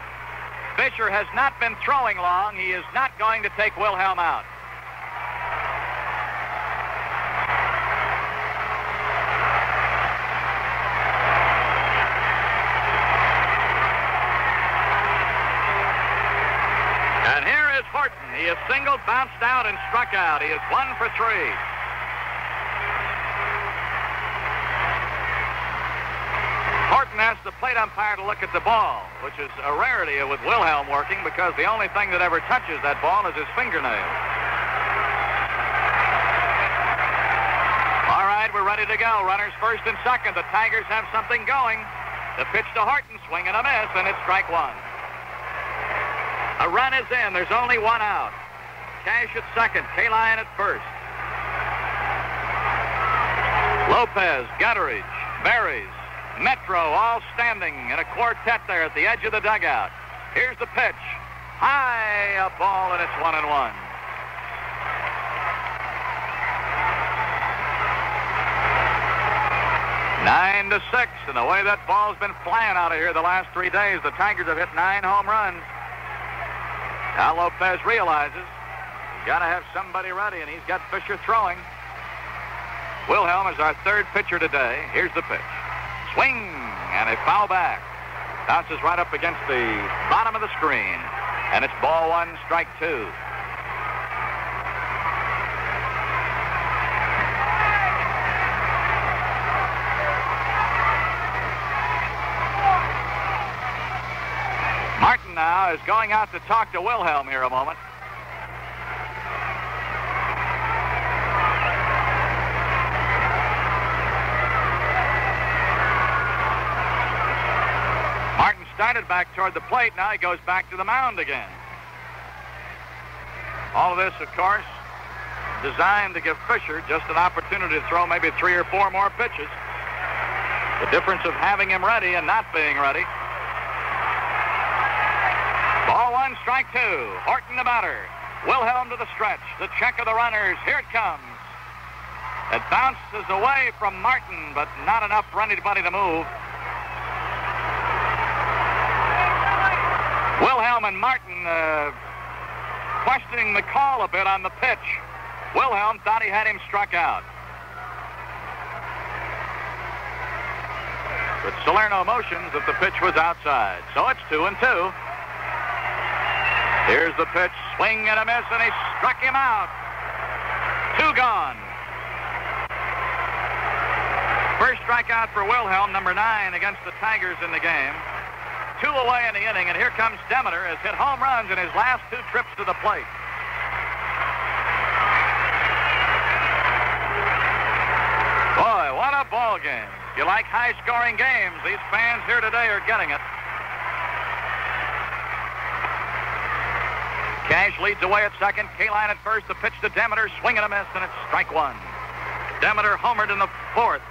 Fisher has not been throwing long. He is not going to take Wilhelm out. And here is Horton. He is singled, bounced out, and struck out. He is one for three. Horton asked the plate umpire to look at the ball, which is a rarity with Wilhelm working because the only thing that ever touches that ball is his fingernail. All right, we're ready to go. Runners first and second. The Tigers have something going. The pitch to Horton, swing and a miss, and it's strike one. A run is in. There's only one out. Cash at second. Kaline at first. Lopez, Gutteridge, Berres, Metro all standing in a quartet there at the edge of the dugout. Here's the pitch. High, a ball, and it's one and one. Nine to six, and the way that ball's been flying out of here the last three days, the Tigers have hit nine home runs. Now Lopez realizes got to have somebody ready, and he's got Fisher throwing. Wilhelm is our third pitcher today. Here's the pitch. Swing, and a foul back. Bounces right up against the bottom of the screen. And it's ball one, strike two. Martin now is going out to talk to Wilhelm here a moment. Back toward the plate. Now he goes back to the mound again. All of this, of course, designed to give Fisher just an opportunity to throw maybe three or four more pitches. The difference of having him ready and not being ready. Ball one, strike two. Horton the batter. Wilhelm to the stretch. The check of the runners. Here it comes. It bounces away from Martin, but not enough for anybody to move. Wilhelm and Martin uh, questioning the call a bit on the pitch. Wilhelm thought he had him struck out. But Salerno motions that the pitch was outside. So it's two and two. Here's the pitch. Swing and a miss, and he struck him out. Two gone. First strikeout for Wilhelm, number nine against the Tigers in the game. Two away in the inning, and here comes Demeter, has hit home runs in his last two trips to the plate. Boy, what a ball game. You like high-scoring games. These fans here today are getting it. Cash leads away at second. Kaline at first. The pitch to Demeter. Swing and a miss, and it's strike one. Demeter homered in the fourth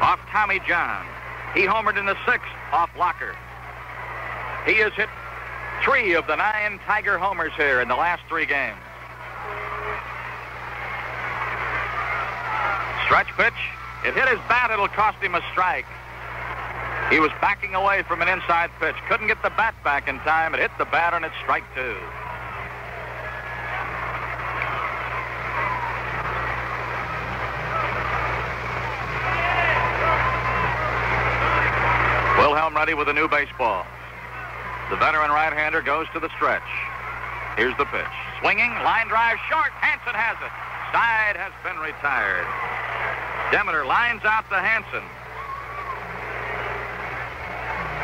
off Tommy John. He homered in the sixth off Locker. He has hit three of the nine Tiger homers here in the last three games. Stretch pitch. It hit his bat. It'll cost him a strike. He was backing away from an inside pitch. Couldn't get the bat back in time. It hit the bat, and it's strike two. With a new baseball. The veteran right-hander goes to the stretch. Here's the pitch. Swinging, line drive short. Hansen has it. Side has been retired. Demeter lines out to Hansen.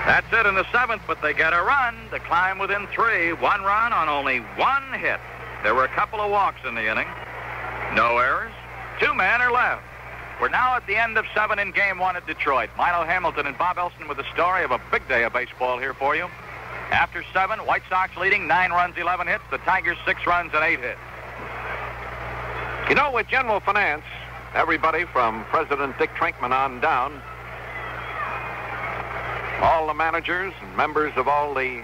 That's it in the seventh, but they get a run to climb within three. One run on only one hit. There were a couple of walks in the inning. No errors. Two men are left. We're now at the end of seven in game one at Detroit. Milo Hamilton and Bob Elson with the story of a big day of baseball here for you. After seven, White Sox leading nine runs, 11 hits. The Tigers six runs and eight hits. You know, with General Finance, everybody from President Dick Trinkman on down, all the managers and members of all the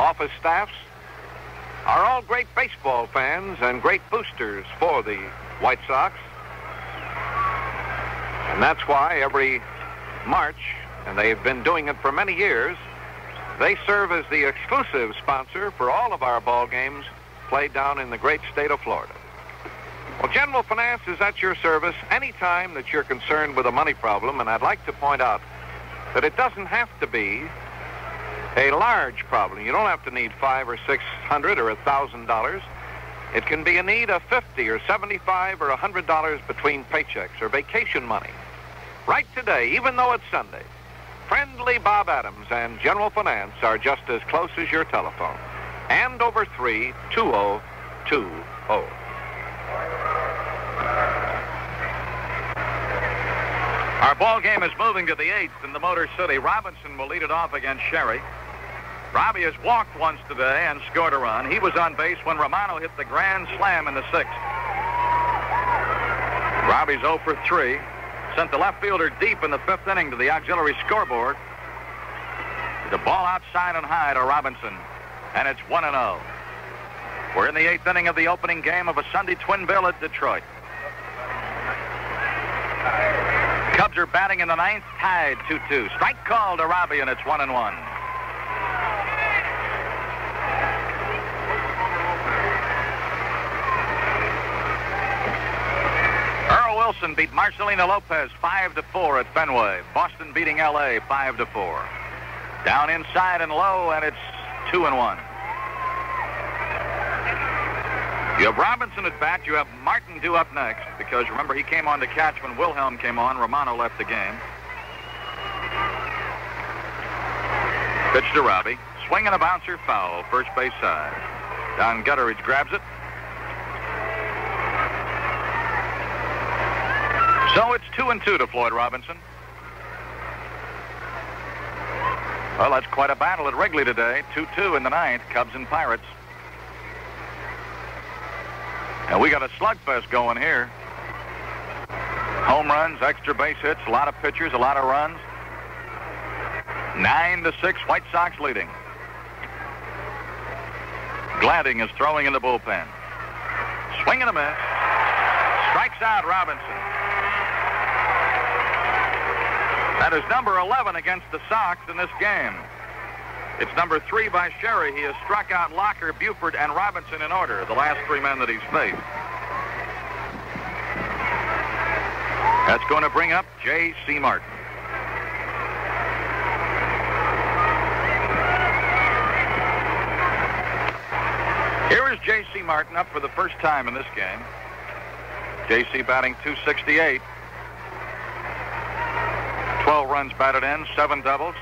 office staffs are all great baseball fans and great boosters for the White Sox. And that's why every March, and they've been doing it for many years, they serve as the exclusive sponsor for all of our ball games played down in the great state of Florida. Well, General Finance is at your service anytime that you're concerned with a money problem, and I'd like to point out that it doesn't have to be a large problem. You don't have to need five or six hundred or a thousand dollars. It can be a need of fifty or seventy-five or a hundred dollars between paychecks or vacation money. Right today, even though it's Sunday, friendly Bob Adams and General Finance are just as close as your telephone. Andover three two oh two oh. Our ball game is moving to the eighth in the Motor City. Robinson will lead it off against Sherry. Robbie has walked once today and scored a run. He was on base when Romano hit the grand slam in the sixth. Robbie's 0 for 3. Sent the left fielder deep in the fifth inning to the auxiliary scoreboard. The ball outside and high to Robinson. And it's 1 and 0. We're in the eighth inning of the opening game of a Sunday twin bill at Detroit. Cubs are batting in the ninth, tied 2-2. Strike call to Robbie, and it's one and one. Earl Wilson beat Marcelino Lopez 5 to 4 at Fenway. Boston beating LA 5 to 4. Down inside and low, and it's 2 and 1. You have Robinson at bat. You have Martin due up next because remember he came on to catch when Wilhelm came on. Romano left the game. Pitch to Robbie. Swing and a bouncer foul. First base side. Don Gutteridge grabs it. So it's two and two to Floyd Robinson. Well, that's quite a battle at Wrigley today. 2-2 in the ninth. Cubs and Pirates. And we got a slugfest going here. Home runs, extra base hits, a lot of pitchers, a lot of runs. Nine to six, White Sox leading. Gladding is throwing in the bullpen. Swing a miss. Strikes out Robinson. That is number 11 against the Sox in this game. It's number three by Sherry. He has struck out Locker, Buford, and Robinson in order, the last three men that he's faced. That's going to bring up J.C. Martin. Here is J.C. Martin up for the first time in this game. J.C. batting 268. 12 runs batted in, seven doubles,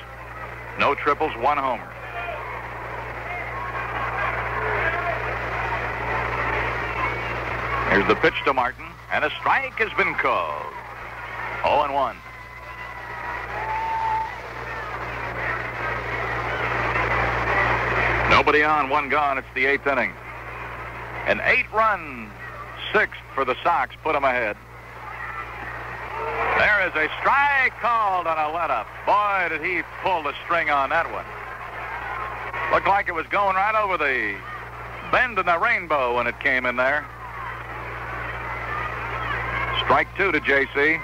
no triples, one homer. Here's the pitch to Martin, and a strike has been called. 0 and 1. Nobody on, one gone. It's the eighth inning. An eight-run sixth for the Sox put them ahead. There is a strike called on a let-up. Boy, did he pull the string on that one. Looked like it was going right over the bend in the rainbow when it came in there. Strike two to J.C.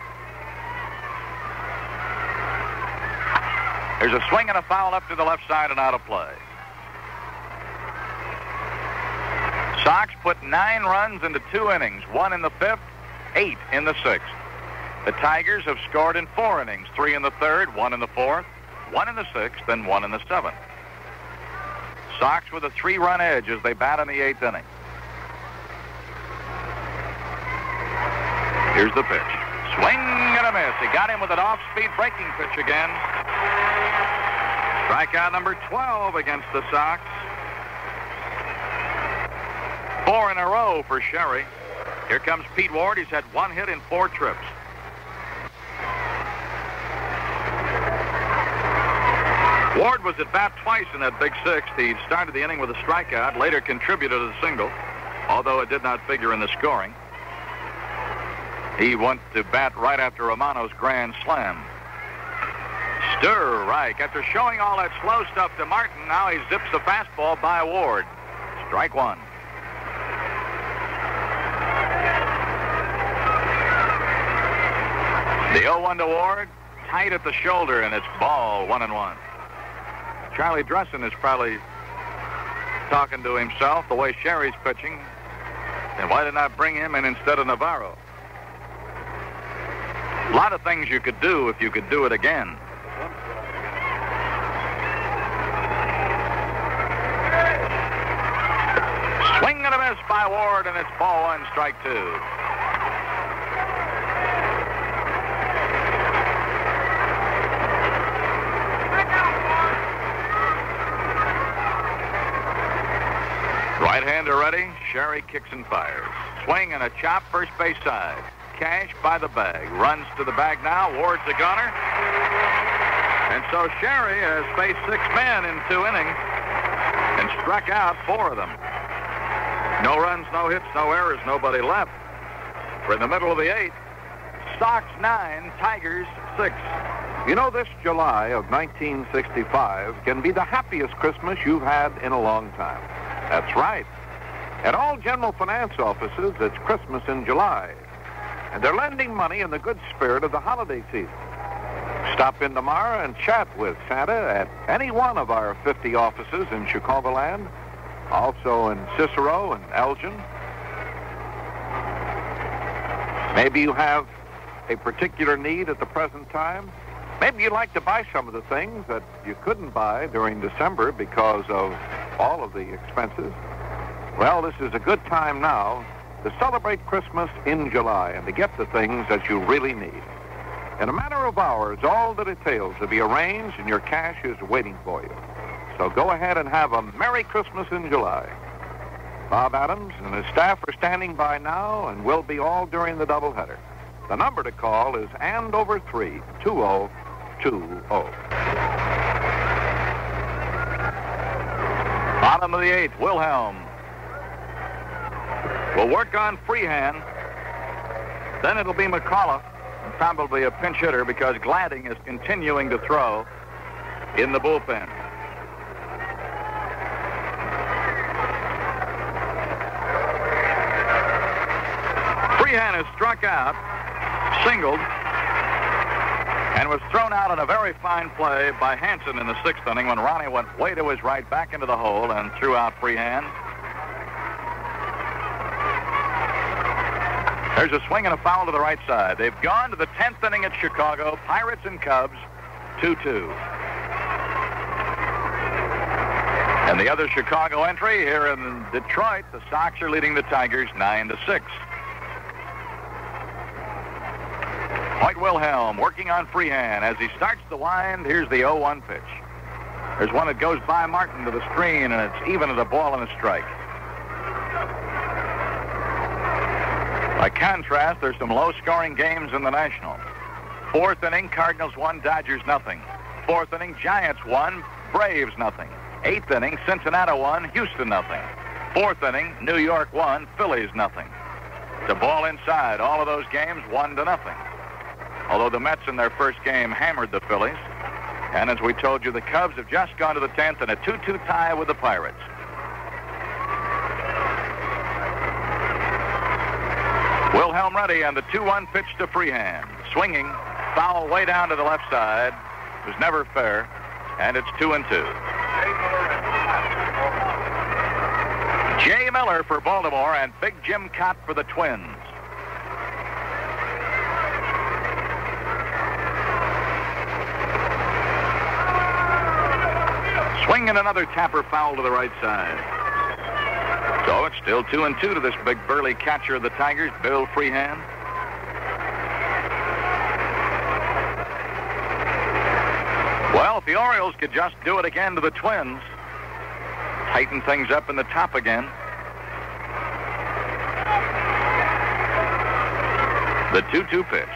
There's a swing and a foul up to the left side and out of play. Sox put nine runs into two innings, one in the fifth, eight in the sixth. The Tigers have scored in four innings, three in the third, one in the fourth, one in the sixth, and one in the seventh. Sox with a three-run edge as they bat in the eighth inning. Here's the pitch. Swing and a miss. He got him with an off-speed breaking pitch again. Strikeout number 12 against the Sox. Four in a row for Sherry. Here comes Pete Ward. He's had one hit in four trips. Ward was at bat twice in that big sixth. He started the inning with a strikeout, later contributed a single, although it did not figure in the scoring. He went to bat right after Romano's grand slam. Stir right. After showing all that slow stuff to Martin, now he zips the fastball by Ward. Strike one. The 0-1 to Ward, tight at the shoulder, and it's ball one and one. Charlie Dressen is probably talking to himself the way Sherry's pitching. And why didn't I bring him in instead of Navarro? A lot of things you could do if you could do it again. Swing and a miss by Ward, and it's ball one, strike two. Right-hander ready. Sherry kicks and fires. Swing and a chop, first base side. Cash by the bag. Runs to the bag now. Ward's a gunner. And so Sherry has faced six men in two innings and struck out four of them. No runs, no hits, no errors, nobody left. We're in the middle of the eighth. Sox nine, Tigers six. You know, this July of 1965 can be the happiest Christmas you've had in a long time. That's right. At all general finance offices, it's Christmas in July. And they're lending money in the good spirit of the holiday season. Stop in tomorrow and chat with Santa at any one of our 50 offices in Chicagoland, also in Cicero and Elgin. Maybe you have a particular need at the present time. Maybe you'd like to buy some of the things that you couldn't buy during December because of all of the expenses. Well, this is a good time now to celebrate Christmas in July and to get the things that you really need. In a matter of hours, all the details will be arranged and your cash is waiting for you. So go ahead and have a Merry Christmas in July. Bob Adams and his staff are standing by now and will be all during the doubleheader. The number to call is Andover 3 2020. Bottom of the eighth, Wilhelm. Will work on Freehan. Then it'll be McAuliffe, and probably a pinch hitter because Gladding is continuing to throw in the bullpen. Freehan has struck out, singled, and was thrown out on a very fine play by Hansen in the sixth inning when Ronnie went way to his right back into the hole and threw out Freehan. There's a swing and a foul to the right side. They've gone to the 10th inning at Chicago. Pirates and Cubs, 2-2. And the other Chicago entry here in Detroit, the Sox are leading the Tigers 9 to 6. Hoyt Wilhelm working on Freehan as he starts the wind. Here's the 0-1 pitch. There's one that goes by Martin to the screen, and it's even at a ball and a strike. By contrast, there's some low-scoring games in the National. Fourth inning, Cardinals won, Dodgers nothing. Fourth inning, Giants won, Braves nothing. Eighth inning, Cincinnati won, Houston nothing. Fourth inning, New York won, Phillies nothing. The ball inside, all of those games one to nothing. Although the Mets in their first game hammered the Phillies. And as we told you, the Cubs have just gone to the 10th in a 2-2 tie with the Pirates. Wilhelm ready and the 2-1 pitch to Freehan. Swinging, foul way down to the left side. It was never fair, and it's 2 and 2. Jay Miller for Baltimore and Big Jim Kaat for the Twins. Swing and another tapper foul to the right side. So it's still two and two to this big burly catcher of the Tigers, Bill Freehan. Well, if the Orioles could just do it again to the Twins, tighten things up in the top again. The 2-2 pitch.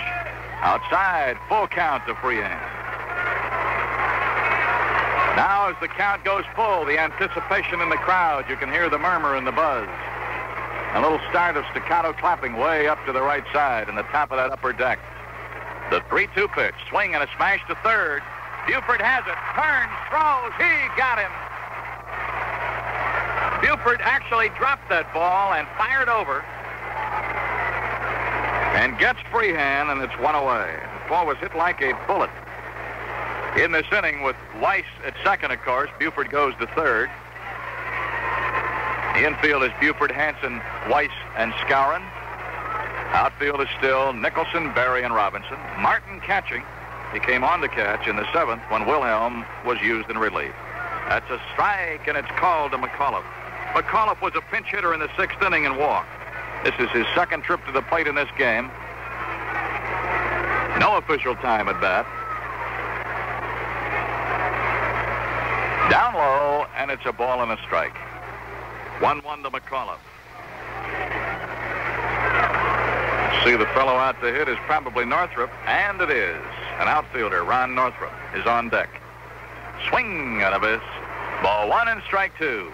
Outside, full count to Freehan. Now as the count goes full, the anticipation in the crowd, you can hear the murmur and the buzz. A little start of staccato clapping way up to the right side in the top of that upper deck. The 3-2 pitch, swing and a smash to third. Buford has it, turns, throws, he got him. Buford actually dropped that ball and fired over and gets Freehan, and it's one away. The ball was hit like a bullet. In this inning, with Weis at second, of course, Buford goes to third. The infield is Buford, Hansen, Weis, and Skowron. Outfield is still Nicholson, Berry, and Robinson. Martin catching. He came on to catch in the seventh when Wilhelm was used in relief. That's a strike, and it's called to McAuliffe. McAuliffe was a pinch hitter in the sixth inning and walked. This is his second trip to the plate in this game. No official time at bat. Down low, and it's a ball and a strike. 1-1 to McAuliffe. See the fellow out to hit is probably Northrup, and it is. An outfielder, Ron Northrup, is on deck. Swing and a miss. Ball one and strike two.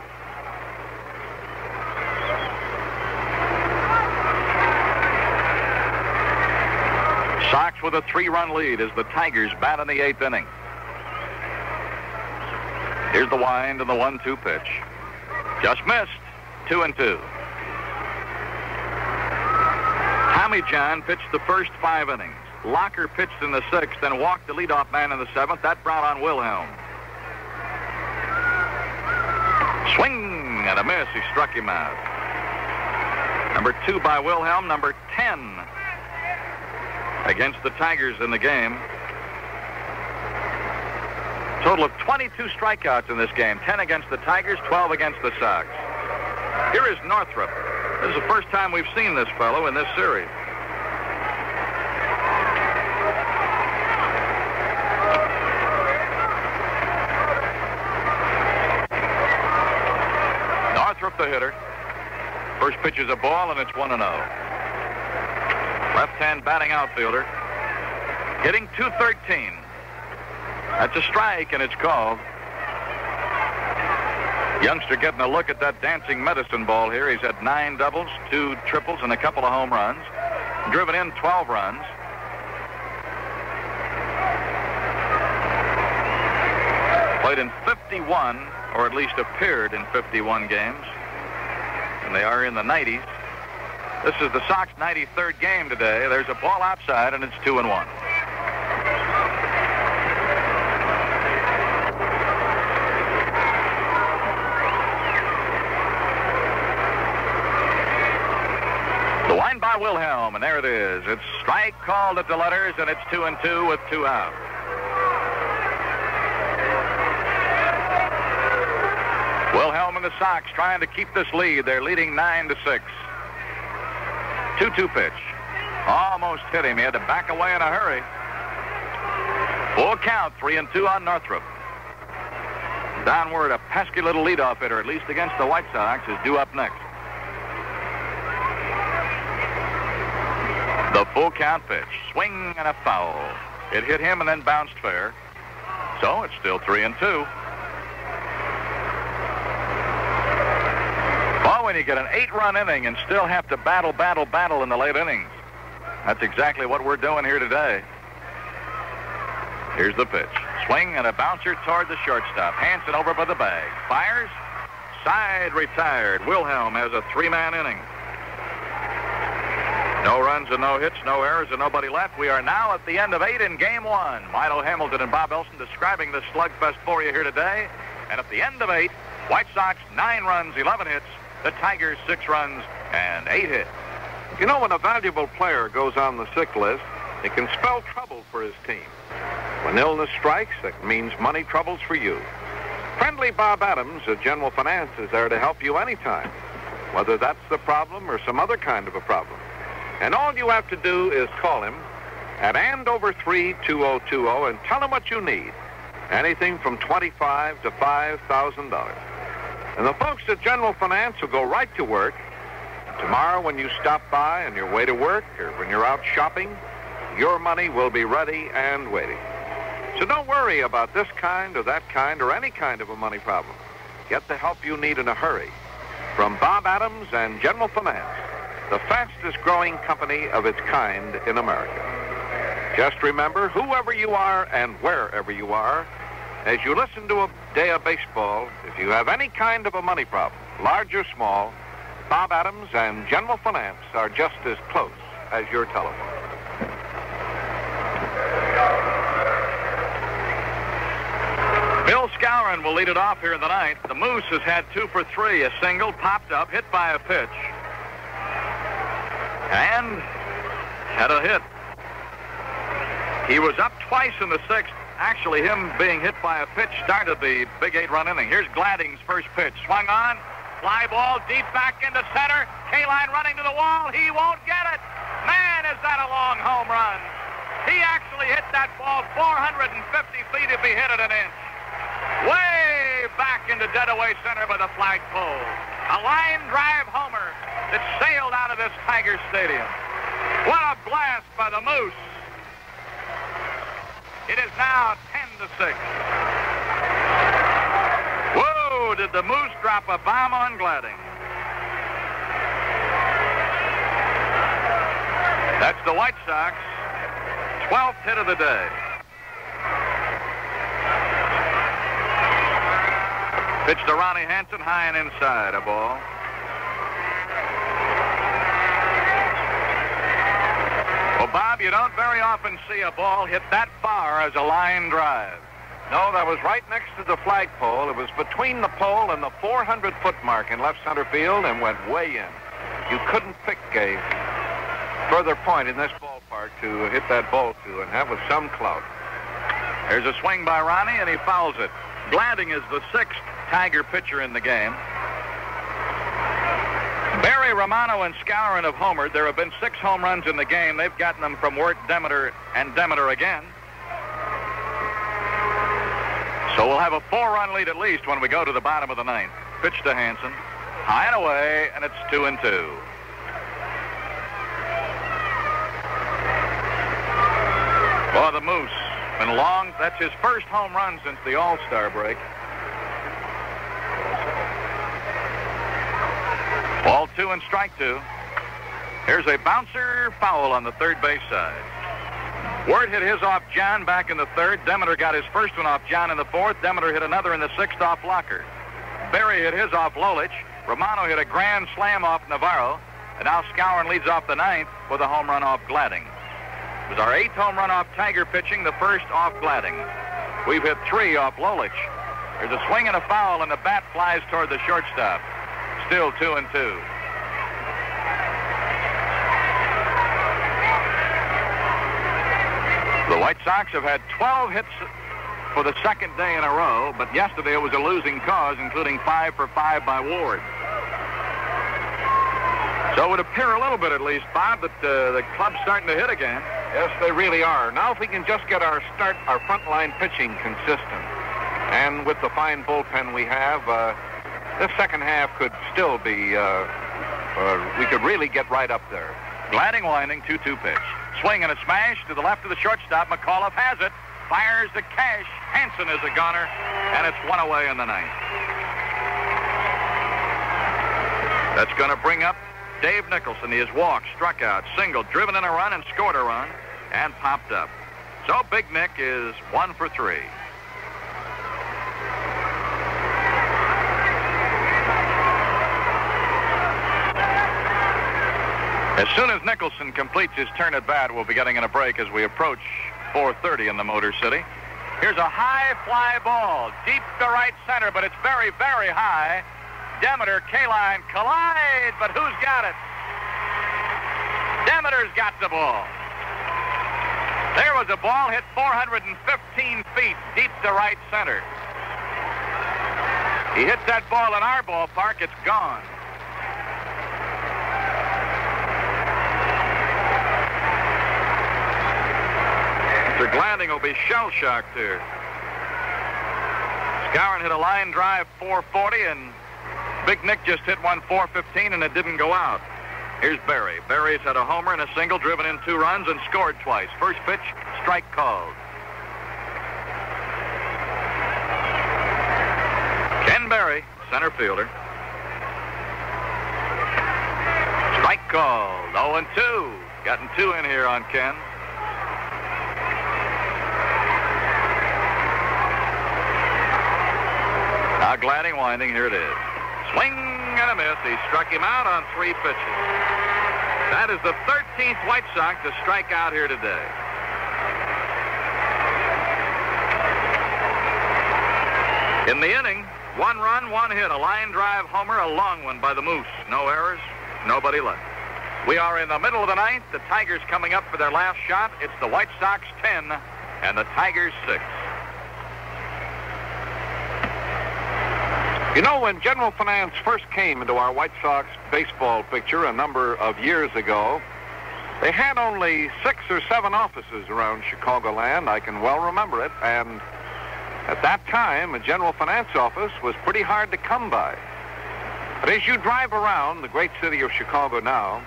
Sox with a three-run lead as the Tigers bat in the eighth inning. Here's the wind and the one-two pitch. Just missed. Two and two. Tommy John pitched the first five innings. Locker pitched in the sixth and walked the leadoff man in the seventh. That brought on Wilhelm. Swing and a miss. He struck him out. Number two by Wilhelm. Number 10 against the Tigers in the game. Total of 22 strikeouts in this game. 10 against the Tigers, 12 against the Sox. Here is Northrup. This is the first time we've seen this fellow in this series. Northrup the hitter. First pitch is a ball, and it's 1 0. Left-hand batting outfielder. Hitting 213. That's a strike, and it's called. Youngster getting a look at that dancing medicine ball here. He's had nine doubles, two triples, and a couple of home runs. Driven in 12 runs. Played in 51, or at least appeared in 51 games. And they are in the 90s. This is the Sox 93rd game today. There's a ball outside, and it's 2 and 1. The line by Wilhelm, and there it is. It's strike called at the letters, and it's 2 and 2 with two out. Wilhelm and the Sox trying to keep this lead. They're leading 9 to 6. 2-2 pitch. Almost hit him. He had to back away in a hurry. Full count, 3 and 2 on Northrup. Don Wert, a pesky little leadoff hitter, at least against the White Sox, is due up next. The full count pitch. Swing and a foul. It hit him and then bounced fair. So it's still 3 and 2. Well, when you get an eight-run inning and still have to battle, battle, battle in the late innings, that's exactly what we're doing here today. Here's the pitch. Swing and a bouncer toward the shortstop. Hansen over by the bag. Fires. Side retired. Wilhelm has a three-man inning. No runs and no hits, no errors, and nobody left. We are now at the end of eight in game one. Milo Hamilton and Bob Elson describing this slugfest for you here today. And at the end of eight, White Sox nine runs, 11 hits. The Tigers six runs and eight hits. You know, when a valuable player goes on the sick list, it can spell trouble for his team. When illness strikes, that means money troubles for you. Friendly Bob Adams of General Finance is there to help you anytime, whether that's the problem or some other kind of a problem. And all you have to do is call him at Andover 32020 and tell him what you need. Anything from twenty-five to five thousand dollars. And the folks at General Finance will go right to work. Tomorrow, when you stop by on your way to work or when you're out shopping, your money will be ready and waiting. So don't worry about this kind or that kind or any kind of a money problem. Get the help you need in a hurry from Bob Adams and General Finance, the fastest growing company of its kind in America. Just remember, whoever you are and wherever you are, as you listen to a day of baseball, if you have any kind of a money problem, large or small, Bob Adams and General Finance are just as close as your telephone. Bill Skowron will lead it off here in the ninth. The Moose has had two for three, a single, popped up, hit by a pitch. And had a hit. He was up twice in the sixth. Actually, him being hit by a pitch started the big eight-run inning. Here's Gladding's first pitch. Swung on, fly ball deep back into center. Kaline running to the wall. He won't get it. Man, is that a long home run. He actually hit that ball 450 feet if he hit it an inch. Way back into deadaway center by the flagpole. A line drive homer that sailed out of this Tiger Stadium. What a blast by the Moose. It is now 10 to 6. Whoa, did the Moose drop a bomb on Gladding? That's the White Sox 12th hit of the day. Pitch to Ronnie Hansen, high and inside, a ball. Well, Bob, you don't very often see a ball hit that far as a line drive. No, that was right next to the flagpole. It was between the pole and the 400-foot mark in left center field and went way in. You couldn't pick a further point in this ballpark to hit that ball to, and that was some clout. There's a swing by Ronnie, and he fouls it. Gladding is the sixth Tiger pitcher in the game. Berry Romano and Skowron have homered. There have been six home runs in the game. They've gotten them from Wert, Demeter, and Demeter again. So we'll have a four-run lead at least when we go to the bottom of the ninth. Pitch to Hansen. High and away, and it's two and two. Boy, the Moose. Been long. That's his first home run since the All-Star break. Ball two and strike two. Here's a bouncer foul on the third base side. Wert hit his off John back in the third. Demeter got his first one off John in the fourth. Demeter hit another in the sixth off Locker. Berry hit his off Lolich. Romano hit a grand slam off Navarro. And now Skowron leads off the ninth with a home run off Gladding. It was our eighth home run off Tiger pitching, the first off Gladding. We've hit three off Lolich. There's a swing and a foul, and the bat flies toward the shortstop. Still two and two. The White Sox have had 12 hits for the second day in a row, but yesterday it was a losing cause, including five for five by Ward. So it would appear a little bit, at least, Bob, that uh, the club's starting to hit again. Yes, they really are. Now, if we can just get our start, our front line pitching consistent, and with the fine bullpen we have, uh, this second half could still be, uh, uh, we could really get right up there. Gladding winding, 2-2 pitch. Swing and a smash to the left of the shortstop. McAuliffe has it. Fires to Cash. Hansen is a goner, and it's one away in the ninth. That's going to bring up Dave Nicholson. He has walked, struck out, singled, driven in a run, and scored a run, and popped up. So Big Nick is one for three. As soon as Nicholson completes his turn at bat, we'll be getting in a break as we approach 4.30 in the Motor City. Here's a high fly ball, deep to right center, but it's very, very high. Demeter, Kaline collide, but who's got it? Demeter's got the ball. There was a ball hit 415 feet deep to right center. He hits that ball in our ballpark, it's gone. Mr. Gladding will be shell-shocked here. Skowron hit a line drive 440, and Big Nick just hit one 415, and it didn't go out. Here's Berry. Berry's had a homer and a single, driven in two runs, and scored twice. First pitch, strike called. Ken Berry, center fielder. Strike called. 0 and 2. Gotten two in here on Ken. Now Gladding, winding. Here it is. Swing and a miss. He struck him out on three pitches. That is the 13th White Sox to strike out here today. In the inning, one run, one hit, a line drive homer, a long one by the Moose. No errors, nobody left. We are in the middle of the ninth. The Tigers coming up for their last shot. It's the White Sox 10 and the Tigers 6. You know, when General Finance first came into our White Sox baseball picture a number of years ago, they had only six or seven offices around Chicagoland. I can well remember it. And at that time, a General Finance office was pretty hard to come by. But as you drive around the great city of Chicago now,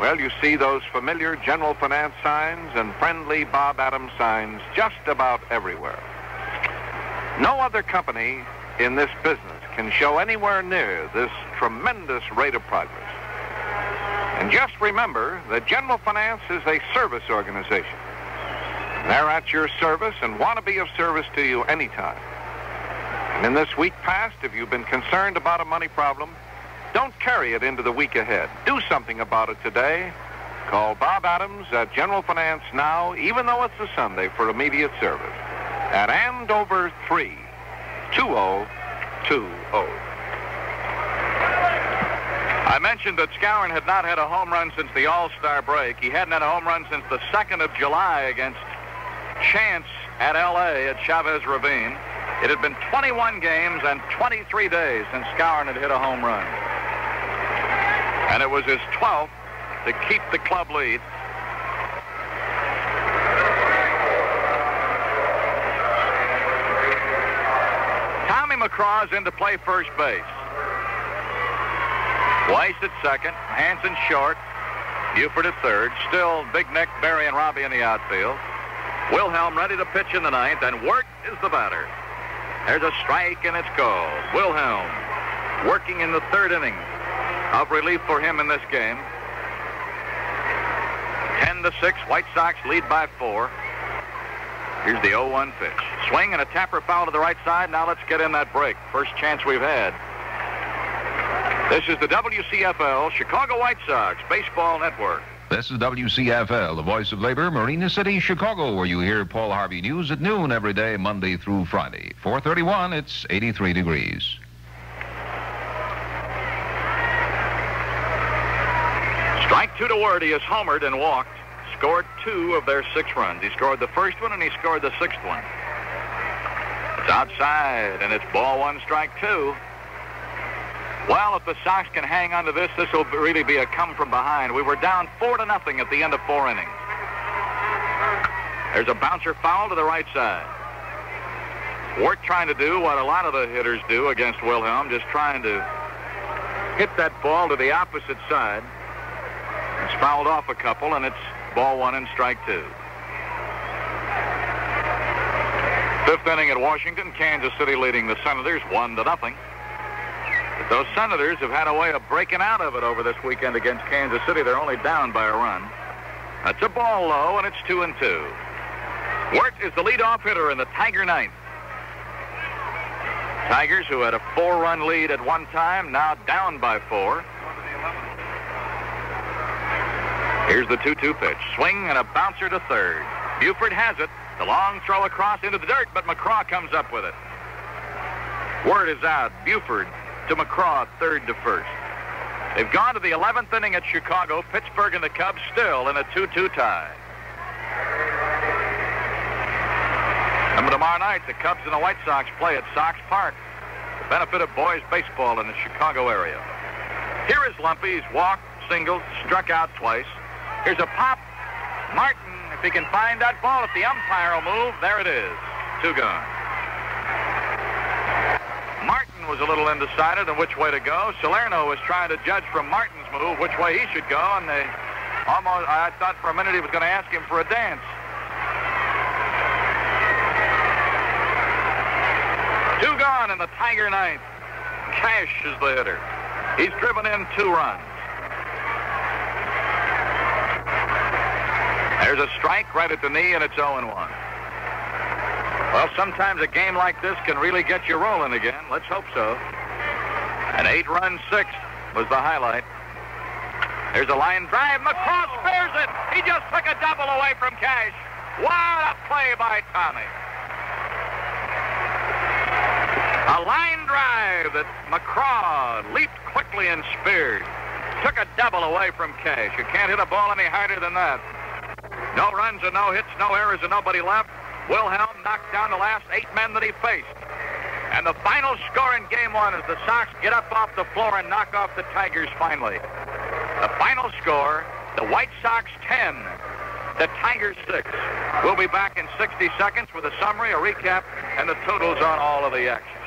well, you see those familiar General Finance signs and friendly Bob Adams signs just about everywhere. No other company in this business can show anywhere near this tremendous rate of progress. And just remember that General Finance is a service organization. They're at your service and want to be of service to you anytime. And in this week past, if you've been concerned about a money problem, don't carry it into the week ahead. Do something about it today. Call Bob Adams at General Finance now, even though it's a Sunday, for immediate service. At Andover 3, 2020. I mentioned that Skowron had not had a home run since the All-Star break. He hadn't had a home run since the 2nd of July against Chance at L.A. at Chavez Ravine. It had been 21 games and 23 days since Skowron had hit a home run. And it was his 12th to keep the club lead. Tommy McCraw's in to play first base. Weis at second, Hansen short, Buford at third, still Big Nick, Berry, and Robbie in the outfield. Wilhelm ready to pitch in the ninth, and Wert is the batter. There's a strike, and it's called. Wilhelm working in the third inning of relief for him in this game. 10 to 6, White Sox lead by four. Here's the 0-1 pitch. Swing and a tapper foul to the right side. Now let's get in that break. First chance we've had. This is the WCFL Chicago White Sox Baseball Network. This is WCFL, the voice of labor, Marina City, Chicago, where you hear Paul Harvey News at noon every day, Monday through Friday. 431, it's 83 degrees. Strike two to Wert. He has homered and walked. Scored two of their six runs. He scored the first one and he scored the sixth one. It's outside and it's ball one, strike two. Well, if the Sox can hang on to this, this will really be a come from behind. We were down four to nothing at the end of four innings. There's a bouncer foul to the right side. Wert trying to do what a lot of the hitters do against Wilhelm, just trying to hit that ball to the opposite side. It's fouled off a couple, and it's ball one and strike two. Fifth inning at Washington, Kansas City leading the Senators one to nothing. But those Senators have had a way of breaking out of it over this weekend against Kansas City. They're only down by a run. That's a ball low, and it's two and two. Wert is the leadoff hitter in the Tiger ninth. Tigers, who had a four-run lead at one time, now down by four. Here's the 2-2 pitch. Swing and a bouncer to third. Buford has it. The long throw across into the dirt, but McCraw comes up with it. Wert is out. Buford to McCraw, third to first. They've gone to the 11th inning at Chicago. Pittsburgh and the Cubs still in a 2-2 tie. And tomorrow night, the Cubs and the White Sox play at Sox Park. The benefit of boys baseball in the Chicago area. Here is Lumpe. He's walked, singled, struck out twice. Here's a pop. Martin, if he can find that ball, if the umpire will move, there it is. Two gone. Martin was a little undecided on which way to go. Salerno was trying to judge from Martin's move which way he should go, and they almost, I thought for a minute he was going to ask him for a dance. Two gone in the Tiger ninth. Cash is the hitter. He's driven in two runs. There's a strike right at the knee, and it's 0 1. Well, sometimes a game like this can really get you rolling again. Let's hope so. An eight-run sixth was the highlight. There's a line drive. McCraw spares it. He just took a double away from Cash. What a play by Tommy. A line drive that McCraw leaped quickly and speared. Took a double away from Cash. You can't hit a ball any harder than that. No runs and no hits, no errors and nobody left. Wilhelm knocked down the last eight men that he faced. And the final score in game one is the Sox get up off the floor and knock off the Tigers finally. The final score, the White Sox 10, the Tigers 6. We'll be back in 60 seconds with a summary, a recap, and the totals on all of the action.